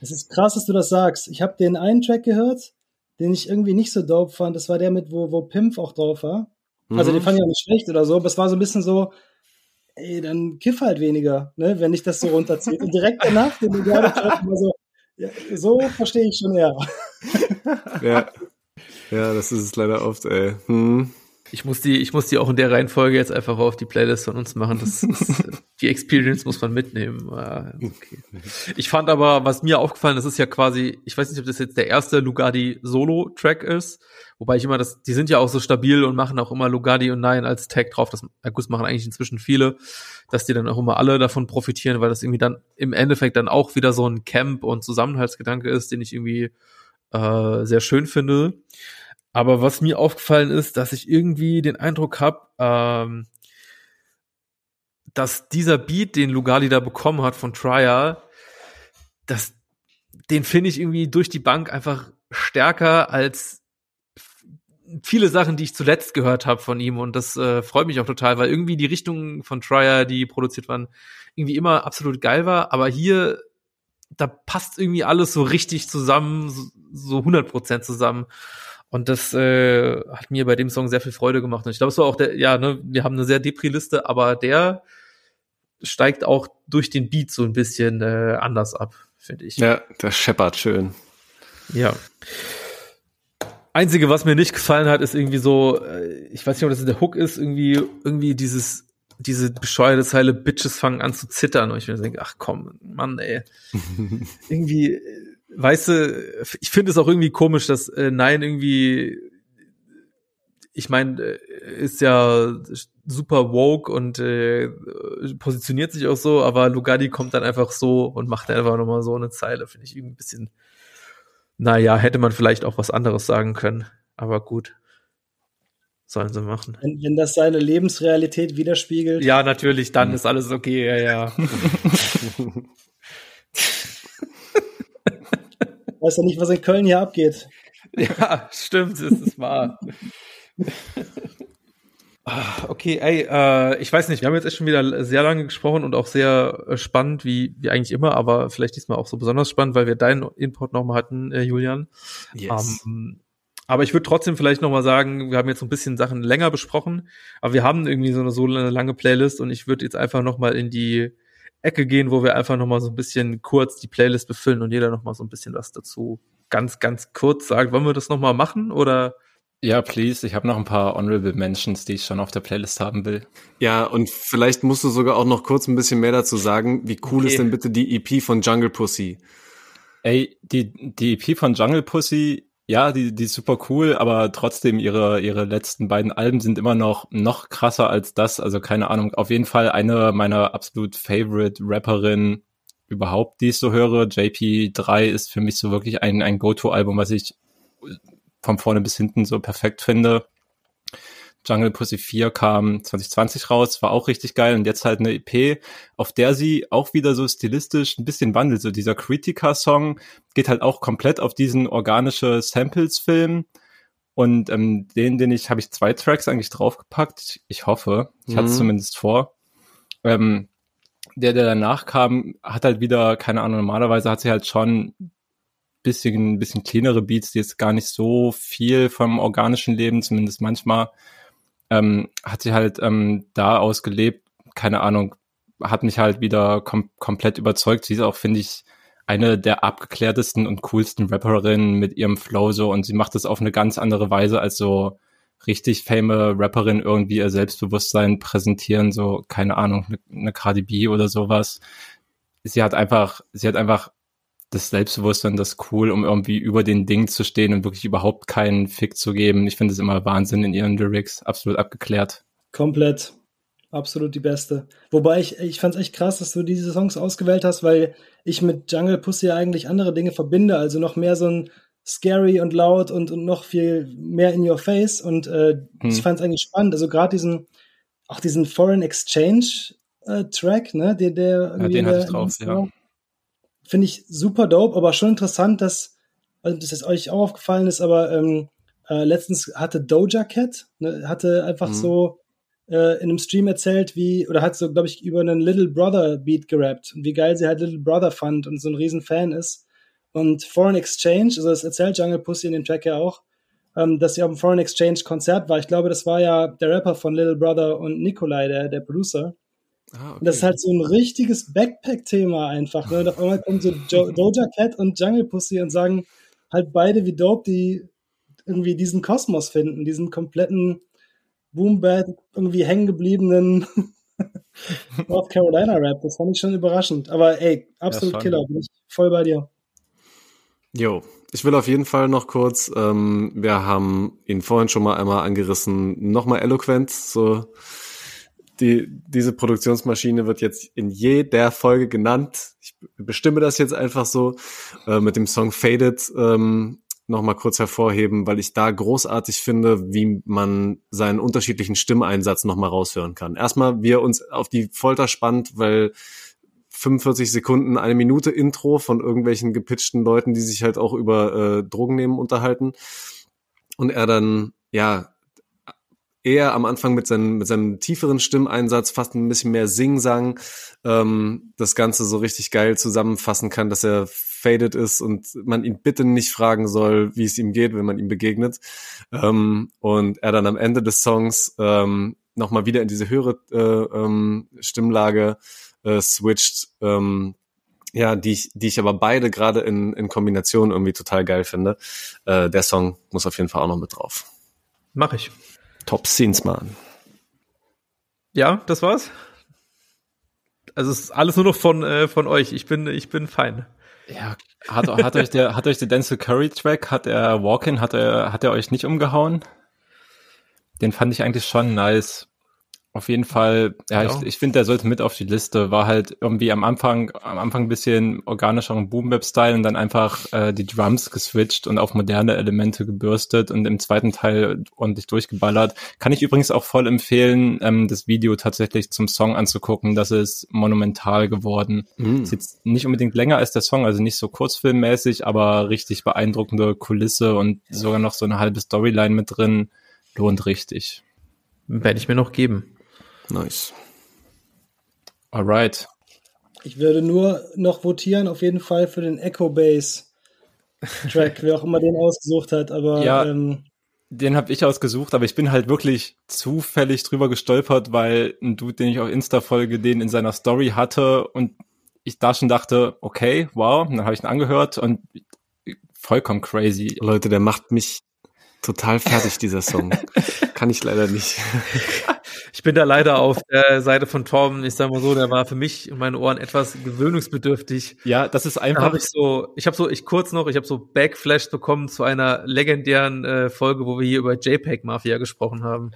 Es ist krass, dass du das sagst. Ich habe den einen Track gehört, den ich irgendwie nicht so dope fand. Das war der mit, wo, wo Pimp auch drauf war. Also mhm. den fand ich auch nicht schlecht oder so, aber es war so ein bisschen so, ey, dann kiff halt weniger, ne, wenn ich das so runterziehe. Und direkt danach, den du gerade so, ja, so verstehe ich schon eher. Ja. Ja, das ist es leider oft, ey. Hm. Ich muss die, ich muss die auch in der Reihenfolge jetzt einfach auf die Playlist von uns machen. Das, das die Experience muss man mitnehmen. Ah, okay. Ich fand aber, was mir aufgefallen ist, ist ja quasi, ich weiß nicht, ob das jetzt der erste Lugardi Solo-Track ist, Wobei ich immer das, die sind ja auch so stabil und machen auch immer Lugardi und Nein als Tag drauf. Das gut, machen eigentlich inzwischen viele, dass die dann auch immer alle davon profitieren, weil das irgendwie dann im Endeffekt dann auch wieder so ein Camp und Zusammenhaltsgedanke ist, den ich irgendwie äh, sehr schön finde. Aber was mir aufgefallen ist, dass ich irgendwie den Eindruck habe, ähm, dass dieser Beat, den Lugali da bekommen hat von Trial, dass den finde ich irgendwie durch die Bank einfach stärker als viele Sachen, die ich zuletzt gehört habe von ihm und das äh, freut mich auch total, weil irgendwie die Richtung von Trier, die produziert waren, irgendwie immer absolut geil war, aber hier da passt irgendwie alles so richtig zusammen, so 100% zusammen. Und das äh, hat mir bei dem Song sehr viel Freude gemacht. Und ich glaube, es war auch der, ja, ne, wir haben eine sehr Depri-Liste, aber der steigt auch durch den Beat so ein bisschen äh, anders ab, finde ich. Ja, der scheppert schön. Ja. Einzige, was mir nicht gefallen hat, ist irgendwie so, äh, ich weiß nicht, ob das der Hook ist, irgendwie, irgendwie dieses, diese bescheuerte Zeile, Bitches fangen an zu zittern. Und ich mir denke, ach komm, Mann, ey. irgendwie, äh, weißt du, ich finde es auch irgendwie komisch, dass äh, Nein irgendwie, ich meine, äh, ist ja super woke und äh, positioniert sich auch so, aber Lugardi kommt dann einfach so und macht einfach nochmal so eine Zeile, finde ich irgendwie ein bisschen naja, hätte man vielleicht auch was anderes sagen können. Aber gut. Sollen sie machen. Wenn, wenn das seine Lebensrealität widerspiegelt. Ja, natürlich, dann ist alles okay, ja, ja. Weiß ja nicht, was in Köln hier abgeht. Ja, stimmt, das ist wahr. Ah, okay, ey, äh, ich weiß nicht, wir haben jetzt echt schon wieder sehr lange gesprochen und auch sehr äh, spannend, wie, wie eigentlich immer, aber vielleicht diesmal auch so besonders spannend, weil wir deinen Input nochmal hatten, äh, Julian. Yes. Ähm, aber ich würde trotzdem vielleicht nochmal sagen, wir haben jetzt so ein bisschen Sachen länger besprochen, aber wir haben irgendwie so eine so eine lange Playlist und ich würde jetzt einfach nochmal in die Ecke gehen, wo wir einfach nochmal so ein bisschen kurz die Playlist befüllen und jeder nochmal so ein bisschen was dazu ganz, ganz kurz sagt. Wollen wir das nochmal machen oder? Ja, please. Ich habe noch ein paar Honorable Mentions, die ich schon auf der Playlist haben will. Ja, und vielleicht musst du sogar auch noch kurz ein bisschen mehr dazu sagen. Wie cool Okay. ist denn bitte die EP von Jungle Pussy? Ey, die, die EP von Jungle Pussy, ja, die, die ist super cool, aber trotzdem ihre, ihre letzten beiden Alben sind immer noch, noch krasser als das. Also keine Ahnung, auf jeden Fall eine meiner absolut favorite Rapperin überhaupt, die ich so höre. JP3 ist für mich so wirklich ein, ein Go-To-Album, was ich von vorne bis hinten so perfekt finde. Jungle Pussy 4 kam 2020 raus, war auch richtig geil und jetzt halt eine EP, auf der sie auch wieder so stilistisch ein bisschen wandelt. So dieser Critica-Song geht halt auch komplett auf diesen organische Samples-Film und ähm, den, den ich, habe ich zwei Tracks eigentlich draufgepackt. Ich hoffe, ich hatte es Mhm. zumindest vor. Ähm, der, der danach kam, hat halt wieder, keine Ahnung, normalerweise hat sie halt schon bisschen, bisschen cleanere Beats, die jetzt gar nicht so viel vom organischen Leben, zumindest manchmal, ähm, hat sie halt ähm, da ausgelebt, keine Ahnung, hat mich halt wieder kom komplett überzeugt. Sie ist auch, finde ich, eine der abgeklärtesten und coolsten Rapperinnen mit ihrem Flow so und sie macht das auf eine ganz andere Weise als so richtig fame Rapperin irgendwie ihr Selbstbewusstsein präsentieren, so, keine Ahnung, eine, eine Cardi B oder sowas. Sie hat einfach, sie hat einfach das Selbstbewusstsein, das cool, um irgendwie über den Ding zu stehen und wirklich überhaupt keinen Fick zu geben. Ich finde es immer Wahnsinn in ihren Lyrics, absolut abgeklärt. Komplett. Absolut die beste. Wobei ich, ich fand es echt krass, dass du diese Songs ausgewählt hast, weil ich mit Jungle Pussy ja eigentlich andere Dinge verbinde. Also noch mehr so ein scary und laut und, und noch viel mehr in your face. Und äh, Hm. ich fand es eigentlich spannend. Also gerade diesen, auch diesen Foreign Exchange äh, Track, ne, der, der irgendwie den in hatte ich drauf, ja. Finde ich super dope, aber schon interessant, dass, also das ist euch auch aufgefallen ist, aber ähm, äh, letztens hatte Doja Cat, ne, hatte einfach Mhm. so äh, in einem Stream erzählt, wie, oder hat so, glaube ich, über einen Little Brother Beat gerappt und wie geil sie halt Little Brother fand und so ein riesen Fan ist. Und Foreign Exchange, also das erzählt Jungle Pussy in dem Track ja auch, ähm, dass sie auf dem Foreign Exchange Konzert war. Ich glaube, das war ja der Rapper von Little Brother und Nikolai, der, der Producer. Ah, okay. Und das ist halt so ein richtiges Backpack-Thema einfach. Ne? Und auf einmal kommen so jo Doja Cat und Jungle Pussy und sagen halt beide, wie dope die irgendwie diesen Kosmos finden, diesen kompletten Boom Bap irgendwie hängen gebliebenen North Carolina Rap. Das fand ich schon überraschend. Aber ey, absolut schon. Killer, bin ich voll bei dir. Jo, ich will auf jeden Fall noch kurz, ähm, wir haben ihn vorhin schon mal einmal angerissen, nochmal eloquent, so die, diese Produktionsmaschine wird jetzt in jeder Folge genannt. Ich bestimme das jetzt einfach so, äh, mit dem Song Faded ähm, nochmal kurz hervorheben, weil ich da großartig finde, wie man seinen unterschiedlichen Stimmeinsatz nochmal raushören kann. Erstmal, wie er uns auf die Folter spannt, weil 45 Sekunden, eine Minute Intro von irgendwelchen gepitchten Leuten, die sich halt auch über äh, Drogen nehmen, unterhalten. Und er dann, ja, eher am Anfang mit seinem, mit seinem tieferen Stimmeinsatz, fast ein bisschen mehr Sing-Sang, ähm, das Ganze so richtig geil zusammenfassen kann, dass er faded ist und man ihn bitte nicht fragen soll, wie es ihm geht, wenn man ihm begegnet. Ähm, und er dann am Ende des Songs ähm, nochmal wieder in diese höhere äh, ähm, Stimmlage äh, switcht, ähm, ja, die ich, die ich aber beide gerade in, in Kombination irgendwie total geil finde. Äh, der Song muss auf jeden Fall auch noch mit drauf. Mach ich. Top Scenes, Mann. Ja, das war's. Also es ist alles nur noch von, äh, von euch. Ich bin, ich bin fein. Ja, hat, hat euch der, hat euch der Denzel Curry Track, hat er Walk-In, hat er, hat er euch nicht umgehauen? Den fand ich eigentlich schon nice. Auf jeden Fall, ja, ja. ich, ich finde, der sollte mit auf die Liste. War halt irgendwie am Anfang, am Anfang ein bisschen organischeren Boom-Bap-Style und dann einfach äh, die Drums geswitcht und auf moderne Elemente gebürstet und im zweiten Teil ordentlich durchgeballert. Kann ich übrigens auch voll empfehlen, ähm, das Video tatsächlich zum Song anzugucken. Das ist monumental geworden. Mhm. Ist jetzt nicht unbedingt länger als der Song, also nicht so kurzfilmmäßig, aber richtig beeindruckende Kulisse und sogar noch so eine halbe Storyline mit drin. Lohnt richtig. Werde ich mir noch geben. Nice. Alright. Ich würde nur noch votieren, auf jeden Fall für den Echo Bass Track, wer auch immer den ausgesucht hat, aber ja, ähm, den habe ich ausgesucht, aber ich bin halt wirklich zufällig drüber gestolpert, weil ein Dude, den ich auf Insta folge, den in seiner Story hatte und ich da schon dachte, okay, wow, und dann habe ich ihn angehört und vollkommen crazy. Leute, der macht mich total fertig, dieser Song. Kann ich leider nicht. Ich bin da leider auf der Seite von Torben. Ich sag mal so, der war für mich und meine Ohren etwas gewöhnungsbedürftig. Ja, das ist einfach. Hab ich so, ich habe so, ich kurz noch, ich habe so Backflash bekommen zu einer legendären äh, Folge, wo wir hier über JPEG Mafia gesprochen haben.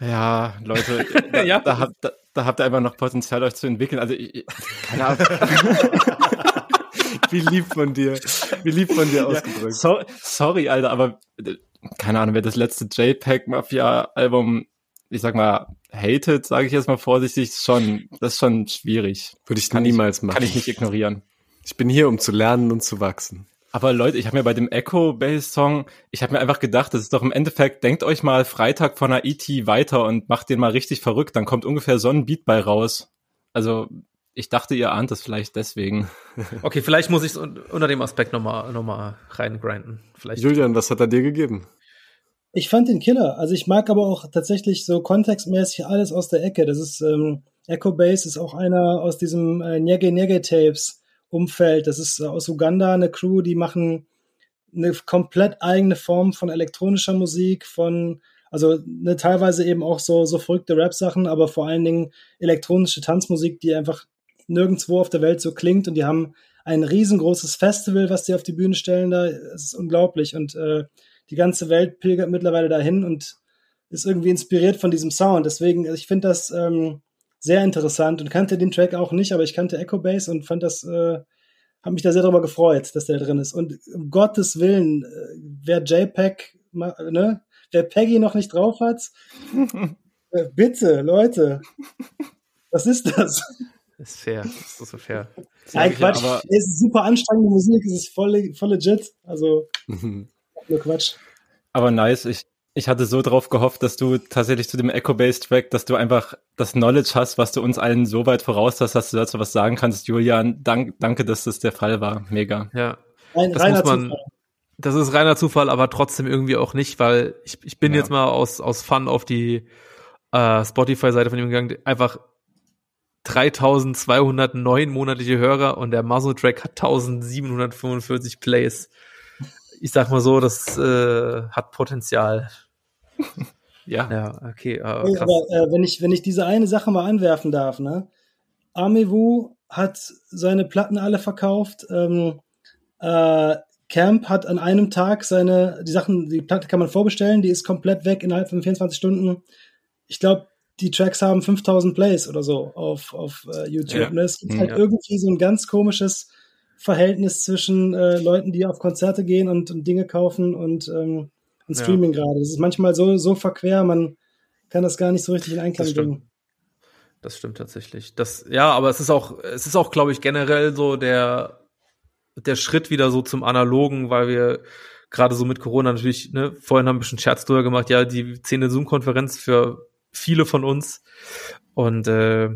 Ja, Leute, da, ja. Da, habt, da, da, habt ihr einfach noch Potenzial, euch zu entwickeln. Also, ich, keine Ahnung. Wie lieb von dir. Wie lieb von dir ausgedrückt. so, sorry, Alter, aber äh, keine Ahnung, wer das letzte JPEG Mafia Album ich sag mal, hated, sage ich jetzt mal vorsichtig, schon, das ist schon schwierig. Würde ich kann niemals ich, machen. Kann ich nicht ignorieren. Ich bin hier, um zu lernen und zu wachsen. Aber Leute, ich habe mir bei dem Echo Bass Song, ich habe mir einfach gedacht, das ist doch im Endeffekt, denkt euch mal Freitag von einer ET weiter und macht den mal richtig verrückt, dann kommt ungefähr so ein Beat bei raus. Also ich dachte, ihr ahnt das vielleicht deswegen. Okay, vielleicht muss ich es unter dem Aspekt nochmal noch mal reingrinden. Vielleicht. Julian, was hat er dir gegeben? Ich fand den Killer. Also ich mag aber auch tatsächlich so kontextmäßig alles aus der Ecke. Das ist ähm, Echo Base ist auch einer aus diesem äh, Nyege Nyege Tapes Umfeld. Das ist äh, aus Uganda eine Crew, die machen eine komplett eigene Form von elektronischer Musik, von also ne, teilweise eben auch so so verrückte Rap Sachen, aber vor allen Dingen elektronische Tanzmusik, die einfach nirgendwo auf der Welt so klingt und die haben ein riesengroßes Festival, was die auf die Bühne stellen da. Es ist unglaublich und äh, die ganze Welt pilgert mittlerweile dahin und ist irgendwie inspiriert von diesem Sound. Deswegen, ich finde das ähm, sehr interessant und kannte den Track auch nicht, aber ich kannte Echo Bass und fand das, äh, habe mich da sehr darüber gefreut, dass der drin ist. Und um Gottes Willen, äh, wer JPEG, ne, wer Peggy noch nicht drauf hat, äh, bitte, Leute, was ist das? Ist fair, ist so fair. Nein, Quatsch, aber es ist super anstrengende Musik, es ist voll, voll legit. Also, nur Quatsch. Aber nice, ich, ich hatte so drauf gehofft, dass du tatsächlich zu dem Echo-Based-Track, dass du einfach das Knowledge hast, was du uns allen so weit voraus hast, dass du dazu was sagen kannst, Julian. Dank, danke, dass das der Fall war. Mega. Ja. Ein das muss man, Zufall. das ist reiner Zufall, aber trotzdem irgendwie auch nicht, weil ich, ich bin ja. jetzt mal aus, aus Fun auf die äh, Spotify-Seite von ihm gegangen. Einfach 3209 monatliche Hörer und der Muzzle-Track hat 1745 Plays ich sag mal so, das äh, hat Potenzial. ja. Ja, okay. Äh, aber äh, wenn ich wenn ich diese eine Sache mal anwerfen darf, ne? Amewu hat seine Platten alle verkauft. Ähm, äh, Camp hat an einem Tag seine, die Sachen, die Platte kann man vorbestellen, die ist komplett weg innerhalb von 24 Stunden. Ich glaube, die Tracks haben 5000 Plays oder so auf, auf uh, YouTube. Ja. Ne? Es gibt halt ja. irgendwie so ein ganz komisches Verhältnis zwischen äh, Leuten, die auf Konzerte gehen und, und Dinge kaufen und, ähm, und Streaming ja. gerade. Das ist manchmal so, so verquer, man kann das gar nicht so richtig in Einklang bringen. Das stimmt tatsächlich. Das, ja, aber es ist auch, es ist auch, glaube ich, generell so der, der Schritt wieder so zum Analogen, weil wir gerade so mit Corona natürlich, ne, vorhin haben wir schon Scherz drüber gemacht, ja, die zehnte Zoom-Konferenz für viele von uns. Und äh,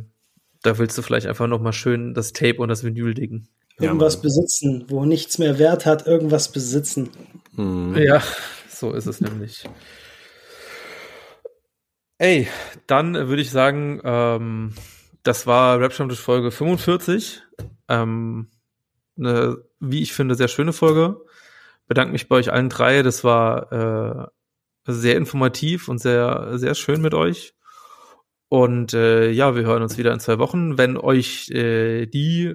da willst du vielleicht einfach noch mal schön das Tape und das Vinyl legen. Irgendwas ja, besitzen, wo nichts mehr Wert hat, irgendwas besitzen. Hm. Ja, so ist es nämlich. Ey, dann würde ich sagen, ähm, das war Rap Stammtisch Folge 45. Ähm, eine, wie ich finde, sehr schöne Folge. Bedanke mich bei euch allen drei. Das war äh, sehr informativ und sehr, sehr schön mit euch. Und äh, ja, wir hören uns wieder in zwei Wochen. Wenn euch äh, die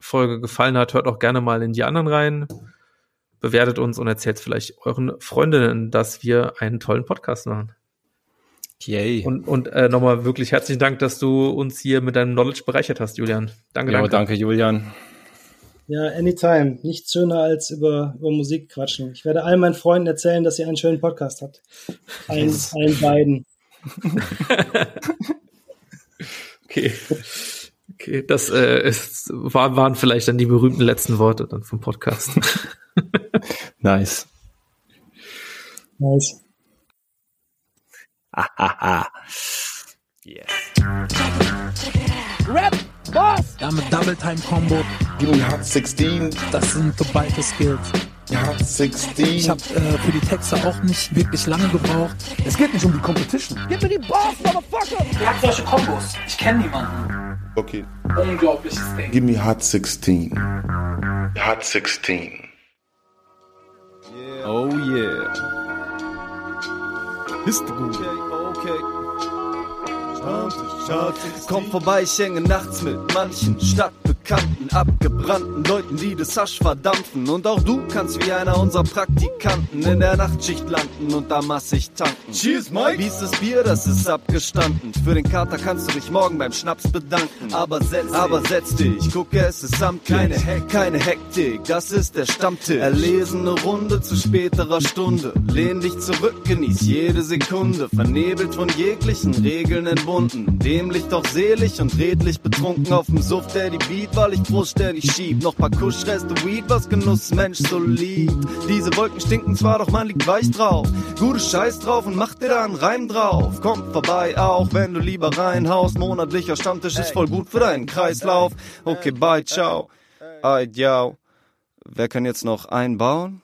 Folge gefallen hat, hört auch gerne mal in die anderen rein. Bewertet uns und erzählt vielleicht euren Freundinnen, dass wir einen tollen Podcast machen. Yay. Und, und äh, nochmal wirklich herzlichen Dank, dass du uns hier mit deinem Knowledge bereichert hast, Julian. Danke, ja, danke. danke, Julian. Ja, anytime. Nichts schöner als über, über Musik quatschen. Ich werde all meinen Freunden erzählen, dass ihr einen schönen Podcast habt. Allen, allen beiden. Okay. Okay, das äh, ist, war, waren vielleicht dann die berühmten letzten Worte dann vom Podcast. Nice. Nice. yes. Ja, mit Double Time Combo, Give me Hot 16. das sind so beide Skills. Hot 16. Ich habe äh, für die Texte auch nicht wirklich lange gebraucht. es geht nicht um die Competition. Ihr habt solche Kombos. Ich kenne niemanden. Okay. Unglaubliches Ding. Give me Hot 16. Hot 16. Oh yeah. Ist gut. Okay, okay. Komm vorbei, ich hänge nachts mit manchen stadtbekannten, abgebrannten Leuten, die das Hasch verdampfen. Und auch du kannst wie einer unserer Praktikanten in der Nachtschicht landen und da massig tanken. Cheers, Mike! Wie ist das Bier, das ist abgestanden. Für den Kater kannst du dich morgen beim Schnaps bedanken. Aber setz, aber setz dich, gucke, es ist samt keine, Hek keine Hektik, das ist der Stammtisch. Erlesene Runde zu späterer Stunde. Lehn dich zurück, genieß jede Sekunde. Vernebelt von jeglichen Regeln entbunden. Dämlich doch selig und redlich betrunken auf dem Suff, der die Beat, weil ich Brust ständig schieb. Noch paar Kuschreste Weed, was Genuss Mensch so liebt. Diese Wolken stinken zwar, doch man liegt weich drauf. Gute Scheiß drauf und mach dir da einen Reim drauf. Kommt vorbei, auch wenn du lieber reinhaust. Monatlicher Stammtisch ist voll gut für deinen Kreislauf. Okay, bye, ciao. Ait, ja. Wer kann jetzt noch einbauen?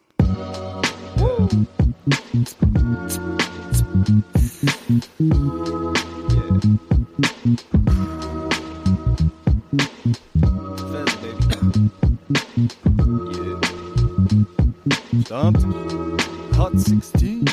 Stop. Hot 16.